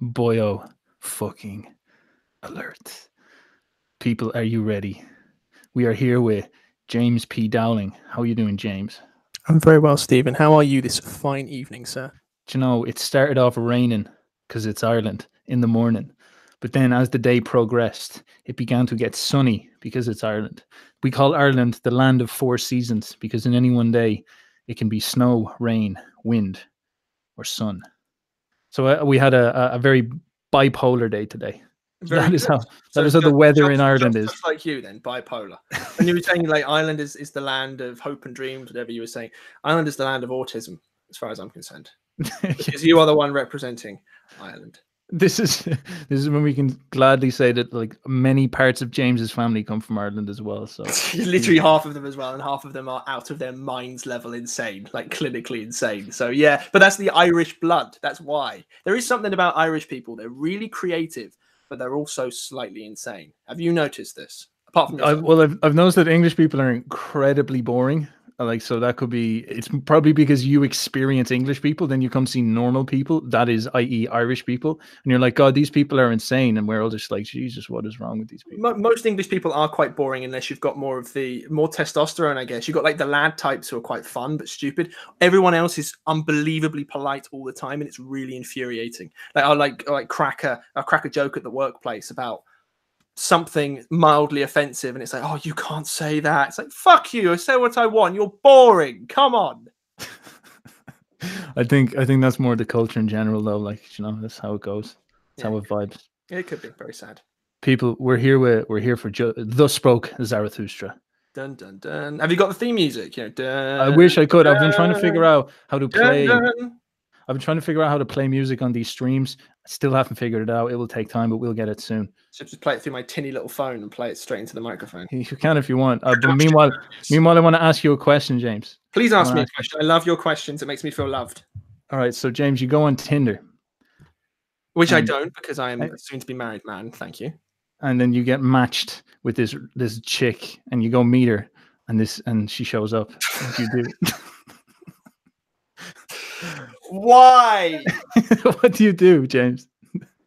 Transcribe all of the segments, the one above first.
boyo fucking alert. People, are you ready? We are here with James P. Dowling. How are you doing, James? I'm very well, Stephen. How are you this fine evening, sir? Do you know, it started off raining because it's Ireland in the morning. But then as the day progressed, it began to get sunny because it's Ireland. We call Ireland the land of four seasons because in any one day it can be snow, rain, wind, or sun. So uh, we had a, a, a very bipolar day today. Very that is good. how that So is how the weather just- in Ireland just- is. just like you, then bipolar. And you were saying like Ireland is, is the land of hope and dreams, whatever you were saying. Ireland is the land of autism, as far as I'm concerned, because you are the one representing Ireland. This is this is when we can gladly say that like many parts of James's family come from Ireland as well. So Literally half of them as well, and half of them are out of their minds level insane, like clinically insane. So yeah, but that's the Irish blood. That's why there is something about Irish people. They're really creative, but they're also slightly insane. Have you noticed this? Apart from I, well, I've, I've noticed that English people are incredibly boring. Like, so that could be, it's probably because you experience English people, then you come see normal people, that is, i.e., Irish people, and you're like, God, these people are insane. And we're all just like, Jesus, what is wrong with these people? Most English people are quite boring unless you've got more of the more testosterone, I guess. You've got like the lad types who are quite fun but stupid. Everyone else is unbelievably polite all the time, and it's really infuriating. Like I like I like crack a, I crack a joke at the workplace about something mildly offensive, and it's like, oh, you can't say that. It's like, fuck you. I say what I want. You're boring. Come on. I think, I think that's more the culture in general, though. Like, you know, that's how it goes. That's how Yeah. it vibes. It could be very sad. People, we're here with, we're here for, jo- thus spoke Zarathustra. Dun dun dun. Have you got the theme music? You know, dun, I wish I could. I've been trying to figure out how to play. dun, dun. I've been trying to figure out how to play music on these streams. I still haven't figured it out. It will take time, but we'll get it soon. So just play it through my tinny little phone and play it straight into the microphone. You can if you want. Uh, but meanwhile, meanwhile, I want to ask you a question, James. Please ask me a question. I love your questions. It makes me feel loved. All right, so James, you go on Tinder, Which I don't because I am I- soon to be married man. Thank you. and then you get matched with this this chick, and you go meet her, and this and she shows up. What do you Why? what do you do, James?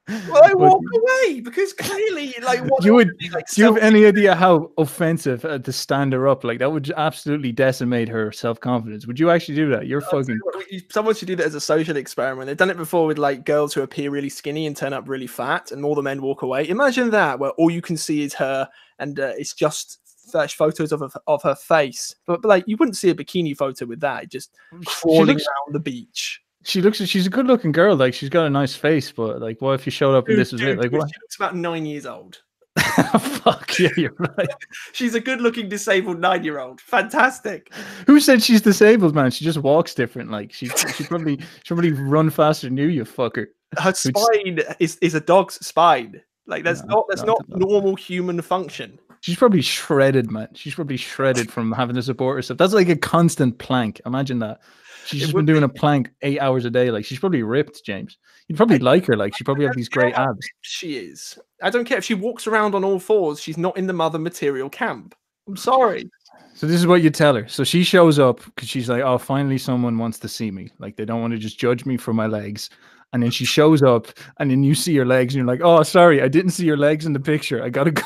Well, I walk away because clearly, like, what You would- be, like, Do you have any idea how offensive uh, to stand her up? Like that would absolutely decimate her self confidence. Would you actually do that? You're I'll fucking. what, Someone should do that as a social experiment. They've done it before with like girls who appear really skinny and turn up really fat, and all the men walk away. Imagine that, where all you can see is her, and uh, it's just fresh photos of her, of her face. But, but like, you wouldn't see a bikini photo with that. Just crawling looks, around the beach. She looks. She's a good looking girl. Like she's got a nice face, but like, what if you showed up and this was it? Like dude, what? She looks about nine years old. Fuck yeah, you're right. She's a good-looking disabled nine-year-old. Fantastic. Who said she's disabled, man? She just walks different. Like she, she probably, she probably run faster than you, you fucker. Her spine is, is a dog's spine. Like that's No, not that's not normal human function. She's probably shredded, man. She's probably shredded from having to support herself. That's like a constant plank. Imagine that. She's just been doing a plank eight hours a day. Like she's probably ripped, James. You'd probably like her. Like she probably have these great abs. She is. I don't care if she walks around on all fours. She's not in the mother material camp. I'm sorry. So this is what you tell her. So she shows up because she's like, "Oh, finally someone wants to see me. Like they don't want to just judge me for my legs." And then she shows up, and then you see her legs, and you're like, "Oh, sorry, I didn't see your legs in the picture. I gotta go."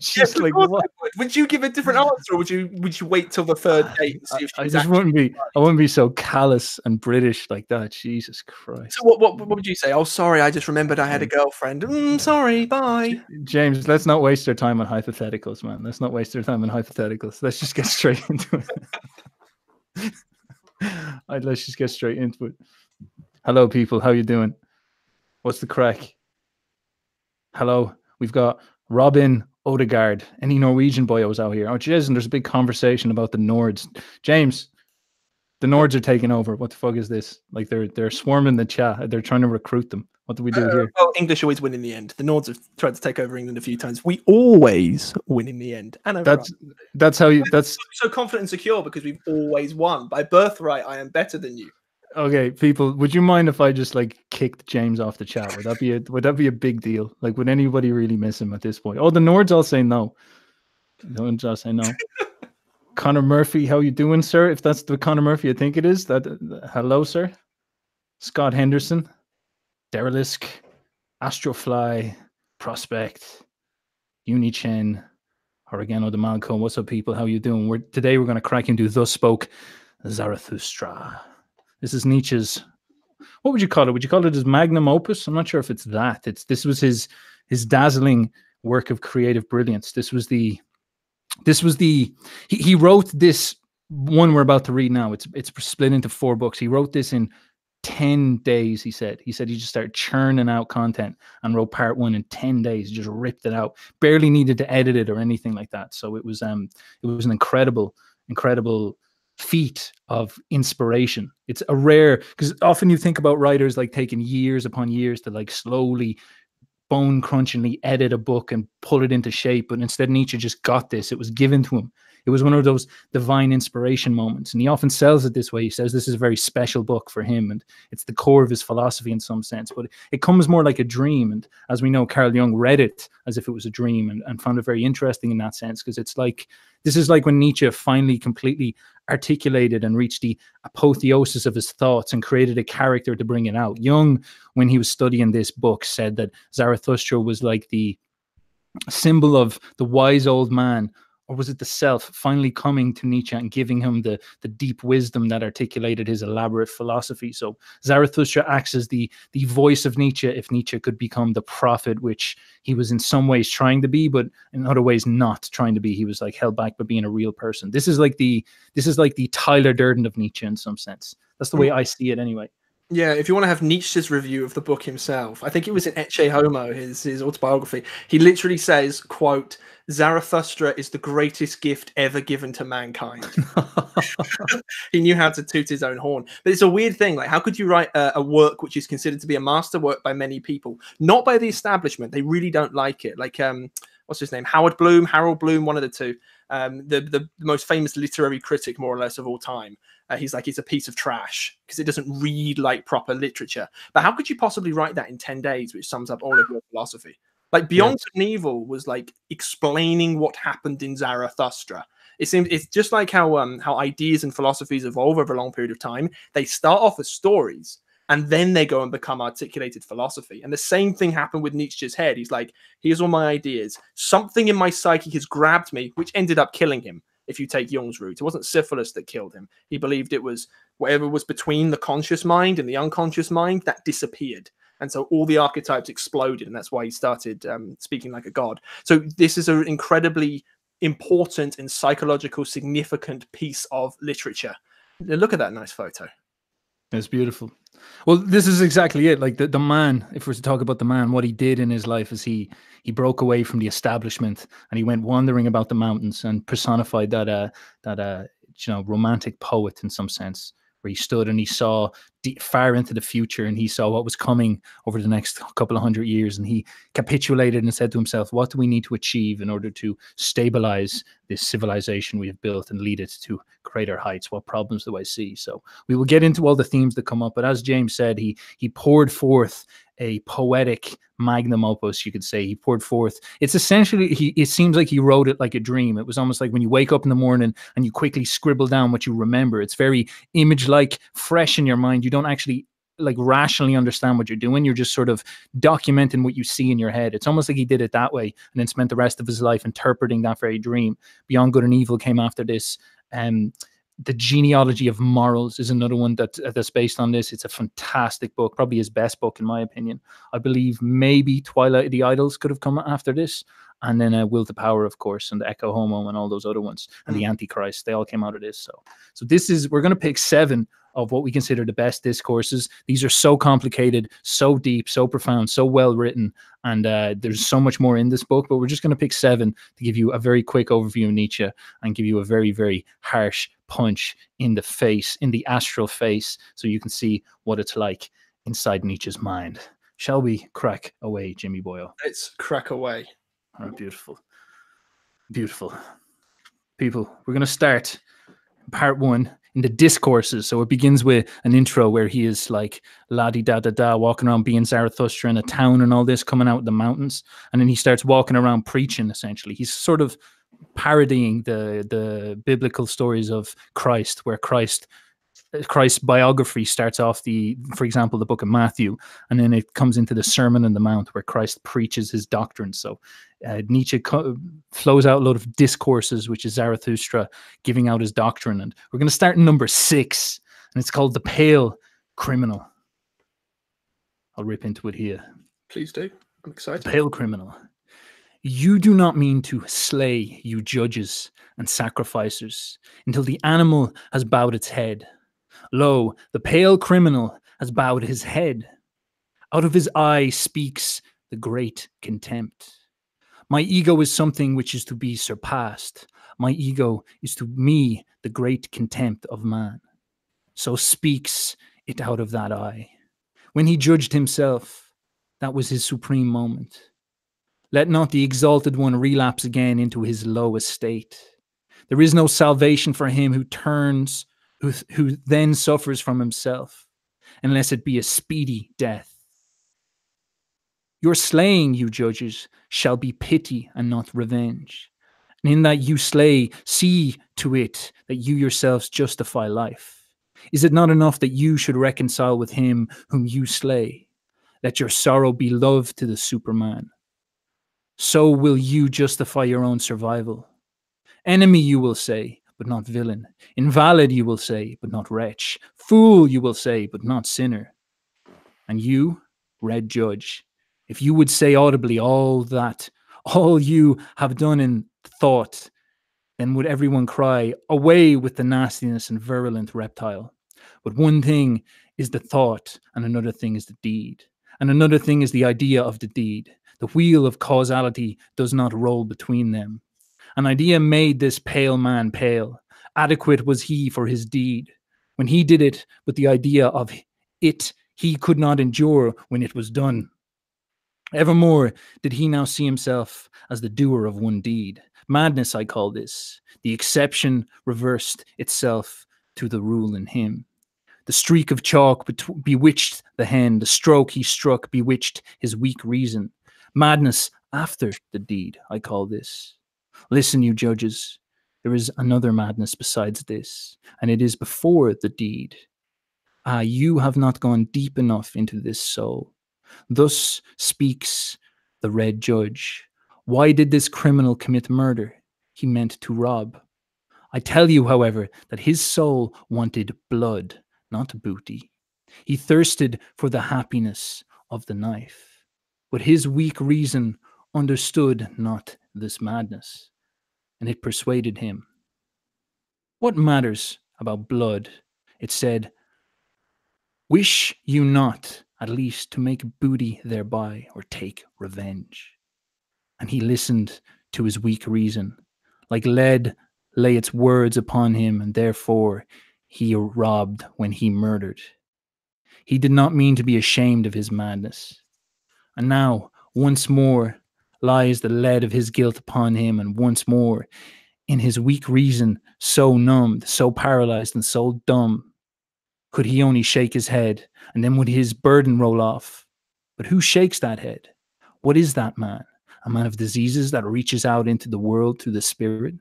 she's like, "What?" Would. you give a different answer, or would you would you wait till the third date and see if she I just wouldn't be. right? I wouldn't be so callous and British like that. Jesus Christ, So what, what what would you say? Oh, sorry, I just remembered I had a girlfriend. Mm, sorry, bye. James. Let's not waste our time on hypotheticals, man. Let's not waste our time on hypotheticals. Let's just get straight into it. Let's just get straight into it. Hello, people. How you doing? What's the crack? Hello. We've got Robin Odegaard. Any Norwegian boyos out here? Oh, jeez, and there's a big conversation about the Nords. James, the Nords are taking over. What the fuck is this? Like they're they're swarming the chat. They're trying to recruit them. What do we do Uh, here? well, English always win in the end. The Nords have tried to take over England a few times. We always win in the end. And That's that's how you. That's so confident and secure because we've always won. By birthright, I am better than you. Okay. People, would you mind if I just like kicked James off the chat? Would that be a would that be a big deal? Like, would anybody really miss him at this point? Oh, the Nords all say no. No one's all say no. Connor Murphy, how you doing, sir? If that's the Connor Murphy I think it is, that uh, hello, sir. Scott Henderson, Derelisk, Astrofly, Prospect, Unichen, Oregano de Malcolm. What's up, people? How you doing? We're today we're going to crack into Thus Spoke Zarathustra. This is Nietzsche's. What would you call it? Would you call it his magnum opus? I'm not sure if it's that. It's this was his his dazzling work of creative brilliance. This was the this was the he, he wrote this one we're about to read now. It's it's split into four books. He wrote this in 10 days, he said. He said he just started churning out content and wrote part one in 10 days, just ripped it out. Barely needed to edit it or anything like that. So it was um it was an incredible, incredible feat of inspiration. It's a rare because often you think about writers like taking years upon years to like slowly bone crunchingly edit a book and pull it into shape. But instead, Nietzsche just got this. It was given to him. It was one of those divine inspiration moments. And he often sells it this way. He says this is a very special book for him. And it's the core of his philosophy in some sense. But it comes more like a dream. And as we know, Carl Jung read it as if it was a dream and, and found it very interesting in that sense. Because it's like, this is like when Nietzsche finally completely articulated and reached the apotheosis of his thoughts and created a character to bring it out. Jung, when he was studying this book, said that Zarathustra was like the symbol of the wise old man or was it the self finally coming to Nietzsche and giving him the the deep wisdom that articulated his elaborate philosophy? So Zarathustra acts as the the voice of Nietzsche if Nietzsche could become the prophet, which he was in some ways trying to be, but in other ways not trying to be. He was like held back by being a real person. This is like the this is like the Tyler Durden of Nietzsche in some sense. That's the way hmm. I see it anyway. Yeah, if you want to have Nietzsche's review of the book himself, I think it was in Ecce Homo, his his autobiography. He literally says, "quote Zarathustra is the greatest gift ever given to mankind." he knew how to toot his own horn, but it's a weird thing. Like, how could you write a, a work which is considered to be a masterwork by many people, not by the establishment? They really don't like it. Like, um, what's his name? Howard Bloom, Harold Bloom, one of the two. Um, the, the most famous literary critic, more or less, of all time. Uh, he's like, it's a piece of trash because it doesn't read like proper literature. But how could you possibly write that in 10 days, which sums up all of your philosophy? Like Beyond yeah. Evil was like explaining what happened in Zarathustra. It seems it's just like how um how ideas and philosophies evolve over a long period of time. They start off as stories and then they go and become articulated philosophy. And the same thing happened with Nietzsche's head. He's like, here's all my ideas. Something in my psyche has grabbed me, which ended up killing him if you take Jung's route. It wasn't syphilis that killed him. He believed it was whatever was between the conscious mind and the unconscious mind that disappeared. And so all the archetypes exploded, and that's why he started um, speaking like a god. So this is an incredibly important and psychological significant piece of literature. Look at that nice photo. It's beautiful. Well, this is exactly it. Like the, the man, if we're to talk about the man, what he did in his life is he he broke away from the establishment and he went wandering about the mountains and personified that uh that uh you know romantic poet in some sense where he stood and he saw far into the future and he saw what was coming over the next couple of hundred years and he capitulated and said to himself what do we need to achieve in order to stabilize this civilization we have built and lead it to greater heights what problems do i see so we will get into all the themes that come up but as james said he he poured forth a poetic magnum opus, you could say. He poured forth. It's essentially he. It seems like he wrote it like a dream. It was almost like when you wake up in the morning and you quickly scribble down what you remember. It's very image-like, fresh in your mind. You don't actually like rationally understand what you're doing. You're just sort of documenting what you see in your head. It's almost like he did it that way and then spent the rest of his life interpreting that very dream. Beyond Good and Evil came after this. Um, the genealogy of morals is another one that that's based on this. It's a fantastic book, probably his best book in my opinion. I believe maybe Twilight of the Idols could have come after this, and then uh, Will to Power, of course, and the Ecce Homo and all those other ones, and mm. the Antichrist. They all came out of this. So, so this is we're going to pick seven of what we consider the best discourses. These are so complicated, so deep, so profound, so well written, and uh, there's so much more in this book. But we're just going to pick seven to give you a very quick overview of Nietzsche and give you a very, very harsh punch in the face, in the astral face, so you can see what it's like inside Nietzsche's mind. Shall we crack away, Jimmy Boyle? Let's crack away. Oh, right, beautiful. Beautiful. People, we're going to start part one in the discourses. So it begins with an intro where he is like la di da da da, walking around being Zarathustra in a town and all this, coming out of the mountains, and then he starts walking around preaching. Essentially, he's sort of parodying the the biblical stories of Christ, where Christ Christ's biography starts off the, for example, the book of Matthew, and then it comes into the Sermon on the Mount where Christ preaches his doctrine. So uh, Nietzsche co- flows out a lot of discourses, which is Zarathustra giving out his doctrine. And we're going to start in number six, and it's called The Pale Criminal. I'll rip into it here. Please do. I'm excited. Pale criminal. You do not mean to slay, you judges and sacrificers, until the animal has bowed its head. Lo, the pale criminal has bowed his head. Out of his eye speaks the great contempt. My ego is something which is to be surpassed. My ego is to me the great contempt of man. So speaks it out of that eye. When he judged himself, that was his supreme moment. Let not the exalted one relapse again into his low estate. There is no salvation for him who turns, who, who then suffers from himself, unless it be a speedy death. Your slaying, you judges, shall be pity and not revenge. And in that you slay, see to it that you yourselves justify life. Is it not enough that you should reconcile with him whom you slay? Let your sorrow be love to the Superman. So will you justify your own survival. Enemy, you will say, but not villain. Invalid, you will say, but not wretch. Fool, you will say, but not sinner. And you, red judge, if you would say audibly all that, all you have done in thought, then would everyone cry, Away with the nastiness and virulent reptile. But one thing is the thought, and another thing is the deed. And another thing is the idea of the deed. The wheel of causality does not roll between them. An idea made this pale man pale. Adequate was he for his deed. When he did it, but the idea of it he could not endure when it was done. Evermore did he now see himself as the doer of one deed. Madness, I call this. The exception reversed itself to the rule in him. The streak of chalk bewitched the hand, the stroke he struck bewitched his weak reason. Madness after the deed, I call this. Listen, you judges, there is another madness besides this, and it is before the deed. Ah, you have not gone deep enough into this soul. Thus speaks the red judge. Why did this criminal commit murder? He meant to rob. I tell you, however, that his soul wanted blood not booty. He thirsted for the happiness of the knife, but his weak reason understood not this madness, and it persuaded him. What matters about blood? It said, Wish you not at least to make booty thereby or take revenge. And he listened to his weak reason. Like lead lay its words upon him, and therefore he robbed when he murdered. He did not mean to be ashamed of his madness. And now, once more, lies the lead of his guilt upon him, and once more, in his weak reason, so numbed, so paralyzed, and so dumb, could he only shake his head, and then would his burden roll off. But who shakes that head? What is that man? A man of diseases that reaches out into the world through the spirit?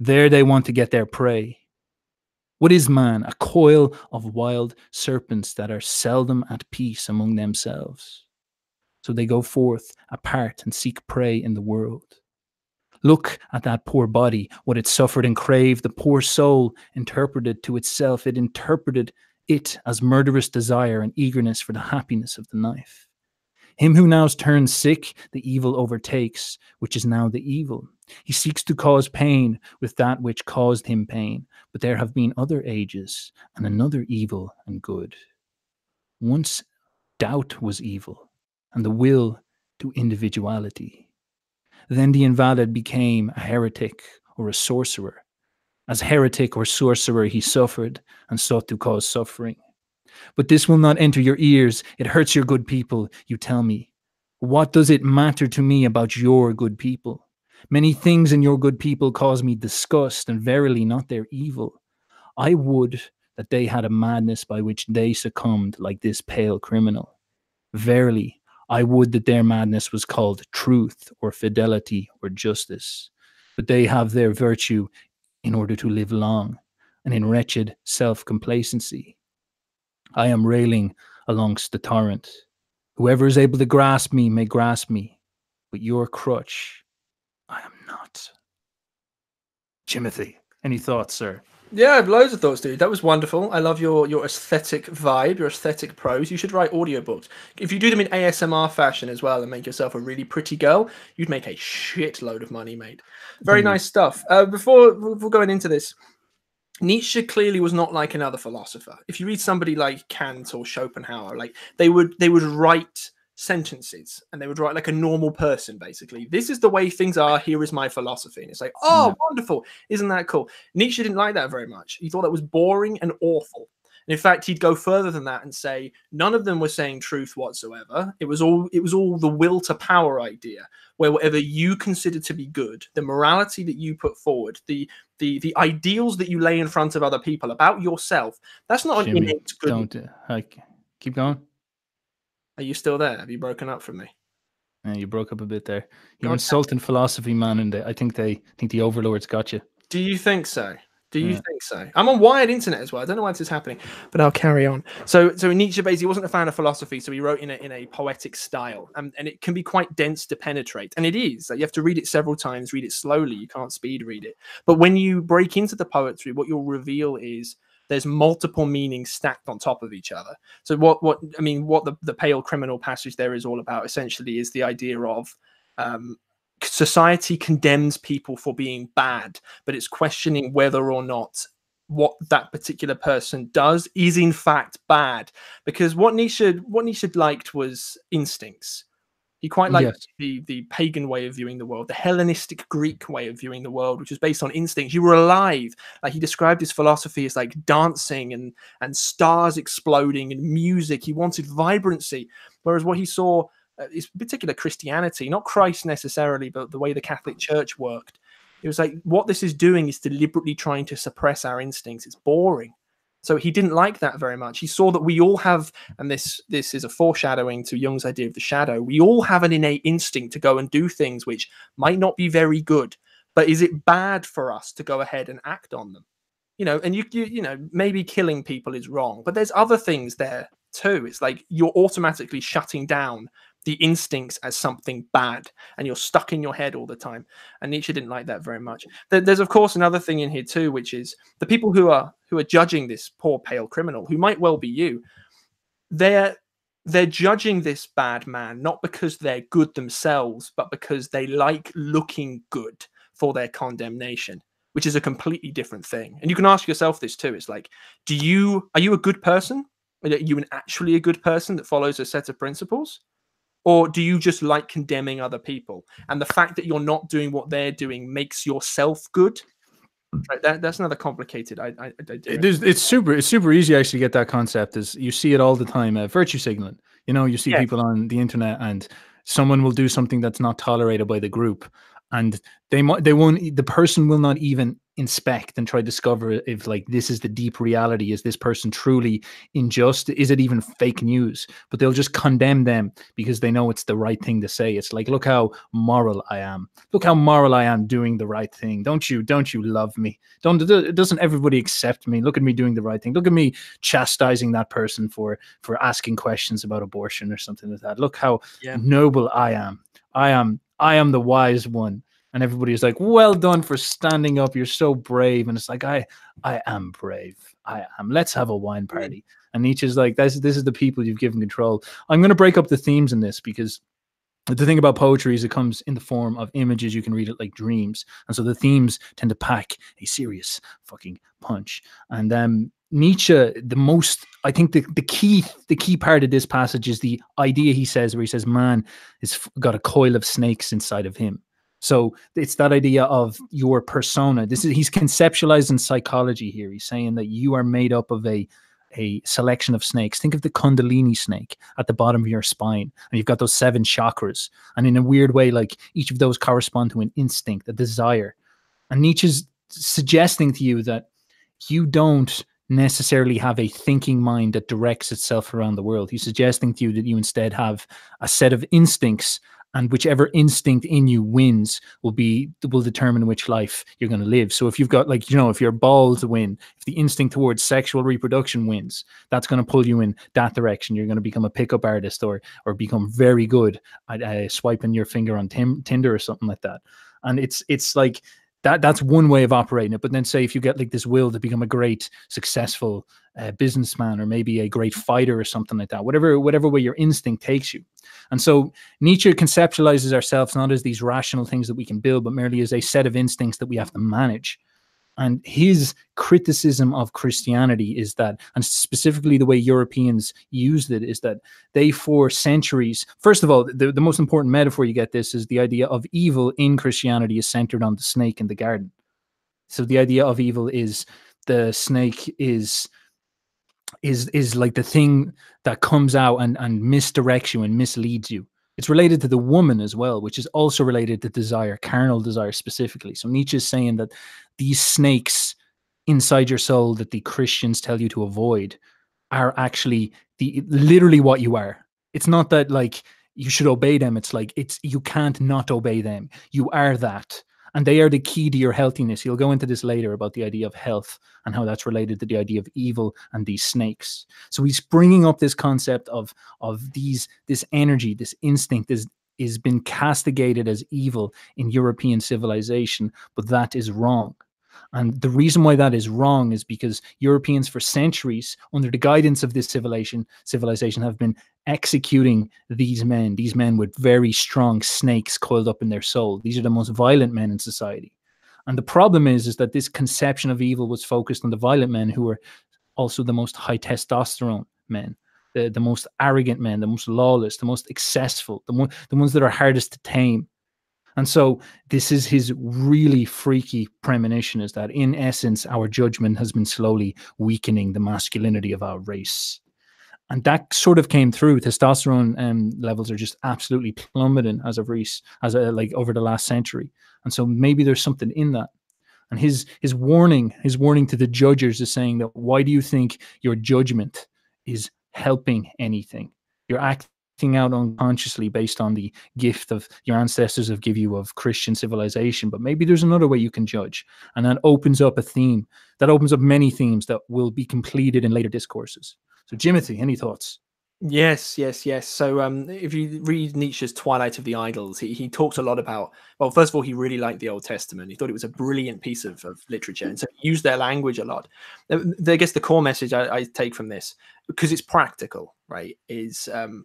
There they want to get their prey. What is man? A coil of wild serpents that are seldom at peace among themselves. So they go forth apart and seek prey in the world. Look at that poor body, what it suffered and craved. The poor soul interpreted to itself, it interpreted it as murderous desire and eagerness for the happiness of the knife. Him who now turns sick, the evil overtakes, which is now the evil. He seeks to cause pain with that which caused him pain, but there have been other ages and another evil and good. Once doubt was evil, and the will to individuality. Then the invalid became a heretic or a sorcerer. As heretic or sorcerer, he suffered and sought to cause suffering. But this will not enter your ears. It hurts your good people, you tell me. What does it matter to me about your good people? Many things in your good people cause me disgust, and verily not their evil. I would that they had a madness by which they succumbed like this pale criminal. Verily, I would that their madness was called truth or fidelity or justice. But they have their virtue in order to live long, and in wretched self complacency. I am railing alongst the torrent. Whoever is able to grasp me may grasp me, but your crutch, I am not. Timothy, any thoughts, sir? Yeah, I have loads of thoughts, dude. That was wonderful. I love your your aesthetic vibe, your aesthetic prose. You should write audiobooks. If you do them in ASMR fashion as well and make yourself a really pretty girl, you'd make a shitload of money, mate. Very Mhm. nice stuff. Uh, before before going into this, Nietzsche clearly was not like another philosopher. If you read somebody like Kant or Schopenhauer, like they would they would write sentences and they would write like a normal person basically. This is the way things are here is my philosophy. And it's like oh Yeah. wonderful. Isn't that cool? Nietzsche didn't like that very much. He thought that was boring and awful. And in fact he'd go further than that and say none of them were saying truth whatsoever. It was all it was all the will to power idea where whatever you consider to be good the morality that you put forward the the the ideals that you lay in front of other people about yourself that's not an innate good Don't uh, like keep going. Are you still there have you broken up from me Yeah, you broke up a bit there. You're insulting philosophy, man, and uh, I think they I think the overlords got you. Do you think so? Do you Yeah. think so? I'm on wired internet as well. I don't know why this is happening, but I'll carry on. So, so Nietzsche basically wasn't a fan of philosophy, so he wrote in a in a poetic style, and, and it can be quite dense to penetrate, and it is. Like you have to read it several times, read it slowly. You can't speed read it. But when you break into the poetry, what you'll reveal is there's multiple meanings stacked on top of each other. So what what I mean, what the the pale criminal passage there is all about essentially is the idea of um, society condemns people for being bad, but it's questioning whether or not what that particular person does is in fact bad. Because what Nietzsche what Nietzsche liked was instincts. He quite liked Yes. the the pagan way of viewing the world, the Hellenistic Greek way of viewing the world, which was based on instincts. You were alive. Like he described his philosophy as like dancing and and stars exploding and music. He wanted vibrancy. Whereas what he saw uh, is particular Christianity, not Christ necessarily, but the way the Catholic Church worked. It was like what this is doing is deliberately trying to suppress our instincts. It's boring. So he didn't like that very much. He saw that we all have, and this this is a foreshadowing to Jung's idea of the shadow. We all have an innate instinct to go and do things which might not be very good, but is it bad for us to go ahead and act on them? You know, and you you, you know maybe killing people is wrong, but there's other things there too. It's like you're automatically shutting down the instincts as something bad and you're stuck in your head all the time. And nietzsche didn't like that very much. There's of course another thing in here too which is the people who are who are judging this poor pale criminal who might well be you they're they're judging this bad man not because they're good themselves but because they like looking good for their condemnation which is a completely different thing. And you can ask yourself this too. It's like do you are you a good person? Are you an actually a good person that follows a set of principles or do you just like condemning other people? And the fact that you're not doing what they're doing makes yourself good? Right that, that's another complicated i, I, I It is, it's super it's super easy actually to get that concept is you see it all the time uh, virtue signaling. You know you see Yeah. people on the internet and someone will do something that's not tolerated by the group and they might they won't the person will not even inspect and try to discover if like this is the deep reality. Is this person truly unjust is it even fake news? But they'll just condemn them because they know it's the right thing to say. It's like look how moral i am. Look how moral i am doing the right thing. Don't you don't you love me? Don't doesn't everybody accept me? Look at me doing the right thing. Look at me chastising that person for for asking questions about abortion or something like that. Look how Yeah. noble i am. I am i am the wise one. And everybody is like well done for standing up. You're so brave. And it's like i i am brave. I am. Let's have a wine party. And nietzsche's like this, this is the people you've given control. I'm going to break up the themes in this because the thing about poetry is it comes in the form of images. You can read it like dreams. And so the themes tend to pack a serious fucking punch. And um nietzsche the most i think the, the key the key part of this passage is the idea he says where he says man has got a coil of snakes inside of him so it's that idea of your persona this is he's conceptualizing psychology here he's saying that you are made up of a a selection of snakes. Think of the Kundalini snake at the bottom of your spine, and you've got those seven chakras. And in a weird way, like each of those correspond to an instinct, a desire. And Nietzsche's suggesting to you that you don't necessarily have a thinking mind that directs itself around the world. He's suggesting to you that you instead have a set of instincts and whichever instinct in you wins will be will determine which life you're going to live. So if you've got like you know if your balls win if the instinct towards sexual reproduction wins that's going to pull you in that direction. You're going to become a pickup artist or or become very good at uh, swiping your finger on tim- tinder or something like that. And it's it's like that that's one way of operating it. But then say if you get like this will to become a great successful uh, businessman or maybe a great fighter or something like that whatever whatever way your instinct takes you. And so nietzsche conceptualizes ourselves not as these rational things that we can build but merely as a set of instincts that we have to manage and his criticism of Christianity is that, and specifically the way Europeans used it, is that they, for centuries, first of all, the, the most important metaphor you get this is the idea of evil in Christianity is centered on the snake in the garden. So the idea of evil is the snake is is is like the thing that comes out and and misdirects you and misleads you it's related to the woman as well, which is also related to desire, carnal desire specifically. So Nietzsche is saying that these snakes inside your soul that the Christians tell you to avoid are actually the literally what you are. It's not that like you should obey them. It's like it's you can't not obey them. You are that and they are the key to your healthiness. You'll go into this later about the idea of health and how that's related to the idea of evil and these snakes. So he's bringing up this concept of of these this energy, this instinct is is been castigated as evil in European civilization, but that is wrong. And the reason why that is wrong is because Europeans for centuries, under the guidance of this civilization, civilization have been executing these men, these men with very strong snakes coiled up in their soul. These are the most violent men in society. And the problem is, is that this conception of evil was focused on the violent men who were also the most high testosterone men, the, the most arrogant men, the most lawless, the most excessful, the, the ones that are hardest to tame. And so this is his really freaky premonition is that in essence, our judgment has been slowly weakening the masculinity of our race. And that sort of came through. Testosterone um, levels are just absolutely plummeting as of Reese, as a, like over the last century. And so maybe there's something in that. And his his warning, his warning to the judges is saying that why do you think your judgment is helping anything? You're acting acting out unconsciously based on the gift of your ancestors have give you of Christian civilization. But maybe there's another way you can judge, and that opens up a theme that opens up many themes that will be completed in later discourses. So, Jimothy, any thoughts? Yes, yes, yes. So, um, if you read Nietzsche's Twilight of the Idols, he, he talks a lot about. Well, first of all, he really liked the Old Testament. He thought it was a brilliant piece of, of literature, and so he used their language a lot. I guess the core message I, I take from this, because it's practical, right, is um,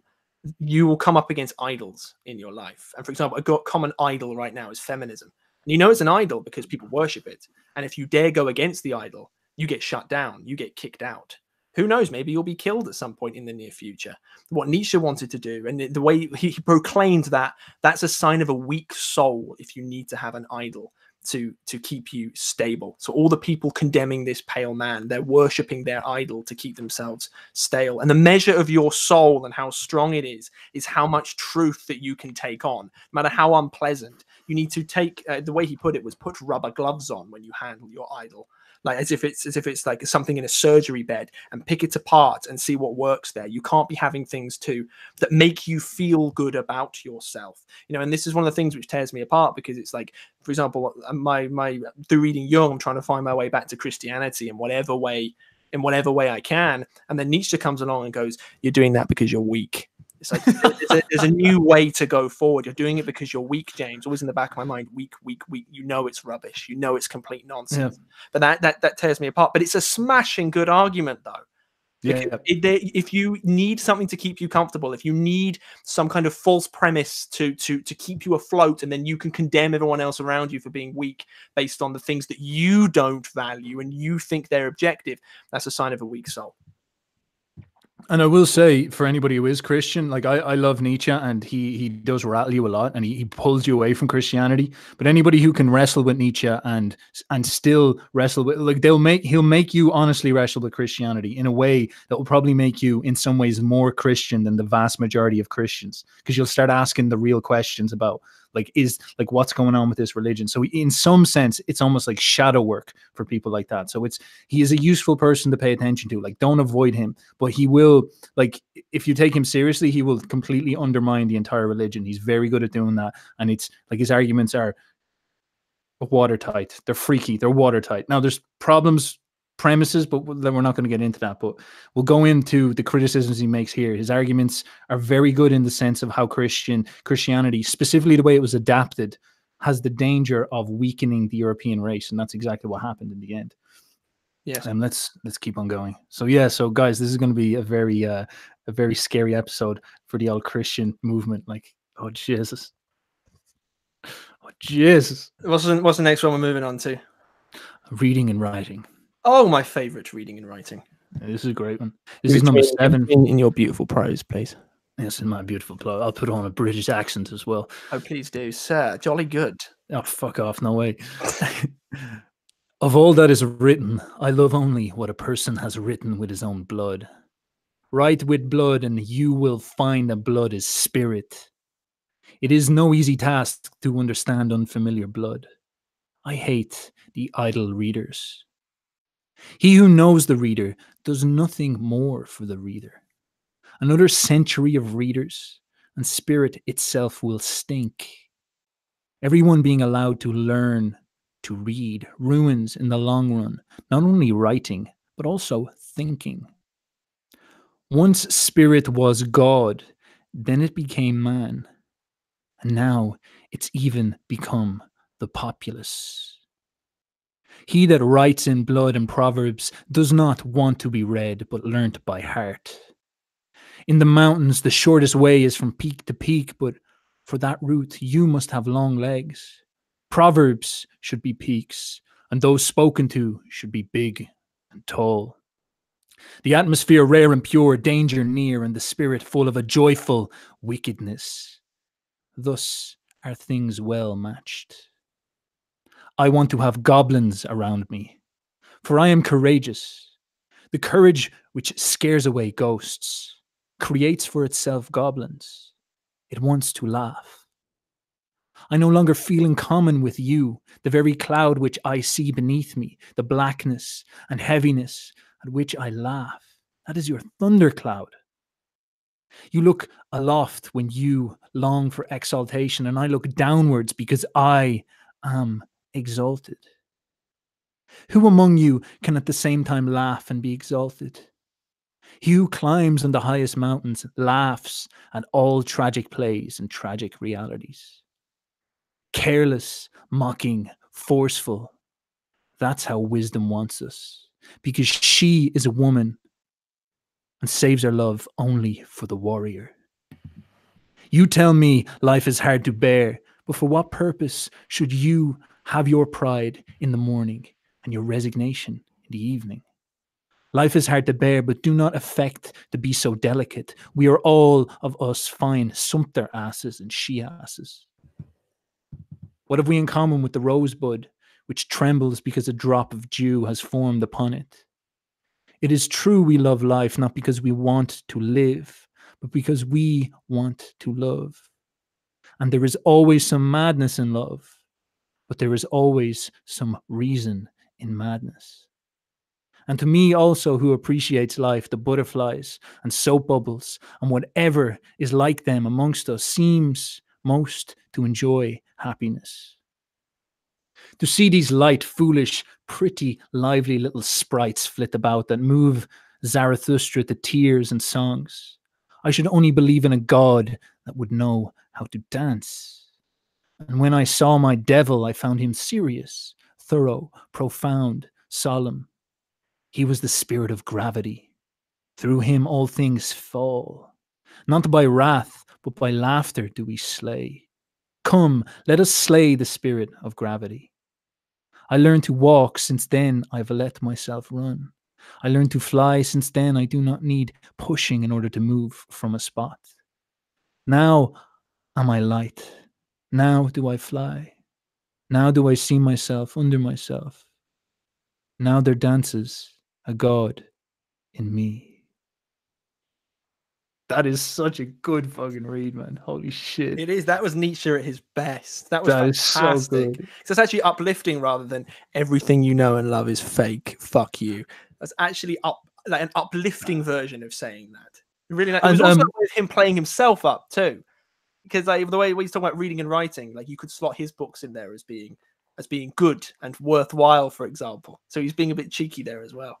you will come up against idols in your life. And for example, a common idol right now is feminism. And you know it's an idol because people worship it. And if you dare go against the idol, you get shut down, you get kicked out. Who knows? Maybe you'll be killed at some point in the near future. What Nietzsche wanted to do, and the way he proclaimed that that's a sign of a weak soul if you need to have an idol to to keep you stable. So all the people condemning this pale man they're worshipping their idol to keep themselves stale. And the measure of your soul and how strong it is is how much truth that you can take on. No matter how unpleasant you need to take uh, the way he put it was put rubber gloves on when you handle your idol like as if it's as if it's like something in a surgery bed and pick it apart and see what works there. You can't be having things too that make you feel good about yourself. You know and this is one of the things which tears me apart because it's like for example uh, my my through reading Jung i'm trying to find my way back to christianity in whatever way in whatever way i can. And then nietzsche comes along and goes you're doing that because you're weak it's like there's, a, there's, a, new way to go forward. You're doing it because you're weak, James. Always in the back of my mind, weak, weak, weak. You know it's rubbish. You know it's complete nonsense. Yeah. But that that that tears me apart. But it's a smashing good argument, though. Yeah. If, if you need something to keep you comfortable, if you need some kind of false premise to to to keep you afloat, and then you can condemn everyone else around you for being weak based on the things that you don't value and you think they're objective, that's a sign of a weak soul. And I will say, for anybody who is Christian, like I, I love Nietzsche, and he he does rattle you a lot, and he, he pulls you away from Christianity. But anybody who can wrestle with Nietzsche and and still wrestle with, like they'll make he'll make you honestly wrestle with Christianity in a way that will probably make you, in some ways, more Christian than the vast majority of Christians, because you'll start asking the real questions about like is like what's going on with this religion so in some sense it's almost like shadow work for people like that so it's he is a useful person to pay attention to like don't avoid him but he will like if you take him seriously, he will completely undermine the entire religion. He's very good at doing that, and it's like his arguments are watertight. They're freaky. They're watertight. Now there's problems premises, but then we're not going to get into that. But we'll go into the criticisms he makes here. His arguments are very good in the sense of how Christian Christianity, specifically the way it was adapted, has the danger of weakening the European race, and that's exactly what happened in the end. Yes. And um, let's let's keep on going. So yeah, so guys, this is going to be a very uh, a very scary episode for the old Christian movement. Like, oh Jesus, oh Jesus. What's the, what's the next one we're moving on to? Reading and writing. Oh, my favorite reading and writing. Yeah, this is a great one. This is number seven. In, in, your beautiful prose, please. Yes, in my beautiful prose. I'll put on a British accent as well. Oh, please do, sir. Jolly good. Oh, fuck off. No way. of all that is written, I love only what a person has written with his own blood. Write with blood, and you will find that blood is spirit. It is no easy task to understand unfamiliar blood. I hate the idle readers. He who knows the reader does nothing more for the reader. Another century of readers, and spirit itself will stink. Everyone being allowed to learn to read ruins in the long run not only writing, but also thinking. Once spirit was God, then it became man, and now it's even become the populace. He that writes in blood and proverbs does not want to be read, but learnt by heart. In the mountains, the shortest way is from peak to peak, but for that route, you must have long legs. Proverbs should be peaks, and those spoken to should be big and tall. The atmosphere rare and pure, danger near, and the spirit full of a joyful wickedness. Thus are things well matched. I want to have goblins around me, for I am courageous. The courage which scares away ghosts creates for itself goblins. It wants to laugh. I no longer feel in common with you, the very cloud which I see beneath me, the blackness and heaviness at which I laugh. That is your thundercloud. You look aloft when you long for exaltation, and I look downwards because I am exalted? Who among you can at the same time laugh and be exalted? He who climbs on the highest mountains laughs at all tragic plays and tragic realities. Careless, mocking, forceful. That's how wisdom wants us, because she is a woman and saves her love only for the warrior. You tell me life is hard to bear, but for what purpose should you have your pride in the morning and your resignation in the evening. Life is hard to bear, but do not affect to be so delicate. We are all of us fine sumpter asses and she asses. What have we in common with the rosebud, which trembles because a drop of dew has formed upon it? It is true we love life not because we want to live, but because we want to love. And there is always some madness in love but there is always some reason in madness. And to me, also, who appreciates life, the butterflies and soap bubbles and whatever is like them amongst us seems most to enjoy happiness. To see these light, foolish, pretty, lively little sprites flit about that move Zarathustra to tears and songs, I should only believe in a God that would know how to dance. And when I saw my devil, I found him serious, thorough, profound, solemn. He was the spirit of gravity. Through him all things fall. Not by wrath, but by laughter do we slay. Come, let us slay the spirit of gravity. I learned to walk, since then I've let myself run. I learned to fly, since then I do not need pushing in order to move from a spot. Now am I light now do I fly. Now do I see myself under myself. Now there dances a God in me. That is such a good fucking read, man. Holy shit. It is. That was Nietzsche at his best. That was that fantastic. so, it's actually uplifting rather than everything you know and love is fake. Fuck you. That's actually up like an uplifting version of saying that. Really, like, it And, also um, with him playing himself up too, because like the way he's talking about reading and writing, like you could slot his books in there as being as being good and worthwhile, for example. So he's being a bit cheeky there as well.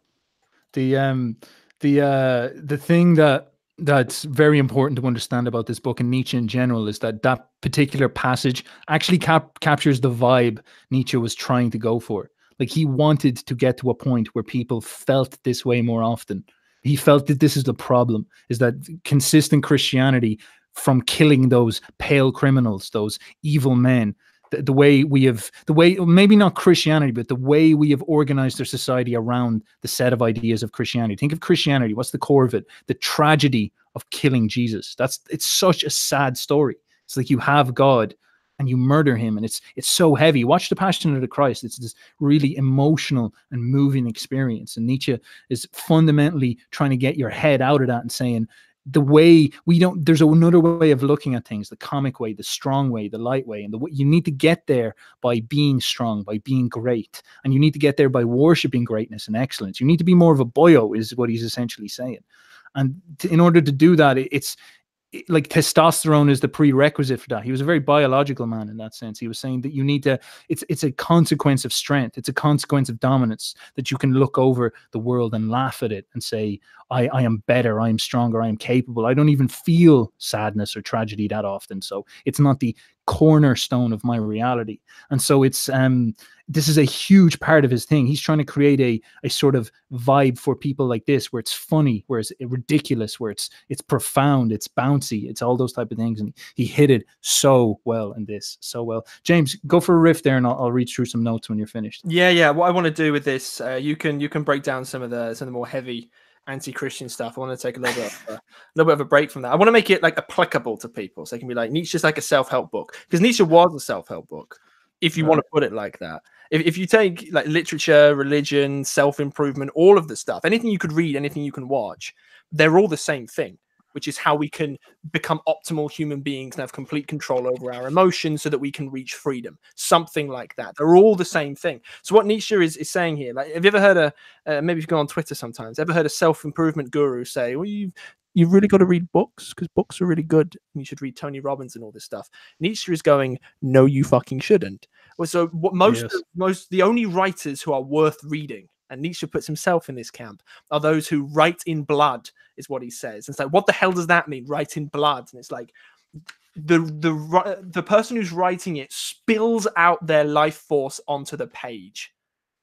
the um the uh the thing that that's very important to understand about this book and Nietzsche in general is that that particular passage actually cap- captures the vibe Nietzsche was trying to go for. Like he wanted to get to a point where people felt this way more often. He felt that this is the problem: is that consistent Christianity from killing those pale criminals, those evil men, the, the way we have the way maybe not christianity but the way we have organized our society around the set of ideas of christianity. Think of christianity. What's the core of it? The tragedy of killing jesus. That's it's such a sad story. It's like you have god and you murder him and it's it's so heavy. Watch the passion of the christ. It's this really emotional and moving experience. And nietzsche is fundamentally trying to get your head out of that and saying the way we don't there's another way of looking at things the comic way the strong way the light way and the way you need to get there by being strong by being great and you need to get there by worshiping greatness and excellence. You need to be more of a boyo is what he's essentially saying. And in order to do that it, it's it- like testosterone is the prerequisite for that. He was a very biological man in that sense. He was saying that you need to it's it's a consequence of strength. It's a consequence of dominance that you can look over the world and laugh at it and say I, I am better, I am stronger, I am capable. I don't even feel sadness or tragedy that often. So it's not the cornerstone of my reality. And so it's um this is a huge part of his thing. He's trying to create a a sort of vibe for people like this where it's funny, where it's ridiculous, where it's it's profound, it's bouncy, it's all those type of things. And he hit it so well in this, so well. James, go for a riff there and I'll, I'll read through some notes when you're finished. Yeah, yeah. What I want to do with this, uh, you can you can break down some of the some of the more heavy anti-Christian stuff. I want to take a little bit of a, little bit of a break from that. I want to make it like applicable to people, so it can be like Nietzsche's like a self-help book because Nietzsche was a self-help book, if you want to put it like that. If, if you take like literature, religion, self-improvement, all of the stuff, anything you could read, anything you can watch, they're all the same thing. Which is how we can become optimal human beings and have complete control over our emotions so that we can reach freedom. Something like that. They're all the same thing. So what Nietzsche is, is saying here, like, have you ever heard a uh, maybe if you go on Twitter sometimes, ever heard a self improvement guru say, "Well, you've you've really got to read books because books are really good. And you should read Tony Robbins and all this stuff." Nietzsche is going, "No, you fucking shouldn't." Well, so what most Yes. most the only writers who are worth reading, and Nietzsche puts himself in this camp, are those who write in blood, is what he says. And it's like, what the hell does that mean? Write in blood, and it's like the the the person who's writing it spills out their life force onto the page.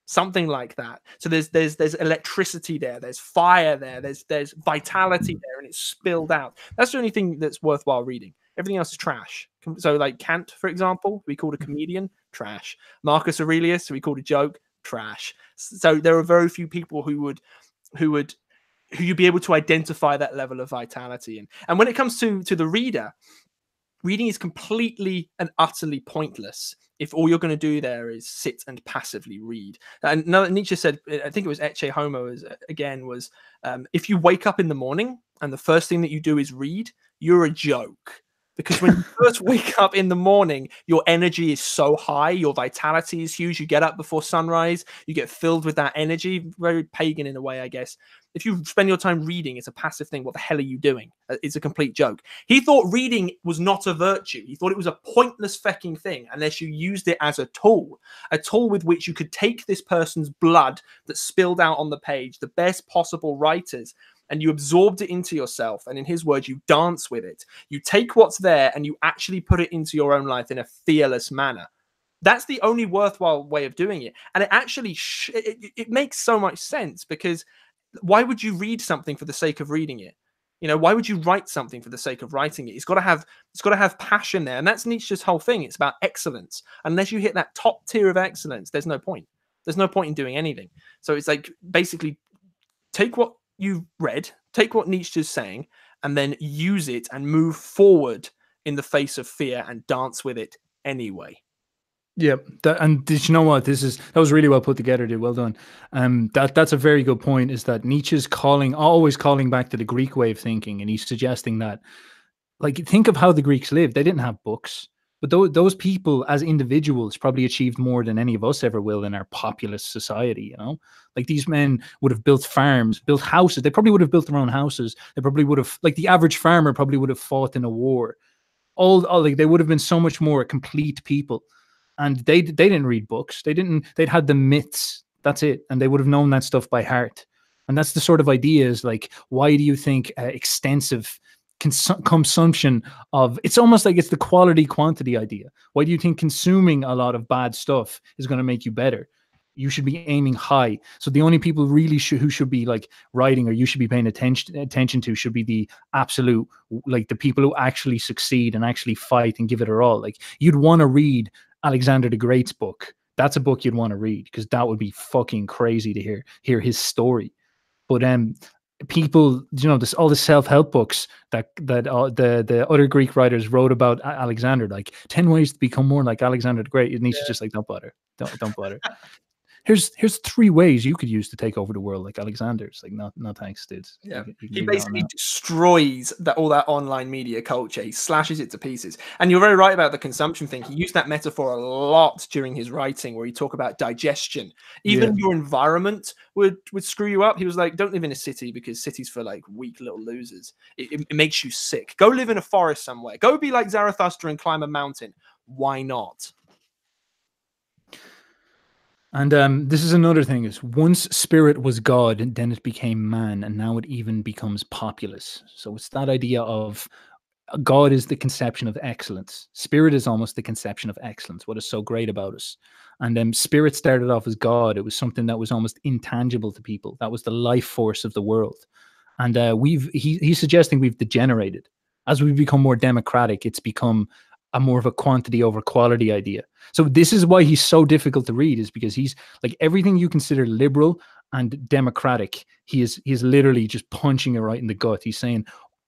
Something like that. So there's there's there's electricity there there's fire there there's there's vitality there and it's spilled out. That's the only thing that's worthwhile reading. Everything else is trash. So like kant for example we called a mm-hmm. comedian trash. Marcus aurelius we called a joke trash so there are very few people who would who would who you'd be able to identify that level of vitality in and when it comes to to the reader reading is completely and utterly pointless if all you're going to do there is sit and passively read. And Nietzsche said, I think it was Ecce Homo is, again, was um, if you wake up in the morning and the first thing that you do is read, you're a joke. Because when you first wake up in the morning, your energy is so high, your vitality is huge. You get up before sunrise, you get filled with that energy, very pagan in a way, I guess. If you spend your time reading, it's a passive thing. What the hell are you doing? Uh, It's a complete joke. He thought reading was not a virtue. He thought it was a pointless fecking thing unless you used it as a tool, a tool with which you could take this person's blood that spilled out on the page, the best possible writers, and you absorbed it into yourself. And in his words, you dance with it. You take what's there and you actually put it into your own life in a fearless manner. That's the only worthwhile way of doing it. And it actually sh- it, it- makes so much sense because why would you read something for the sake of reading it? You know, why would you write something for the sake of writing it? It's got to have it's got to have passion there, and that's Nietzsche's whole thing. It's about excellence. Unless you hit that top tier of excellence, there's no point. There's no point in doing anything. So it's like basically take what you've read, take what Nietzsche's saying, and then use it and move forward in the face of fear and dance with it anyway. Yeah, that, and did you know what? This is that was really well put together, dude. Well done. Um, that that's a very good point. Is that Nietzsche's calling always calling back to the Greek way of thinking, and he's suggesting that, like, think of how the Greeks lived. They didn't have books. But those, those people as individuals probably achieved more than any of us ever will in our populist society, you know? Like these men would have built farms, built houses. They probably would have built their own houses. They probably would have, like the average farmer probably would have fought in a war. All, all like they would have been so much more complete people. And they they didn't read books. They didn't, they'd had the myths. That's it. And they would have known that stuff by heart. And that's the sort of ideas like, why do you think uh, extensive cons- consumption of it's almost like it's the quality quantity idea. Why do you think consuming a lot of bad stuff is going to make you better? You should be aiming high. So the only people really sh- who should be like writing or you should be paying attention attention to should be the absolute like the people who actually succeed and actually fight and give it their all. Like you'd want to read Alexander the Great's book. That's a book you'd want to read because that would be fucking crazy to hear hear his story. But um, people you know this all the self-help books that that uh, the the other greek writers wrote about alexander like 10 ways to become more like alexander the great. And he's yeah. just like don't bother. Don't don't bother here's here's three ways you could use to take over the world like alexander's like no no thanks dude. Yeah. he basically destroys that all that online media culture. He slashes it to pieces. And you're very right about the consumption thing. He used that metaphor a lot during his writing where he talk about digestion. Even yeah. your environment would would screw you up. He was like don't live in a city because cities for like weak little losers. It, it, it makes you sick. Go live in a forest somewhere. Go be like zarathustra and climb a mountain. Why not and um, this is another thing: is once spirit was God, and then it became man, and now it even becomes populace. So it's that idea of uh, God is the conception of excellence. Spirit is almost the conception of excellence. What is so great about us? And um, spirit started off as God. It was something that was almost intangible to people. That was the life force of the world. And uh, we've he, he's suggesting we've degenerated as we become more democratic. It's become a more of a quantity over quality idea. So this is why he's so difficult to read, is because he's like everything you consider liberal and democratic. He is he is literally just punching it right in the gut. He's saying,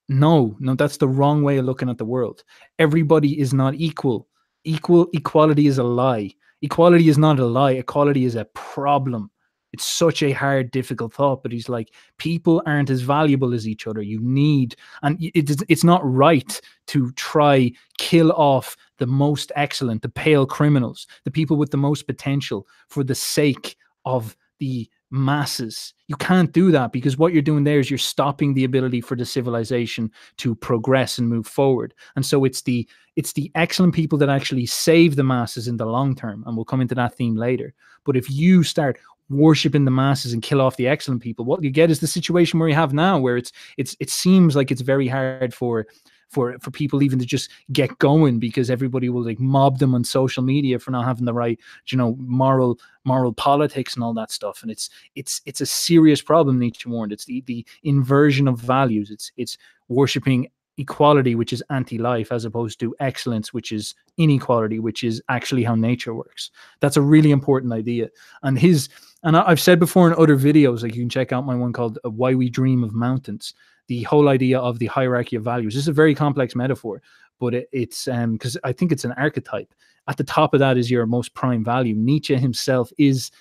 no, no, that's the wrong way of looking at the world. Everybody is not equal. Equal equality is a lie. Equality is not a lie. Equality is a problem. It's such a hard, difficult thought, but he's like, people aren't as valuable as each other. You need, and it's it's not right to try kill off the most excellent, the pale criminals, the people with the most potential for the sake of the masses. You can't do that because what you're doing there is you're stopping the ability for the civilization to progress and move forward. And so it's the it's the excellent people that actually save the masses in the long term. And we'll come into that theme later. But if you start worshiping the masses and kill off the excellent people. What you get is the situation where you have now, where it's it's it seems like it's very hard for for for people even to just get going because everybody will like mob them on social media for not having the right you know moral moral politics and all that stuff. And it's it's it's a serious problem nietzsche warned it's the the inversion of values. It's it's worshiping equality which is anti-life as opposed to excellence which is inequality which is actually how nature works. That's a really important idea. And his and i've said before in other videos like you can check out my one called uh, why we dream of mountains the whole idea of the hierarchy of values. This is a very complex metaphor but it, it's um because i think it's an archetype. At the top of that is your most prime value. Nietzsche himself is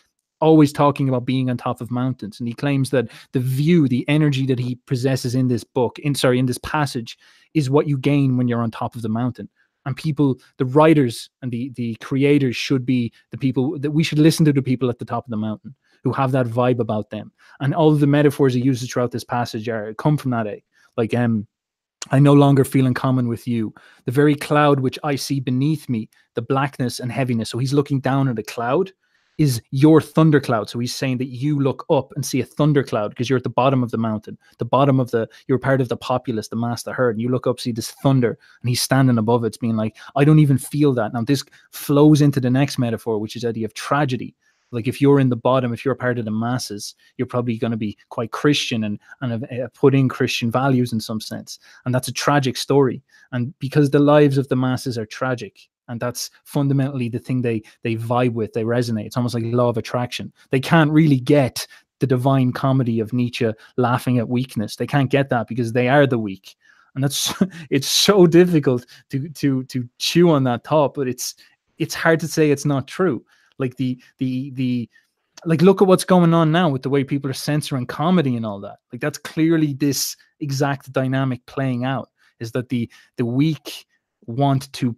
always talking about being on top of mountains and he claims that the view the energy that he possesses in this book in sorry in this passage is what you gain when you're on top of the mountain and people the writers and the the creators should be the people that we should listen to the people at the top of the mountain who have that vibe about them and all of the metaphors he uses throughout this passage are come from that eh? like um I no longer feel in common with you. The very cloud which I see beneath me, the blackness and heaviness. So he's looking down at a cloud is your thundercloud. So he's saying that you look up and see a thundercloud because you're at the bottom of the mountain, the bottom of the, you're part of the populace, the mass, the herd, and you look up, see this thunder, and he's standing above it, it's being like, I don't even feel that. Now, this flows into the next metaphor, which is the idea of tragedy. Like if you're in the bottom, if you're part of the masses, you're probably going to be quite Christian and and uh, put in Christian values in some sense, and that's a tragic story. And because the lives of the masses are tragic, and that's fundamentally the thing they they vibe with they resonate. It's almost like law of attraction. They can't really get the divine comedy of nietzsche laughing at weakness. They can't get that because they are the weak. And that's it's so difficult to to to chew on that thought but it's it's hard to say it's not true. Like the the the like look at what's going on now with the way people are censoring comedy and all that. Like that's clearly this exact dynamic playing out is that the the weak want to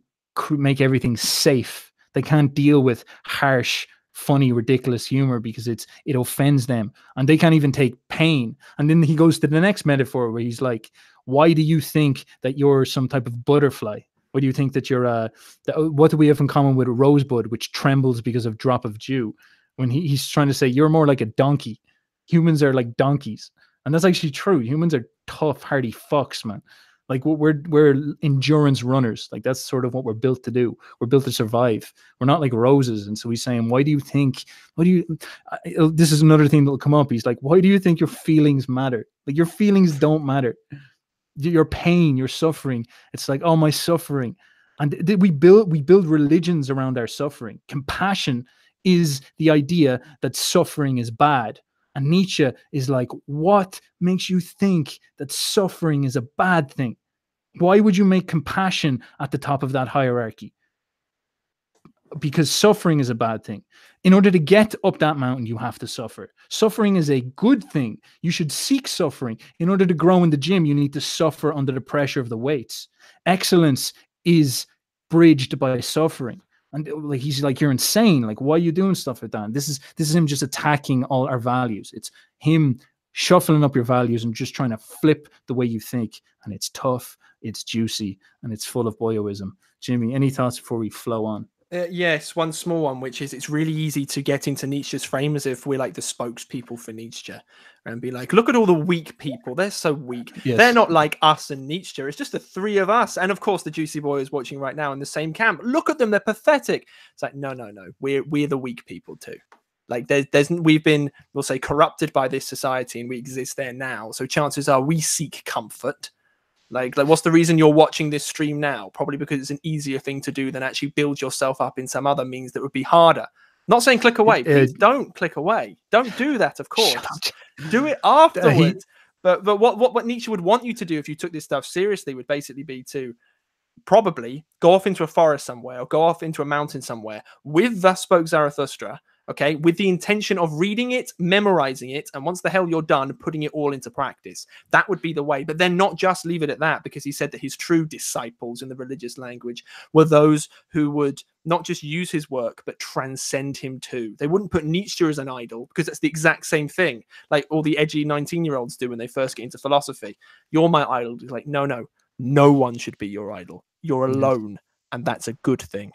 make everything safe. They can't deal with harsh, funny, ridiculous humor because it's it offends them, and they can't even take pain. And then he goes to the next metaphor where he's like, "Why do you think that you're some type of butterfly? Why do you think that you're uh, a? That, oh, what do we have in common with a rosebud, which trembles because of drop of dew?" When he, he's trying to say you're more like a donkey. Humans are like donkeys, and that's actually true. Humans are tough, hardy fucks, man. Like we're we're endurance runners. Like that's sort of what we're built to do. We're built to survive. We're not like roses. And so he's saying, why do you think? Why do you? Uh, this is another thing that'll come up. He's like, why do you think your feelings matter? Like your feelings don't matter. Your pain, your suffering. It's like, oh, my suffering. And th- we build we build religions around our suffering. Compassion is the idea that suffering is bad. And Nietzsche is like, what makes you think that suffering is a bad thing? Why would you make compassion at the top of that hierarchy? Because suffering is a bad thing. In order to get up that mountain, you have to suffer. Suffering is a good thing. You should seek suffering. In order to grow in the gym, you need to suffer under the pressure of the weights. Excellence is bridged by suffering and uh, like he's like you're insane. Like why are you doing stuff like that? And this is this is him just attacking all our values. It's him shuffling up your values and just trying to flip the way you think. And it's tough it's juicy and it's full of boyoism. Jimmy any thoughts before we flow on uh, yes, one small one, which is it's really easy to get into Nietzsche's frame as if we're like the spokespeople for Nietzsche and be like, look at all the weak people. They're so weak. Yes. They're not like us and Nietzsche. It's just the three of us. And of course, the Juicy Boy is watching right now in the same camp. Look at them. They're pathetic. It's like, no, no, no. We're, we're the weak people too. Like there's, there's, we've been, we'll say, corrupted by this society and we exist there now. So chances are we seek comfort like, like, what's the reason you're watching this stream now? Probably because it's an easier thing to do than actually build yourself up in some other means that would be harder. Not saying click away. Please uh, don't click away. Don't do that, of course. Do it afterwards. But but what, what what Nietzsche would want you to do if you took this stuff seriously would basically be to probably go off into a forest somewhere or go off into a mountain somewhere with Thus Spoke Zarathustra okay, with the intention of reading it, memorizing it, and once the hell you're done, putting it all into practice. That would be the way. But then not just leave it at that, because he said that his true disciples in the religious language were those who would not just use his work, but transcend him too. They wouldn't put Nietzsche as an idol because that's the exact same thing, like all the edgy 19 year olds do when they first get into philosophy. You're my idol. He's like, no, no, no one should be your idol. You're mm. alone. And that's a good thing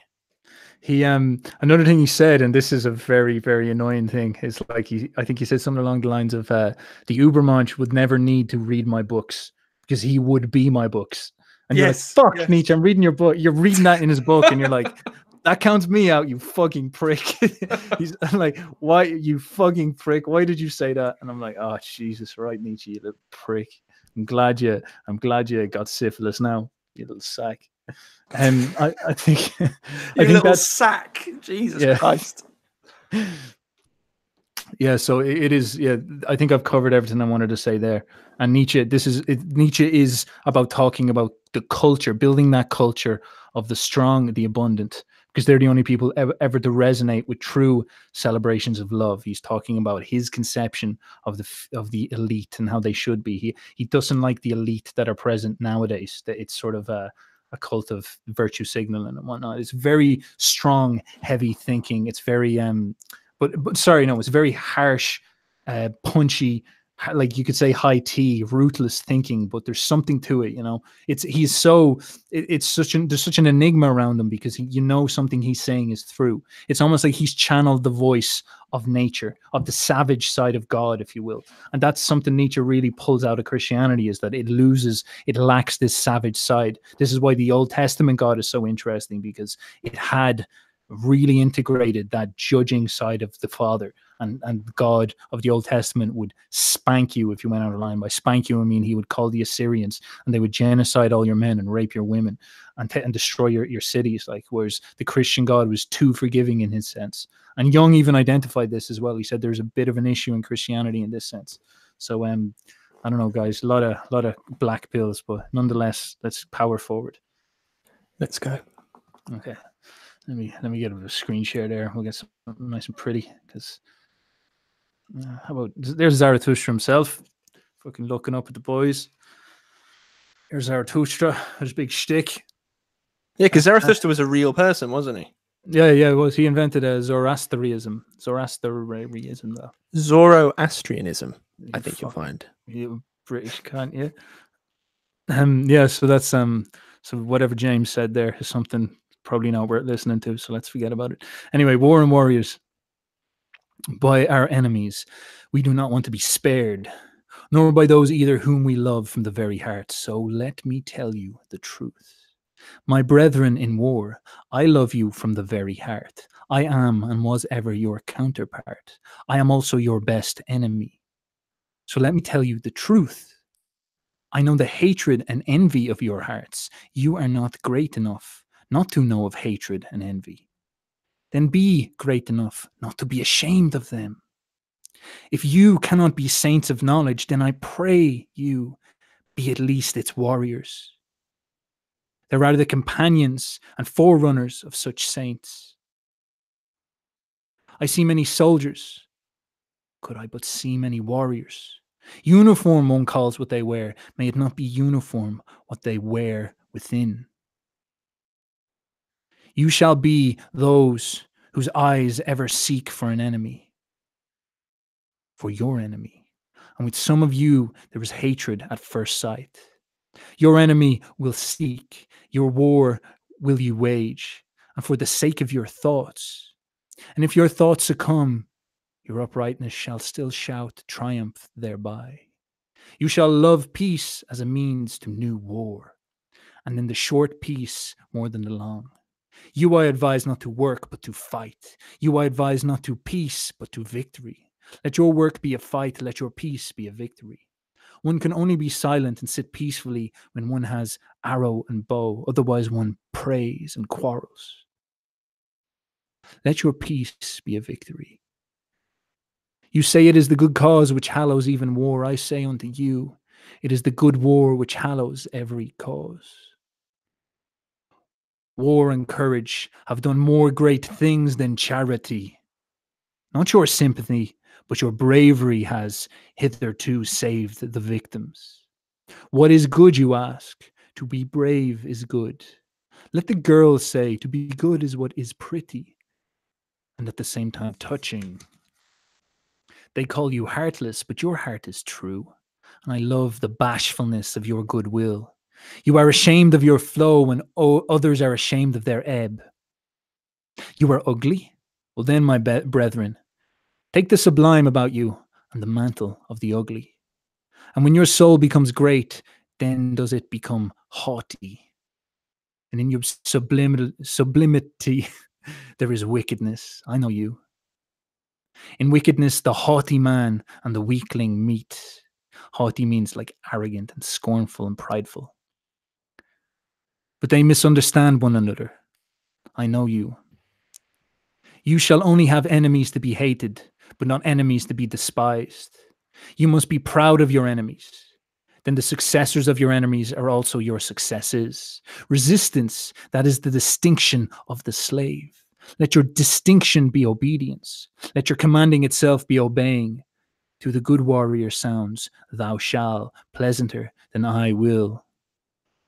he um another thing he said and this is a very very annoying thing is like he i think he said something along the lines of uh the ubermensch would never need to read my books because he would be my books. And yes, you're like fuck yes. nietzsche i'm reading your book you're reading that in his book and you're like that counts me out you fucking prick. He's like why you fucking prick why did you say that? And i'm like oh jesus right nietzsche you little prick. I'm glad you i'm glad you got syphilis now you little sack um, I, I think I think little that's, sack. Jesus yeah. Christ. Yeah, so it, it is. Yeah, I think I've covered everything I wanted to say there. And Nietzsche, this is it, Nietzsche is about talking about the culture, building that culture of the strong, the abundant, because they're the only people ever, ever to resonate with true celebrations of love. He's talking about his conception of the of the elite and how they should be. He he doesn't like the elite that are present nowadays. That it's sort of a a cult of virtue signaling and whatnot. It's very strong, heavy thinking. It's very um, but but sorry, no, it's very harsh, uh, punchy. Like you could say high tea, ruthless thinking, but there's something to it, you know. It's he's so it, it's such an there's such an enigma around him because he, you know something he's saying is true. It's almost like he's channeled the voice of nature, of the savage side of God, if you will. And that's something Nietzsche really pulls out of Christianity is that it loses, it lacks this savage side. This is why the Old Testament God is so interesting because it had really integrated that judging side of the Father and and God of the Old Testament would spank you if you went out of line. By spank you, I mean he would call the Assyrians and they would genocide all your men and rape your women and, t- and destroy your, your cities. Like whereas the Christian God was too forgiving in his sense. And Jung even identified this as well. He said there's a bit of an issue in Christianity in this sense. So um I don't know, guys, a lot of lot of black pills, but nonetheless, let's power forward. Let's go. Okay. Let me let me get a screen share there. We'll get some nice and pretty because how about there's Zarathustra himself, fucking looking up at the boys. There's Zarathustra, there's big shtick. Yeah, because Zarathustra was a real person, wasn't he? Yeah, yeah, it was. He invented a Zoroastrianism. Zoroastrianism, though. Zoroastrianism, I You think you'll find. You British, can't you? Um, yeah, so that's um, so whatever James said there is something probably not worth listening to. So let's forget about it. Anyway, war and warriors. By our enemies, we do not want to be spared, nor by those either whom we love from the very heart. So let me tell you the truth. My brethren in war, I love you from the very heart. I am and was ever your counterpart. I am also your best enemy. So let me tell you the truth. I know the hatred and envy of your hearts. You are not great enough not to know of hatred and envy. Then be great enough not to be ashamed of them. If you cannot be saints of knowledge, then I pray you be at least its warriors. There are rather the companions and forerunners of such saints. I see many soldiers. Could I but see many warriors? Uniform one calls what they wear. May it not be uniform what they wear within. You shall be those whose eyes ever seek for an enemy, for your enemy. And with some of you, there is hatred at first sight. Your enemy will seek, your war will you wage, and for the sake of your thoughts. And if your thoughts succumb, your uprightness shall still shout triumph thereby. You shall love peace as a means to new war, and in the short peace more than the long. You I advise not to work, but to fight. You I advise not to peace, but to victory. Let your work be a fight, let your peace be a victory. One can only be silent and sit peacefully when one has arrow and bow, otherwise, one prays and quarrels. Let your peace be a victory. You say it is the good cause which hallows even war. I say unto you, it is the good war which hallows every cause. War and courage have done more great things than charity. Not your sympathy, but your bravery has hitherto saved the victims. What is good, you ask? To be brave is good. Let the girls say, to be good is what is pretty, and at the same time touching. They call you heartless, but your heart is true, and I love the bashfulness of your goodwill. You are ashamed of your flow when o- others are ashamed of their ebb. You are ugly? Well, then, my be- brethren, take the sublime about you and the mantle of the ugly. And when your soul becomes great, then does it become haughty. And in your sublimity, sublimity there is wickedness. I know you. In wickedness, the haughty man and the weakling meet. Haughty means like arrogant and scornful and prideful. But they misunderstand one another. I know you. You shall only have enemies to be hated, but not enemies to be despised. You must be proud of your enemies. Then the successors of your enemies are also your successes. Resistance, that is the distinction of the slave. Let your distinction be obedience. Let your commanding itself be obeying. To the good warrior sounds, Thou shall, pleasanter than I will.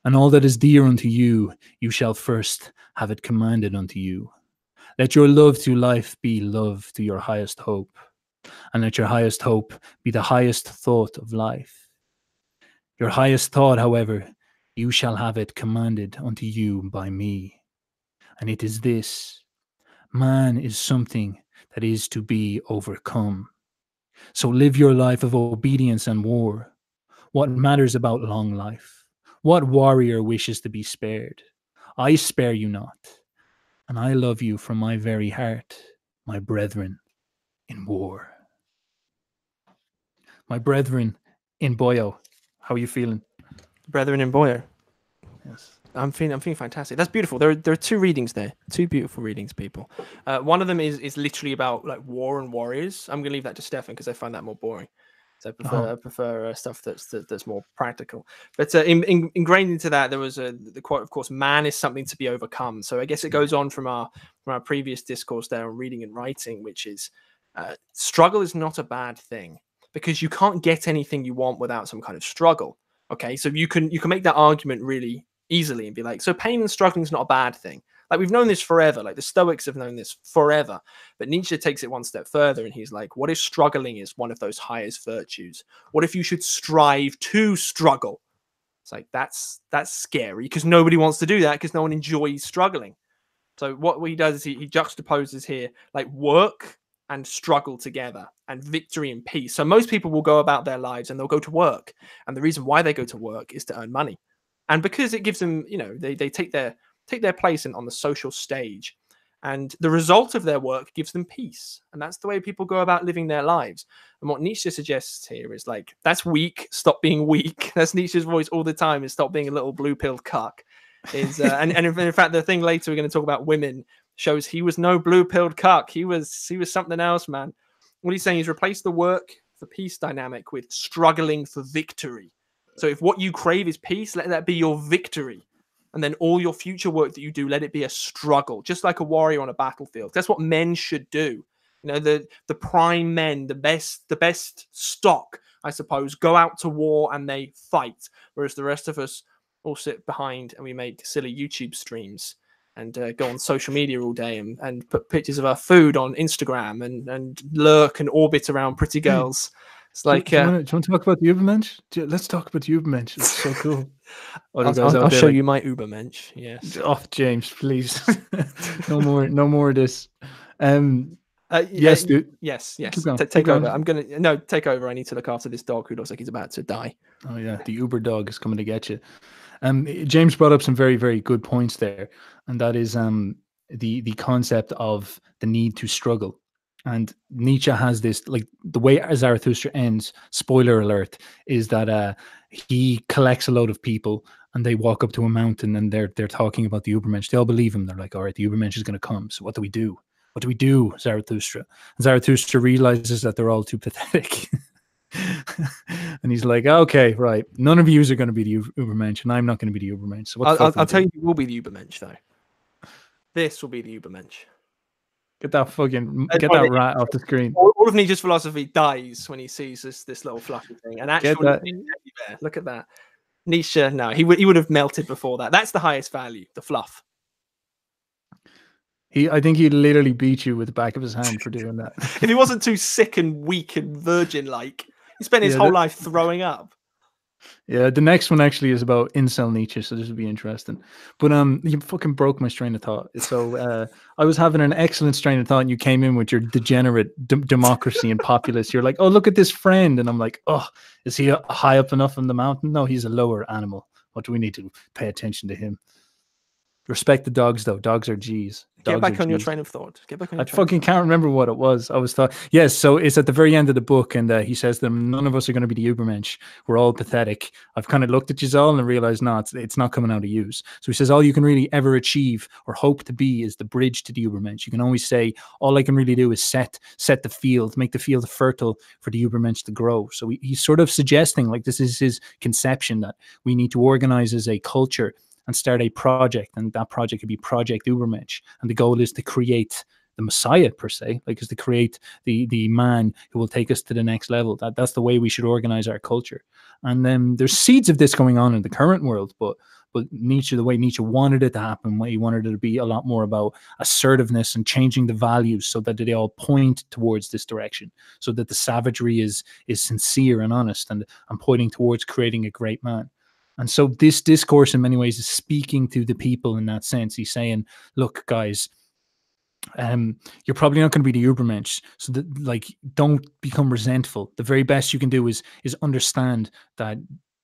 And all that is dear unto you, you shall first have it commanded unto you. Let your love to life be love to your highest hope, and let your highest hope be the highest thought of life. Your highest thought, however, you shall have it commanded unto you by me. And it is this man is something that is to be overcome. So live your life of obedience and war. What matters about long life? What warrior wishes to be spared? I spare you not, and I love you from my very heart, my brethren in war. My brethren in Boyo, how are you feeling? Brethren in Boyer. Yes. I'm feeling I'm feeling fantastic. That's beautiful. There are, there are two readings there. Two beautiful readings, people. Uh, one of them is is literally about like war and warriors. I'm gonna leave that to Stefan because I find that more boring. So I prefer Uh-huh. I prefer uh, stuff that's that, that's more practical. But uh, in, in, ingrained into that, there was a the quote, of course, "Man is something to be overcome." So I guess it goes on from our from our previous discourse there on reading and writing, which is uh, struggle is not a bad thing because you can't get anything you want without some kind of struggle. Okay, so you can you can make that argument really easily and be like, so pain and struggling is not a bad thing. Like we've known this forever. Like the Stoics have known this forever. But Nietzsche takes it one step further and he's like, what if struggling is one of those highest virtues? What if you should strive to struggle? It's like that's that's scary because nobody wants to do that because no one enjoys struggling. So what he does is he, he juxtaposes here like work and struggle together and victory and peace. So most people will go about their lives and they'll go to work. And the reason why they go to work is to earn money. And because it gives them, you know, they, they take their take their place in, on the social stage. And the result of their work gives them peace. And that's the way people go about living their lives. And what Nietzsche suggests here is like, that's weak. Stop being weak. That's Nietzsche's voice all the time is stop being a little blue pilled cuck. Is uh, and, and in fact, the thing later we're going to talk about women shows he was no blue pilled cuck. He was he was something else, man. What he's saying is replace the work for peace dynamic with struggling for victory. So if what you crave is peace, let that be your victory and then all your future work that you do let it be a struggle just like a warrior on a battlefield. That's what men should do. You know the the prime men the best the best stock i suppose go out to war and they fight whereas the rest of us all sit behind and we make silly youtube streams and uh, go on social media all day and, and put pictures of our food on instagram and and lurk and orbit around pretty hmm. girls it's like do, you, uh, do, you want, to, talk about the Ubermensch? Let's talk about the Ubermensch. It's so cool. I'll, I'll, I'll show you my Ubermensch. Yes. Off, oh, James, please. no more, no more of this. Um, uh, yes, dude. Yes, yes. T- take over. I'm gonna no take over. I need to look after this dog who looks like he's about to die. Oh yeah, the Uber dog is coming to get you. Um, James brought up some very, very good points there, and that is um the the concept of the need to struggle and Nietzsche has this like the way Zarathustra ends. Spoiler alert: is that uh, he collects a load of people and they walk up to a mountain and they're they're talking about the Ubermensch. They all believe him. They're like, "All right, the Ubermensch is going to come. So what do we do? What do we do?" Zarathustra. And Zarathustra realizes that they're all too pathetic. and he's like, okay, right. None of you are going to be the Ubermensch, and I'm not going to be the Ubermensch. So I'll, I'll, I'll tell you, who will be the Ubermensch though. This will be the Ubermensch. Get that fucking get that rat off the screen. All, all, of Nietzsche's philosophy dies when he sees this this little fluffy thing. And actually, look at that. Nietzsche, no, he would he would have melted before that. That's the highest value, the fluff. He, I think he literally beat you with the back of his hand for doing that. if he wasn't too sick and weak and virgin like, he spent his yeah, whole that... life throwing up. Yeah, the next one actually is about incel Nietzsche, so this would be interesting. But um, you fucking broke my strain of thought. So uh, I was having an excellent strain of thought, and you came in with your degenerate democracy and populist. You're like, oh, look at this friend, and I'm like, oh, is he high up enough on the mountain? No, he's a lower animal. What do we need to pay attention to him? Respect the dogs, though. Dogs are G's. Dogs Get back on G's. your train of thought. Get back on. Your. I fucking can't remember what it was. I was thought. Yes, so it's at the very end of the book, and uh, he says them, "None of us are going to be the Ubermensch. We're all pathetic." I've kind of looked at you all and realized, no, it's, it's not coming out of use. So he says, all you can really ever achieve or hope to be is the bridge to the Ubermensch. You can always say, all I can really do is set set the field, make the field fertile for the Ubermensch to grow. So he, he's sort of suggesting, like this is his conception that we need to organize as a culture and start a project, and that project could be Project Ubermensch, and the goal is to create the Messiah per se, like is to create the the man who will take us to the next level. That that's the way we should organize our culture. And then there's seeds of this going on in the current world, but but Nietzsche, the way Nietzsche wanted it to happen, he wanted it to be a lot more about assertiveness and changing the values so that they all point towards this direction, so that the savagery is is sincere and honest and and pointing towards creating a great man. And so this discourse, in many ways, is speaking to the people in that sense. He's saying, "Look, guys, um, you're probably not going to be the Ubermensch, so that like don't become resentful. The very best you can do is is understand that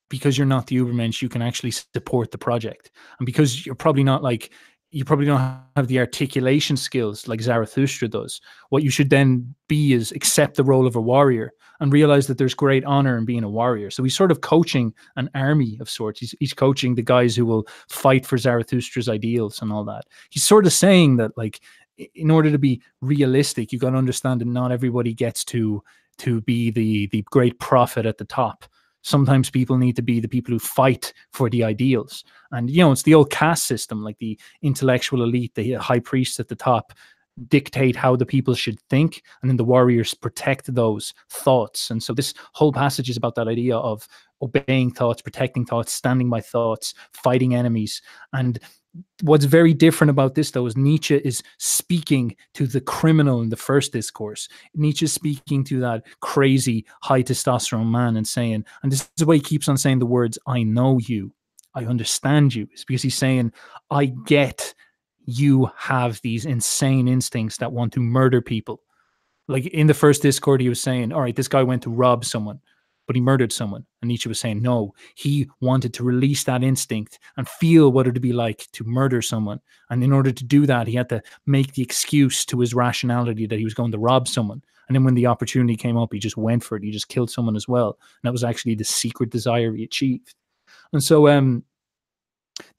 because you're not the Ubermensch, you can actually support the project, and because you're probably not like you probably don't have the articulation skills like Zarathustra does. What you should then be is accept the role of a warrior and realize that there's great honor in being a warrior. So he's sort of coaching an army of sorts. He's, he's coaching the guys who will fight for Zarathustra's ideals and all that. He's sort of saying that, like, in order to be realistic, you got to understand that not everybody gets to to be the the great prophet at the top sometimes people need to be the people who fight for the ideals. And, you know, it's the old caste system, like the intellectual elite, the high priest at the top dictate how the people should think and then the warriors protect those thoughts. And so this whole passage is about that idea of obeying thoughts protecting thoughts standing by thoughts fighting enemies. And what's very different about this though is nietzsche is speaking to the criminal in the first discourse. Nietzsche is speaking to that crazy high testosterone man and saying and this is why he keeps on saying the words i know you. I understand you. It's because he's saying i get you have these insane instincts that want to murder people. Like in the first discourse, he was saying, All right, this guy went to rob someone, but he murdered someone. And Nietzsche was saying, No, he wanted to release that instinct and feel what it would be like to murder someone. And in order to do that, he had to make the excuse to his rationality that he was going to rob someone. And then when the opportunity came up, he just went for it. He just killed someone as well. And that was actually the secret desire he achieved. And so um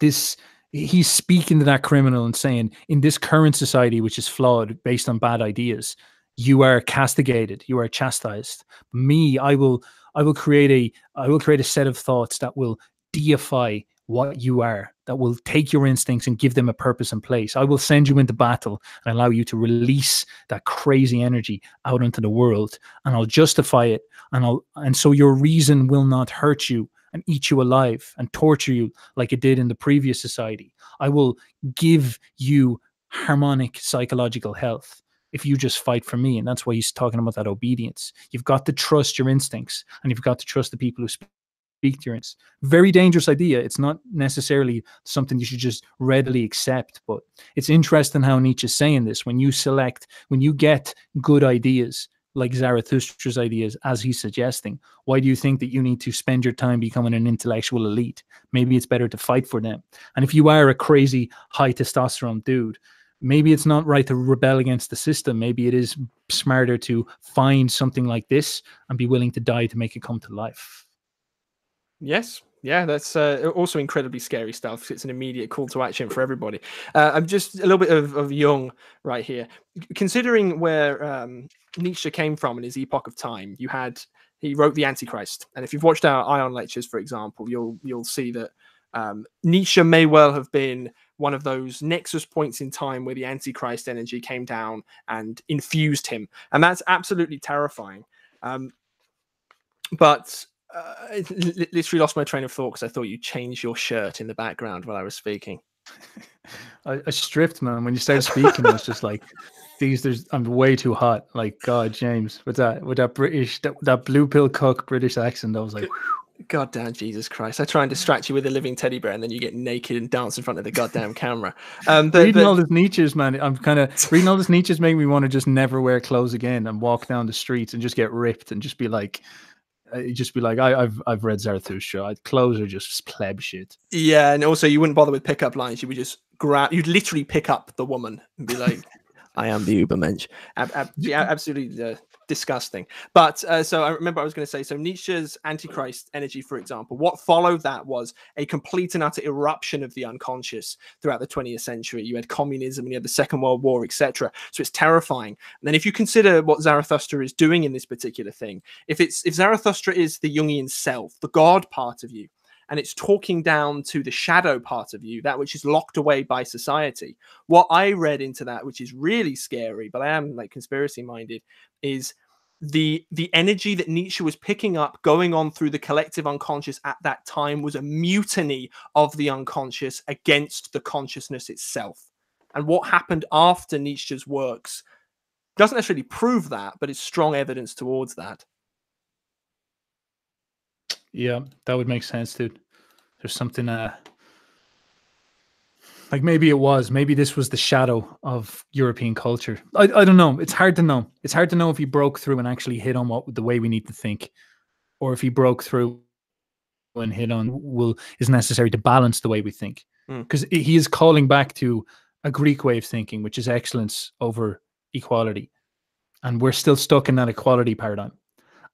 this he's speaking to that criminal and saying, in this current society, which is flawed based on bad ideas, you are castigated, you are chastised. Me, I will, I will create a, I will create a set of thoughts that will deify what you are, that will take your instincts and give them a purpose and place. I will send you into battle and allow you to release that crazy energy out into the world, and I'll justify it, and I'll, and so your reason will not hurt you and eat you alive and torture you like it did in the previous society. I will give you harmonic psychological health if you just fight for me. And that's why he's talking about that obedience. You've got to trust your instincts and you've got to trust the people who speak to your instincts. Very dangerous idea. It's not necessarily something you should just readily accept, but it's interesting how Nietzsche's saying this. When you select, when you get good ideas, like Zarathustra's ideas as he's suggesting? Why do you think that you need to spend your time becoming an intellectual elite? Maybe it's better to fight for them. And if you are a crazy high testosterone dude, maybe it's not right to rebel against the system. Maybe it is smarter to find something like this and be willing to die to make it come to life. Yes, yeah, that's uh, also incredibly scary stuff. It's an immediate call to action for everybody. Uh, I'm just a little bit of, of Jung right here. Considering where um, Nietzsche came from in his epoch of time, you had he wrote the Antichrist, and if you've watched our Aion lectures, for example, you'll you'll see that um, Nietzsche may well have been one of those nexus points in time where the Antichrist energy came down and infused him, and that's absolutely terrifying. Um, but uh, I literally lost my train of thought because I thought you changed your shirt in the background while I was speaking. I, I stripped, man. When you started speaking, I was just like, "These, there's, I'm way too hot." Like, God, James, with that, with that British, that, that blue pill cook British accent, I was like, God damn Jesus Christ! I try and distract you with a living teddy bear, and then you get naked and dance in front of the goddamn camera. Um, but, reading but... all this Nietzsche's, man, I'm kind of reading all this Nietzsche's, making me want to just never wear clothes again and walk down the streets and just get ripped and just be like, you just be like, I, have I've read Zarathustra. I, clothes are just pleb shit. Yeah, and also you wouldn't bother with pickup lines. You would just grab. You'd literally pick up the woman and be like, "I am the Ubermensch." Ab- ab- yeah, absolutely uh, disgusting. But uh, so I remember I was going to say so Nietzsche's Antichrist energy, for example, what followed that was a complete and utter eruption of the unconscious throughout the 20th century. You had communism and you had the Second World War, etc. So it's terrifying. And then if you consider what Zarathustra is doing in this particular thing, if it's if Zarathustra is the Jungian self, the God part of you, and it's talking down to the shadow part of you, that which is locked away by society. What I read into that, which is really scary, but I am like conspiracy minded, is the the energy that Nietzsche was picking up going on through the collective unconscious at that time was a mutiny of the unconscious against the consciousness itself. And what happened after Nietzsche's works doesn't necessarily prove that, but it's strong evidence towards that. Yeah, that would make sense, dude. There's something uh like maybe it was, maybe this was the shadow of European culture. I, I don't know. It's hard to know. It's hard to know if he broke through and actually hit on what the way we need to think, or if he broke through and hit on will is necessary to balance the way we think. Because mm. he is calling back to a Greek way of thinking, which is excellence over equality. And we're still stuck in that equality paradigm.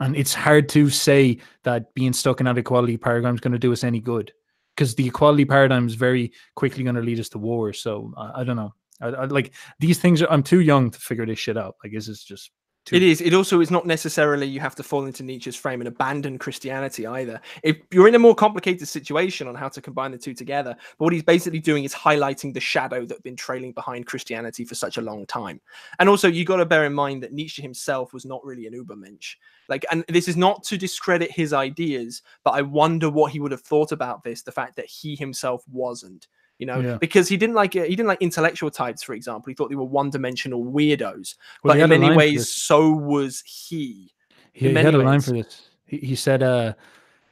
And it's hard to say that being stuck in that equality paradigm is going to do us any good because the equality paradigm is very quickly going to lead us to war. So I, I don't know. I, I, like these things. Are, I'm too young to figure this shit out. Like this is just It is. It also is not necessarily you have to fall into Nietzsche's frame and abandon Christianity either. If you're in a more complicated situation on how to combine the two together, but what he's basically doing is highlighting the shadow that's been trailing behind Christianity for such a long time. And also, you got to bear in mind that Nietzsche himself was not really an Ubermensch. Like, and this is not to discredit his ideas, but I wonder what he would have thought about this. The fact that he himself wasn't you know, Yeah. because he didn't like he didn't like intellectual types, for example. He thought they were one-dimensional weirdos. Well, but in many ways, so was he. He, he had a line for this. He, he said, uh,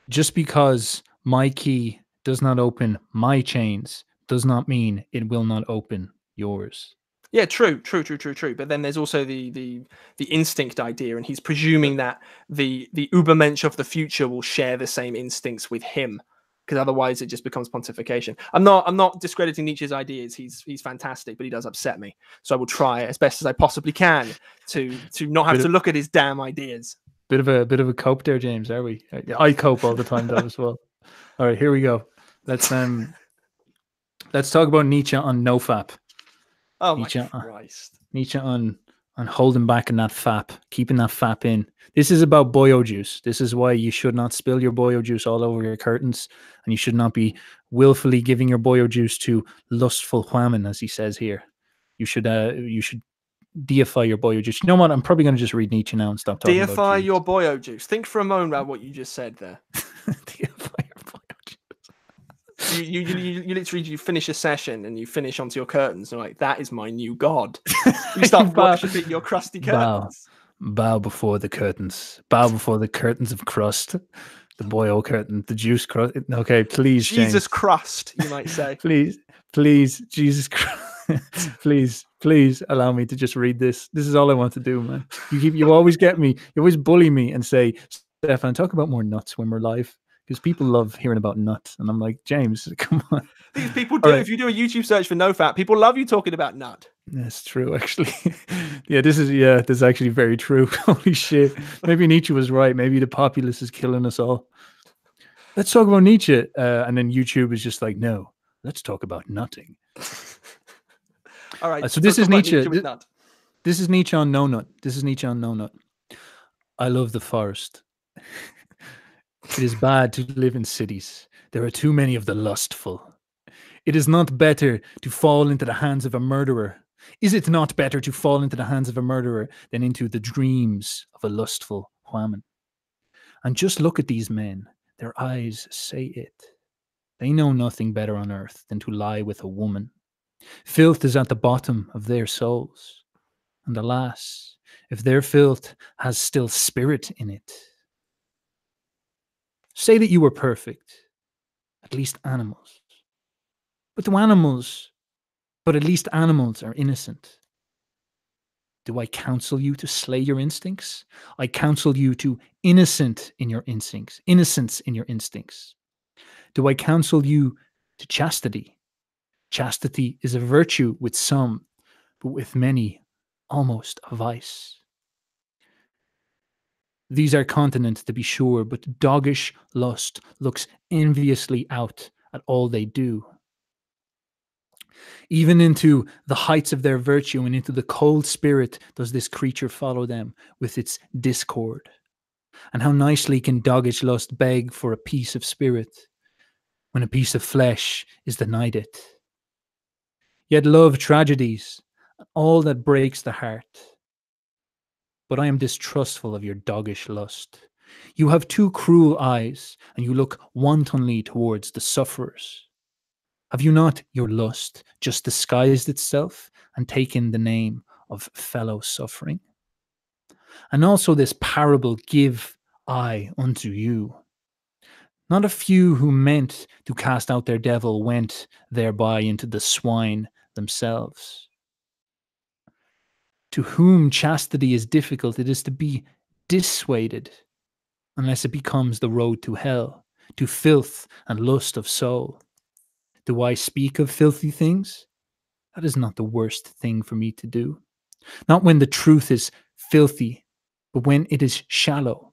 "Just because my key does not open my chains does not mean it will not open yours." Yeah, true, true, true, true, true. But then there's also the the the instinct idea, and he's presuming that the the Ubermensch of the future will share the same instincts with him, because otherwise it just becomes pontification. I'm not I'm not discrediting Nietzsche's ideas. He's he's fantastic, but he does upset me. So I will try as best as I possibly can to to not have Bit to of- look at his damn ideas. Bit of a bit of a cope there, James. Are we? I- cope all the time though as well. All right, here we go. Let's um, let's talk about Nietzsche on NoFap. Oh my Nietzsche, uh, Christ! Nietzsche on on holding back in that fap, keeping that fap in. This is about boyo juice. This is why you should not spill your boyo juice all over your curtains, and you should not be willfully giving your boyo juice to lustful women, as he says here. You should uh you should deify your boyo juice. You know what? I'm probably going to just read Nietzsche now and stop talking Deify your boyo juice. Think for a moment about what you just said there. deify your boyo juice. You, you, you, you, literally you finish a session and you finish onto your curtains and like that is my new god. You start Bow- worshiping your crusty curtains. bow before the curtains. Bow before the curtains of crust. The boyo curtain, the juice crust. Okay, please, Jesus James. crust, you might say. please, please, Jesus Christ, please, please allow me to just read this. This is all I want to do, man. You keep, you always get me, you always bully me and say, Stefan, talk about more nuts when we're live. Because people love hearing about nuts. And I'm like, James, come on. These people do. right. If you do a YouTube search for no fap, people love you talking about nut. That's true, actually. yeah, this is, yeah, this is actually very true. Holy shit. Maybe Nietzsche was right. Maybe the populace is killing us all. Let's talk about Nietzsche. Uh, and then YouTube is just like, no, let's talk about nutting. All right. Uh, so this is Nietzsche. nut. This is Nietzsche on No Nut. This is Nietzsche on No Nut. I love the forest. It is bad to live in cities. There are too many of the lustful. It is not better to fall into the hands of a murderer. Is it not better to fall into the hands of a murderer than into the dreams of a lustful woman? And just look at these men. Their eyes say it. They know nothing better on earth than to lie with a woman. Filth is at the bottom of their souls. And alas, if their filth has still spirit in it. Say that you were perfect, at least animals. But do animals, but at least animals are innocent. Do I counsel you to slay your instincts? I counsel you to innocent in your instincts, innocence in your instincts. Do I counsel you to chastity? Chastity is a virtue with some, but with many, almost a vice. These are continent, to be sure, but doggish lust looks enviously out at all they do. Even into the heights of their virtue and into the cold spirit does this creature follow them with its discord. And how nicely can doggish lust beg for a piece of spirit when a piece of flesh is denied it. Yet love tragedies, all that breaks the heart. But I am distrustful of your doggish lust. You have two cruel eyes, and you look wantonly towards the sufferers. Have you not your lust just disguised itself and taken the name of fellow suffering? And also this parable give I unto you. Not a few who meant to cast out their devil went thereby into the swine themselves. To whom chastity is difficult, it is to be dissuaded, unless it becomes the road to hell, to filth and lust of soul. Do I speak of filthy things? That is not the worst thing for me to do. Not when the truth is filthy, but when it is shallow.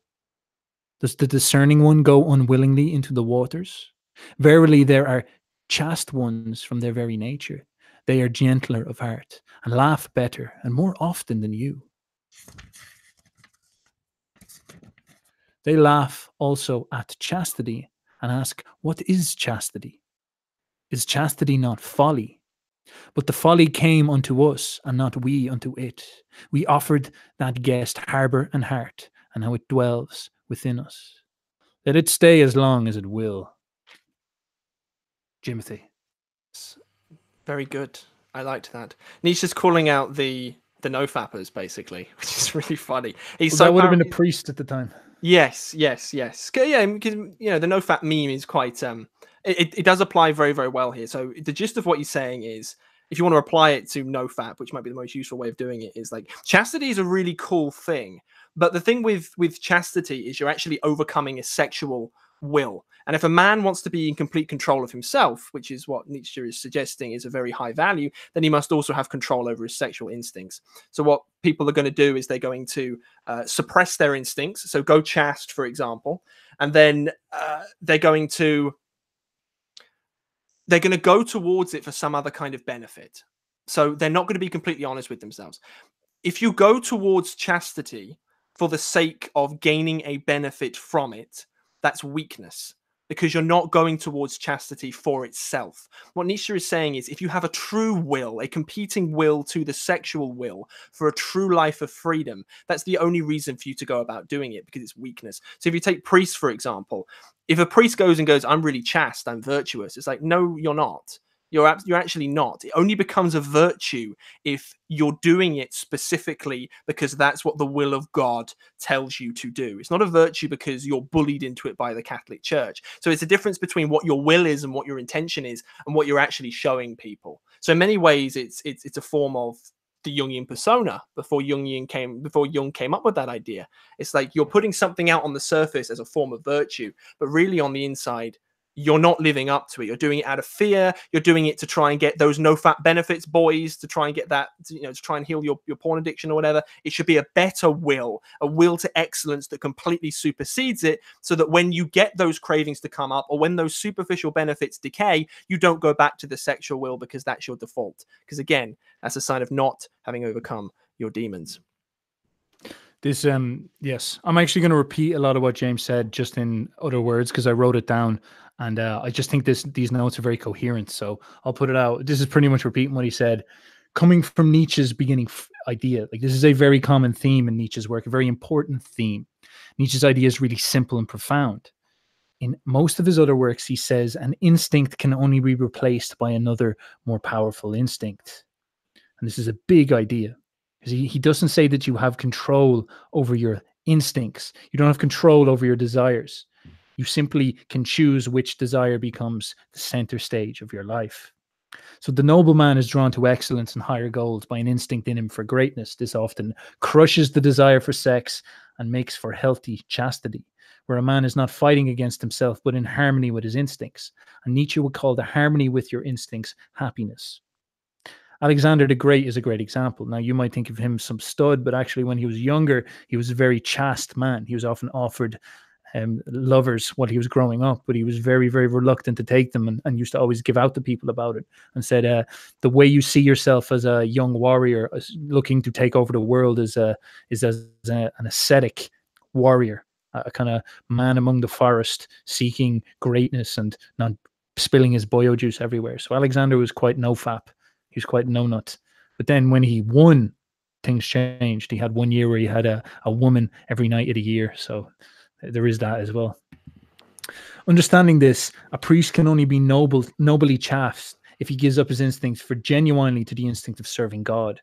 Does the discerning one go unwillingly into the waters? Verily, there are chaste ones from their very nature. They are gentler of heart and laugh better and more often than you. They laugh also at chastity and ask, What is chastity? Is chastity not folly? But the folly came unto us, and not we unto it. We offered that guest harbour and heart, and how it dwells within us. Let it stay as long as it will. Jimothy. Very good. I liked that. Nietzsche's calling out the the no fappers basically, which is really funny. He's well, so would have been a priest at the time. Yes, yes, yes. Yeah, because you know the no fap meme is quite um it, it does apply very, very well here. So the gist of what he's saying is if you want to apply it to no fap, which might be the most useful way of doing it, is like chastity is a really cool thing. But the thing with with chastity is you're actually overcoming a sexual will. And if a man wants to be in complete control of himself, which is what Nietzsche is suggesting is a very high value, then he must also have control over his sexual instincts. So, what people are going to do is they're going to uh, suppress their instincts. So, go chaste, for example, and then uh, they're going to they're going to go towards it for some other kind of benefit. So they're not going to be completely honest with themselves. If you go towards chastity for the sake of gaining a benefit from it, that's weakness because you're not going towards chastity for itself. What Nietzsche is saying is if you have a true will, a competing will to the sexual will for a true life of freedom, that's the only reason for you to go about doing it because it's weakness. So if you take priests, for example, if a priest goes and goes, I'm really chaste, I'm virtuous, it's like, no, you're not. You're you're actually not. It only becomes a virtue if you're doing it specifically because that's what the will of God tells you to do. It's not a virtue because you're bullied into it by the Catholic Church. So it's a difference between what your will is and what your intention is and what you're actually showing people. So in many ways, it's it's it's a form of the Jungian persona before Jungian came before Jung came up with that idea. It's like you're putting something out on the surface as a form of virtue, but really on the inside, you're not living up to it. You're doing it out of fear. You're doing it to try and get those no fap benefits, boys, to try and get that, you know, to try and heal your, your porn addiction or whatever. It should be a better will, a will to excellence that completely supersedes it so that when you get those cravings to come up or when those superficial benefits decay, you don't go back to the sexual will because that's your default. Because again, that's a sign of not having overcome your demons. This um yes, I'm actually going to repeat a lot of what James said just in other words because I wrote it down and uh, I just think this these notes are very coherent. So I'll put it out. This is pretty much repeating what he said, coming from Nietzsche's beginning f- idea. Like this is a very common theme in Nietzsche's work, a very important theme. Nietzsche's idea is really simple and profound. In most of his other works, he says an instinct can only be replaced by another more powerful instinct. And this is a big idea because he, he doesn't say that you have control over your instincts, you don't have control over your desires. You simply can choose which desire becomes the center stage of your life. So the noble man is drawn to excellence and higher goals by an instinct in him for greatness. This often crushes the desire for sex and makes for healthy chastity, where a man is not fighting against himself but in harmony with his instincts. And Nietzsche would call the harmony with your instincts happiness. Alexander the Great is a great example. Now, you might think of him some stud, but actually, when he was younger, he was a very chaste man. He was often offered um, lovers while he was growing up, but he was very, very reluctant to take them and, and used to always give out to people about it and said, uh, the way you see yourself as a young warrior looking to take over the world is, a, is as a, an ascetic warrior, a kind of man among the forest seeking greatness and not spilling his boyo juice everywhere. So Alexander was quite no fap. He was quite no nut. But then when he won, things changed. He had one year where he had a, a woman every night of the year. So there is that as well. Understanding this, a priest can only be noble, nobly chaffed if he gives up his instincts for genuinely to the instinct of serving God.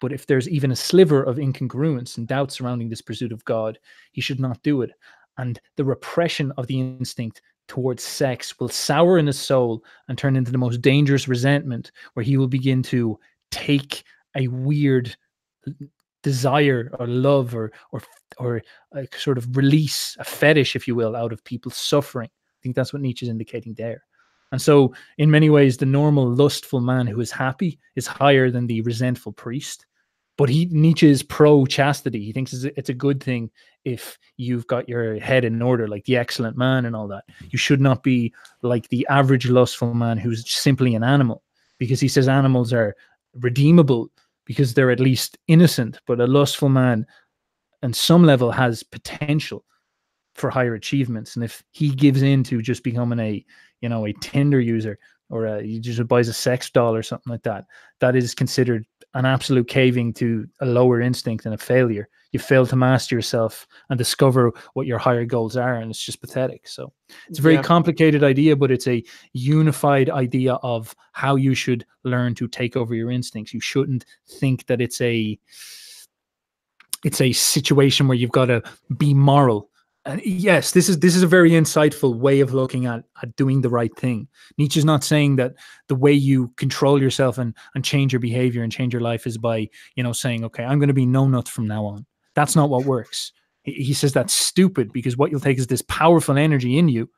But if there's even a sliver of incongruence and doubt surrounding this pursuit of God, he should not do it. And the repression of the instinct towards sex will sour in his soul and turn into the most dangerous resentment, where he will begin to take a weird desire or love or or or a sort of release a fetish if you will out of people's suffering. I think that's what nietzsche is indicating there. And so in many ways the normal lustful man who is happy is higher than the resentful priest. But he nietzsche is pro chastity he thinks it's a good thing if you've got your head in order like the excellent man and all that. You should not be like the average lustful man who's simply an animal because he says animals are redeemable because they're at least innocent. But a lustful man, on some level, has potential for higher achievements. And if he gives in to just becoming a, you know, a Tinder user or a, he just buys a sex doll or something like that, that is considered an absolute caving to a lower instinct and a failure. You fail to master yourself and discover what your higher goals are, and it's just pathetic. So it's a very Yeah. complicated idea, but it's a unified idea of how you should learn to take over your instincts. You shouldn't think that it's a it's a situation where you've got to be moral. And yes, this is this is a very insightful way of looking at, at doing the right thing. Nietzsche's not saying that the way you control yourself and and change your behavior and change your life is by you know saying okay I'm going to be no nut from now on. That's not what works. He, says that's stupid because what you'll take is this powerful energy in you,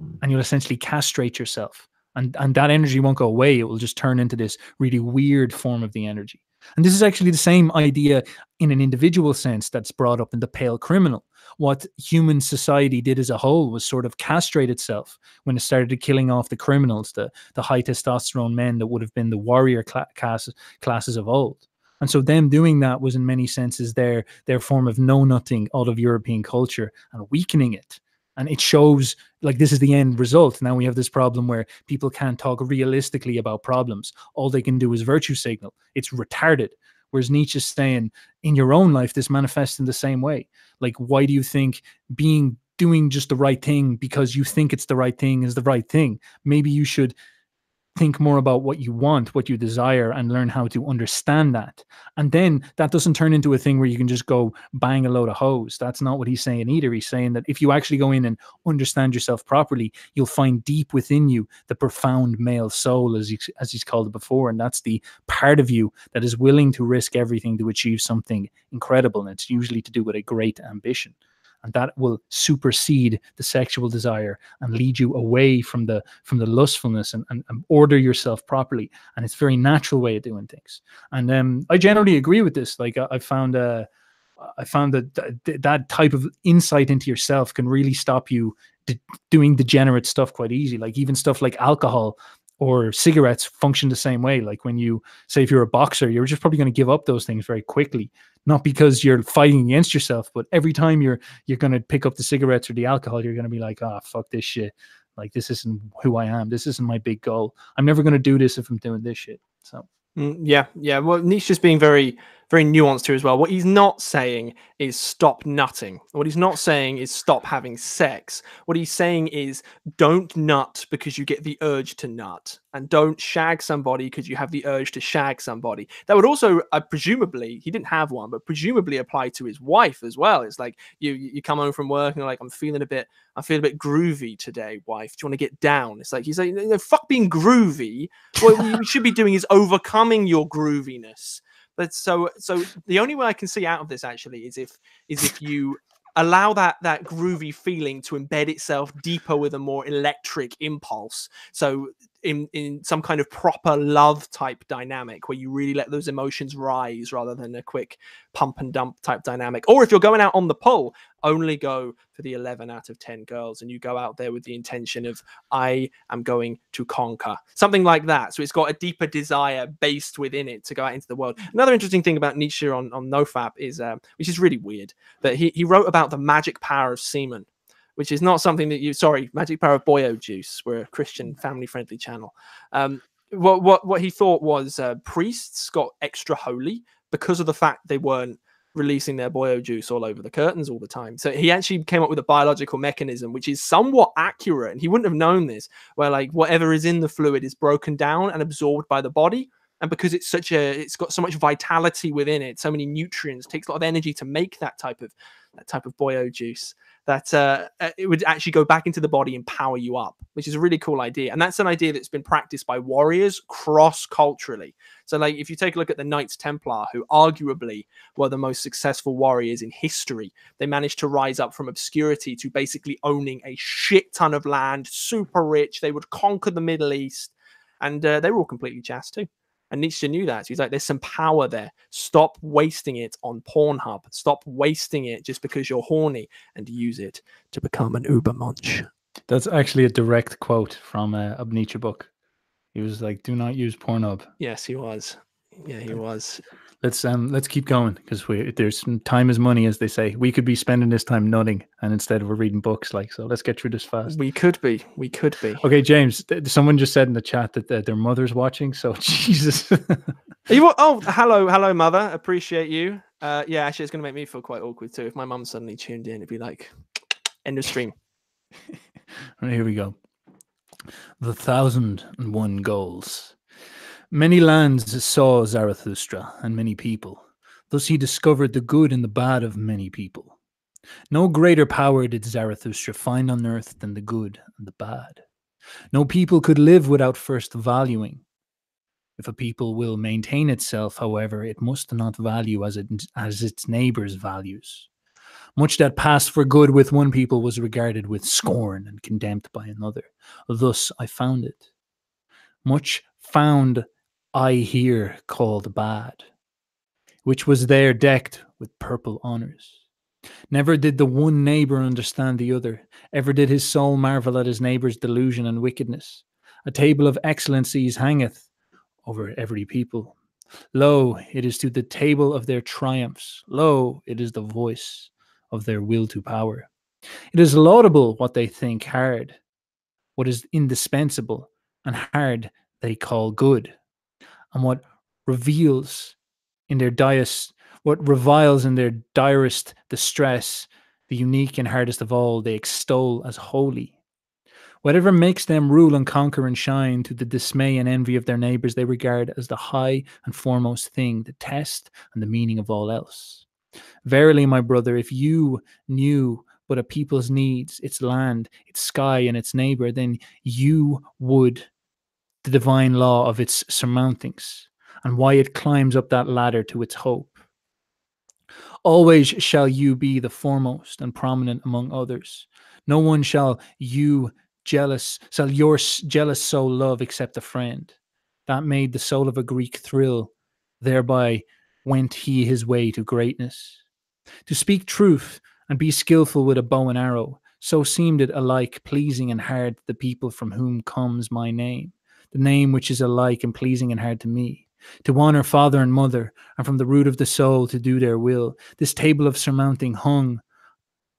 hmm. and you'll essentially castrate yourself. And and that energy won't go away. It will just turn into this really weird form of the energy. And this is actually the same idea in an individual sense that's brought up in the pale criminal. What human society did as a whole was sort of castrate itself when it started killing off the criminals, the, the high testosterone men that would have been the warrior cla- class, classes of old. And so them doing that was in many senses their their form of know nothing out of European culture and weakening it. And it shows like this is the end result. Now we have this problem where people can't talk realistically about problems. All they can do is virtue signal. It's retarded. Whereas Nietzsche's saying, in your own life, this manifests in the same way. Like, why do you think being doing just the right thing because you think it's the right thing is the right thing? Maybe you should think more about what you want, what you desire, and learn how to understand that. And then that doesn't turn into a thing where you can just go bang a load of hoes. That's not what he's saying either. He's saying that if you actually go in and understand yourself properly, you'll find deep within you the profound male soul, as he, as he's called it before, and that's the part of you that is willing to risk everything to achieve something incredible. And it's usually to do with a great ambition and that will supersede the sexual desire and lead you away from the from the lustfulness and, and, and order yourself properly. And it's very natural way of doing things. And um, i generally agree with this. Like i, I found uh, i found that th- that type of insight into yourself can really stop you doing degenerate stuff quite easy. Like even stuff like alcohol or cigarettes function the same way. Like when you say if you're a boxer you're just probably going to give up those things very quickly not because you're fighting against yourself, but every time you're you're gonna pick up the cigarettes or the alcohol, you're gonna be like, oh fuck this shit. Like this isn't who I am. This isn't my big goal. I'm never gonna do this if I'm doing this shit. So Mm, yeah, yeah. Well, Nietzsche's being very, very nuanced here as well. What he's not saying is stop nutting. What he's not saying is stop having sex. What he's saying is don't nut because you get the urge to nut, and don't shag somebody because you have the urge to shag somebody. That would also, uh, presumably, he didn't have one, but presumably apply to his wife as well. It's like you, you come home from work and you're like, I'm feeling a bit, I feel a bit groovy today, wife. Do you want to get down? It's like he's like, no, fuck being groovy. What you should be doing is overcoming your grooviness. But so so the only way I can see out of this actually is if is if you allow that that groovy feeling to embed itself deeper with a more electric impulse. So in in some kind of proper love type dynamic where you really let those emotions rise rather than a quick pump and dump type dynamic. Or if you're going out on the pole only go for the 11 out of 10 girls and you go out there with the intention of I am going to conquer. Something like that. So it's got a deeper desire based within it to go out into the world. Another interesting thing about Nietzsche on on NoFap is um, which is really weird, but he he wrote about the magic power of semen which is not something that you sorry magic power of boyo juice we're a christian family friendly channel. Um what what what he thought was uh, priests got extra holy because of the fact they weren't releasing their boyo juice all over the curtains all the time. So he actually came up with a biological mechanism which is somewhat accurate and he wouldn't have known this where like whatever is in the fluid is broken down and absorbed by the body and because it's such a it's got so much vitality within it so many nutrients takes a lot of energy to make that type of type of boyo juice that uh, uh, it would actually go back into the body and power you up, which is a really cool idea. And that's an idea that's been practiced by warriors cross culturally. So, like, if you take a look at the Knights Templar, who arguably were the most successful warriors in history, they managed to rise up from obscurity to basically owning a shit ton of land, super rich. They would conquer the Middle East, and uh, they were all completely jazzed too. And Nietzsche knew that. So He's like, there's some power there. Stop wasting it on Pornhub. Stop wasting it just because you're horny and use it to become an Übermensch. that's actually a direct quote from a, a Nietzsche book. He was like, "Do not use Pornhub." Yes, he was. Yeah, he was. Let's um let's keep going because we there's time is money as they say. We could be spending this time nutting and instead we're reading books like so. Let's get through this fast. We could be. We could be. Okay, James. th- Someone just said in the chat that th- their mother's watching. So Jesus. You oh, hello, hello, mother. Appreciate you. Uh, yeah, actually, it's going to make me feel quite awkward too. If my mum suddenly tuned in, it'd be like, end of stream. Right, here we go. The thousand and one goals. Many lands saw Zarathustra and many people. Thus he discovered the good and the bad of many people. No greater power did Zarathustra find on earth than the good and the bad. No people could live without first valuing. If a people will maintain itself, however, it must not value as, it, as its neighbors values. Much that passed for good with one people was regarded with scorn and condemned by another. Thus I found it. Much found I here called bad, which was there decked with purple honours. Never did the one neighbour understand the other, ever did his soul marvel at his neighbour's delusion and wickedness. A table of excellencies hangeth over every people. Lo, it is to the table of their triumphs. Lo, it is the voice of their will to power. It is laudable what they think hard, what is indispensable, and hard they call good, and what reveals in their dias, what reviles in their direst distress, the unique and hardest of all, they extol as holy. Whatever makes them rule and conquer and shine to the dismay and envy of their neighbors, they regard as the high and foremost thing, the test and the meaning of all else. Verily, my brother, if you knew but a people's needs, its land, its sky, and its neighbor, then you would the divine law of its surmountings and why it climbs up that ladder to its hope. Always shall you be the foremost and prominent among others. No one shall you jealous, shall your jealous soul love except a friend. That made the soul of a Greek thrill. Thereby went he his way to greatness. To speak truth and be skillful with a bow and arrow, so seemed it alike pleasing and hard to the people from whom comes my name, the name which is alike and pleasing and hard to me. To honor father and mother, and from the root of the soul to do their will. This table of surmounting hung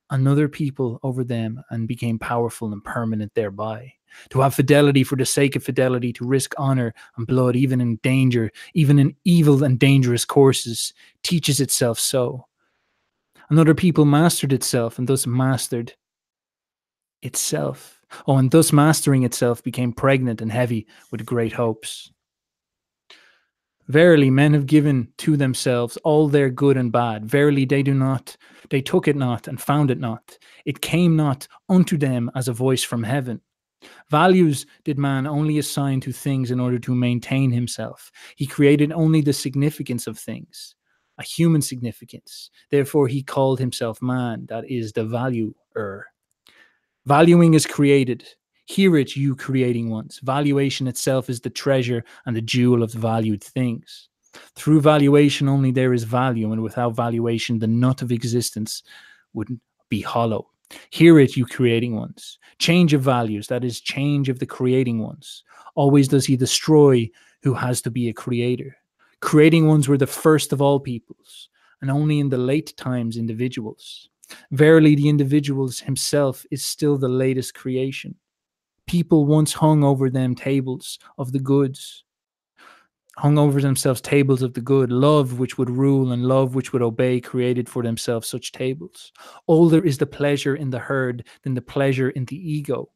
another people over them and became powerful and permanent thereby. To have fidelity for the sake of fidelity, to risk honor and blood, even in danger, even in evil and dangerous courses, teaches itself so. Another people mastered itself and thus mastered itself. Oh, and thus mastering itself became pregnant and heavy with great hopes. Verily, men have given to themselves all their good and bad. Verily, they do not, they took it not and found it not. It came not unto them as a voice from heaven. Values did man only assign to things in order to maintain himself. He created only the significance of things, a human significance. Therefore, he called himself man, that is the valuer. Valuing is created. Hear it, you creating ones. Valuation itself is the treasure and the jewel of valued things. Through valuation only there is value, and without valuation, the nut of existence would be hollow. Hear it, you creating ones. Change of values, that is, change of the creating ones. Always does he destroy who has to be a creator. Creating ones were the first of all peoples, and only in the late times individuals. Verily, the individuals himself is still the latest creation. People once hung over them tables of the goods, hung over themselves tables of the good, love which would rule and love which would obey, created for themselves such tables. Older is the pleasure in the herd than the pleasure in the ego.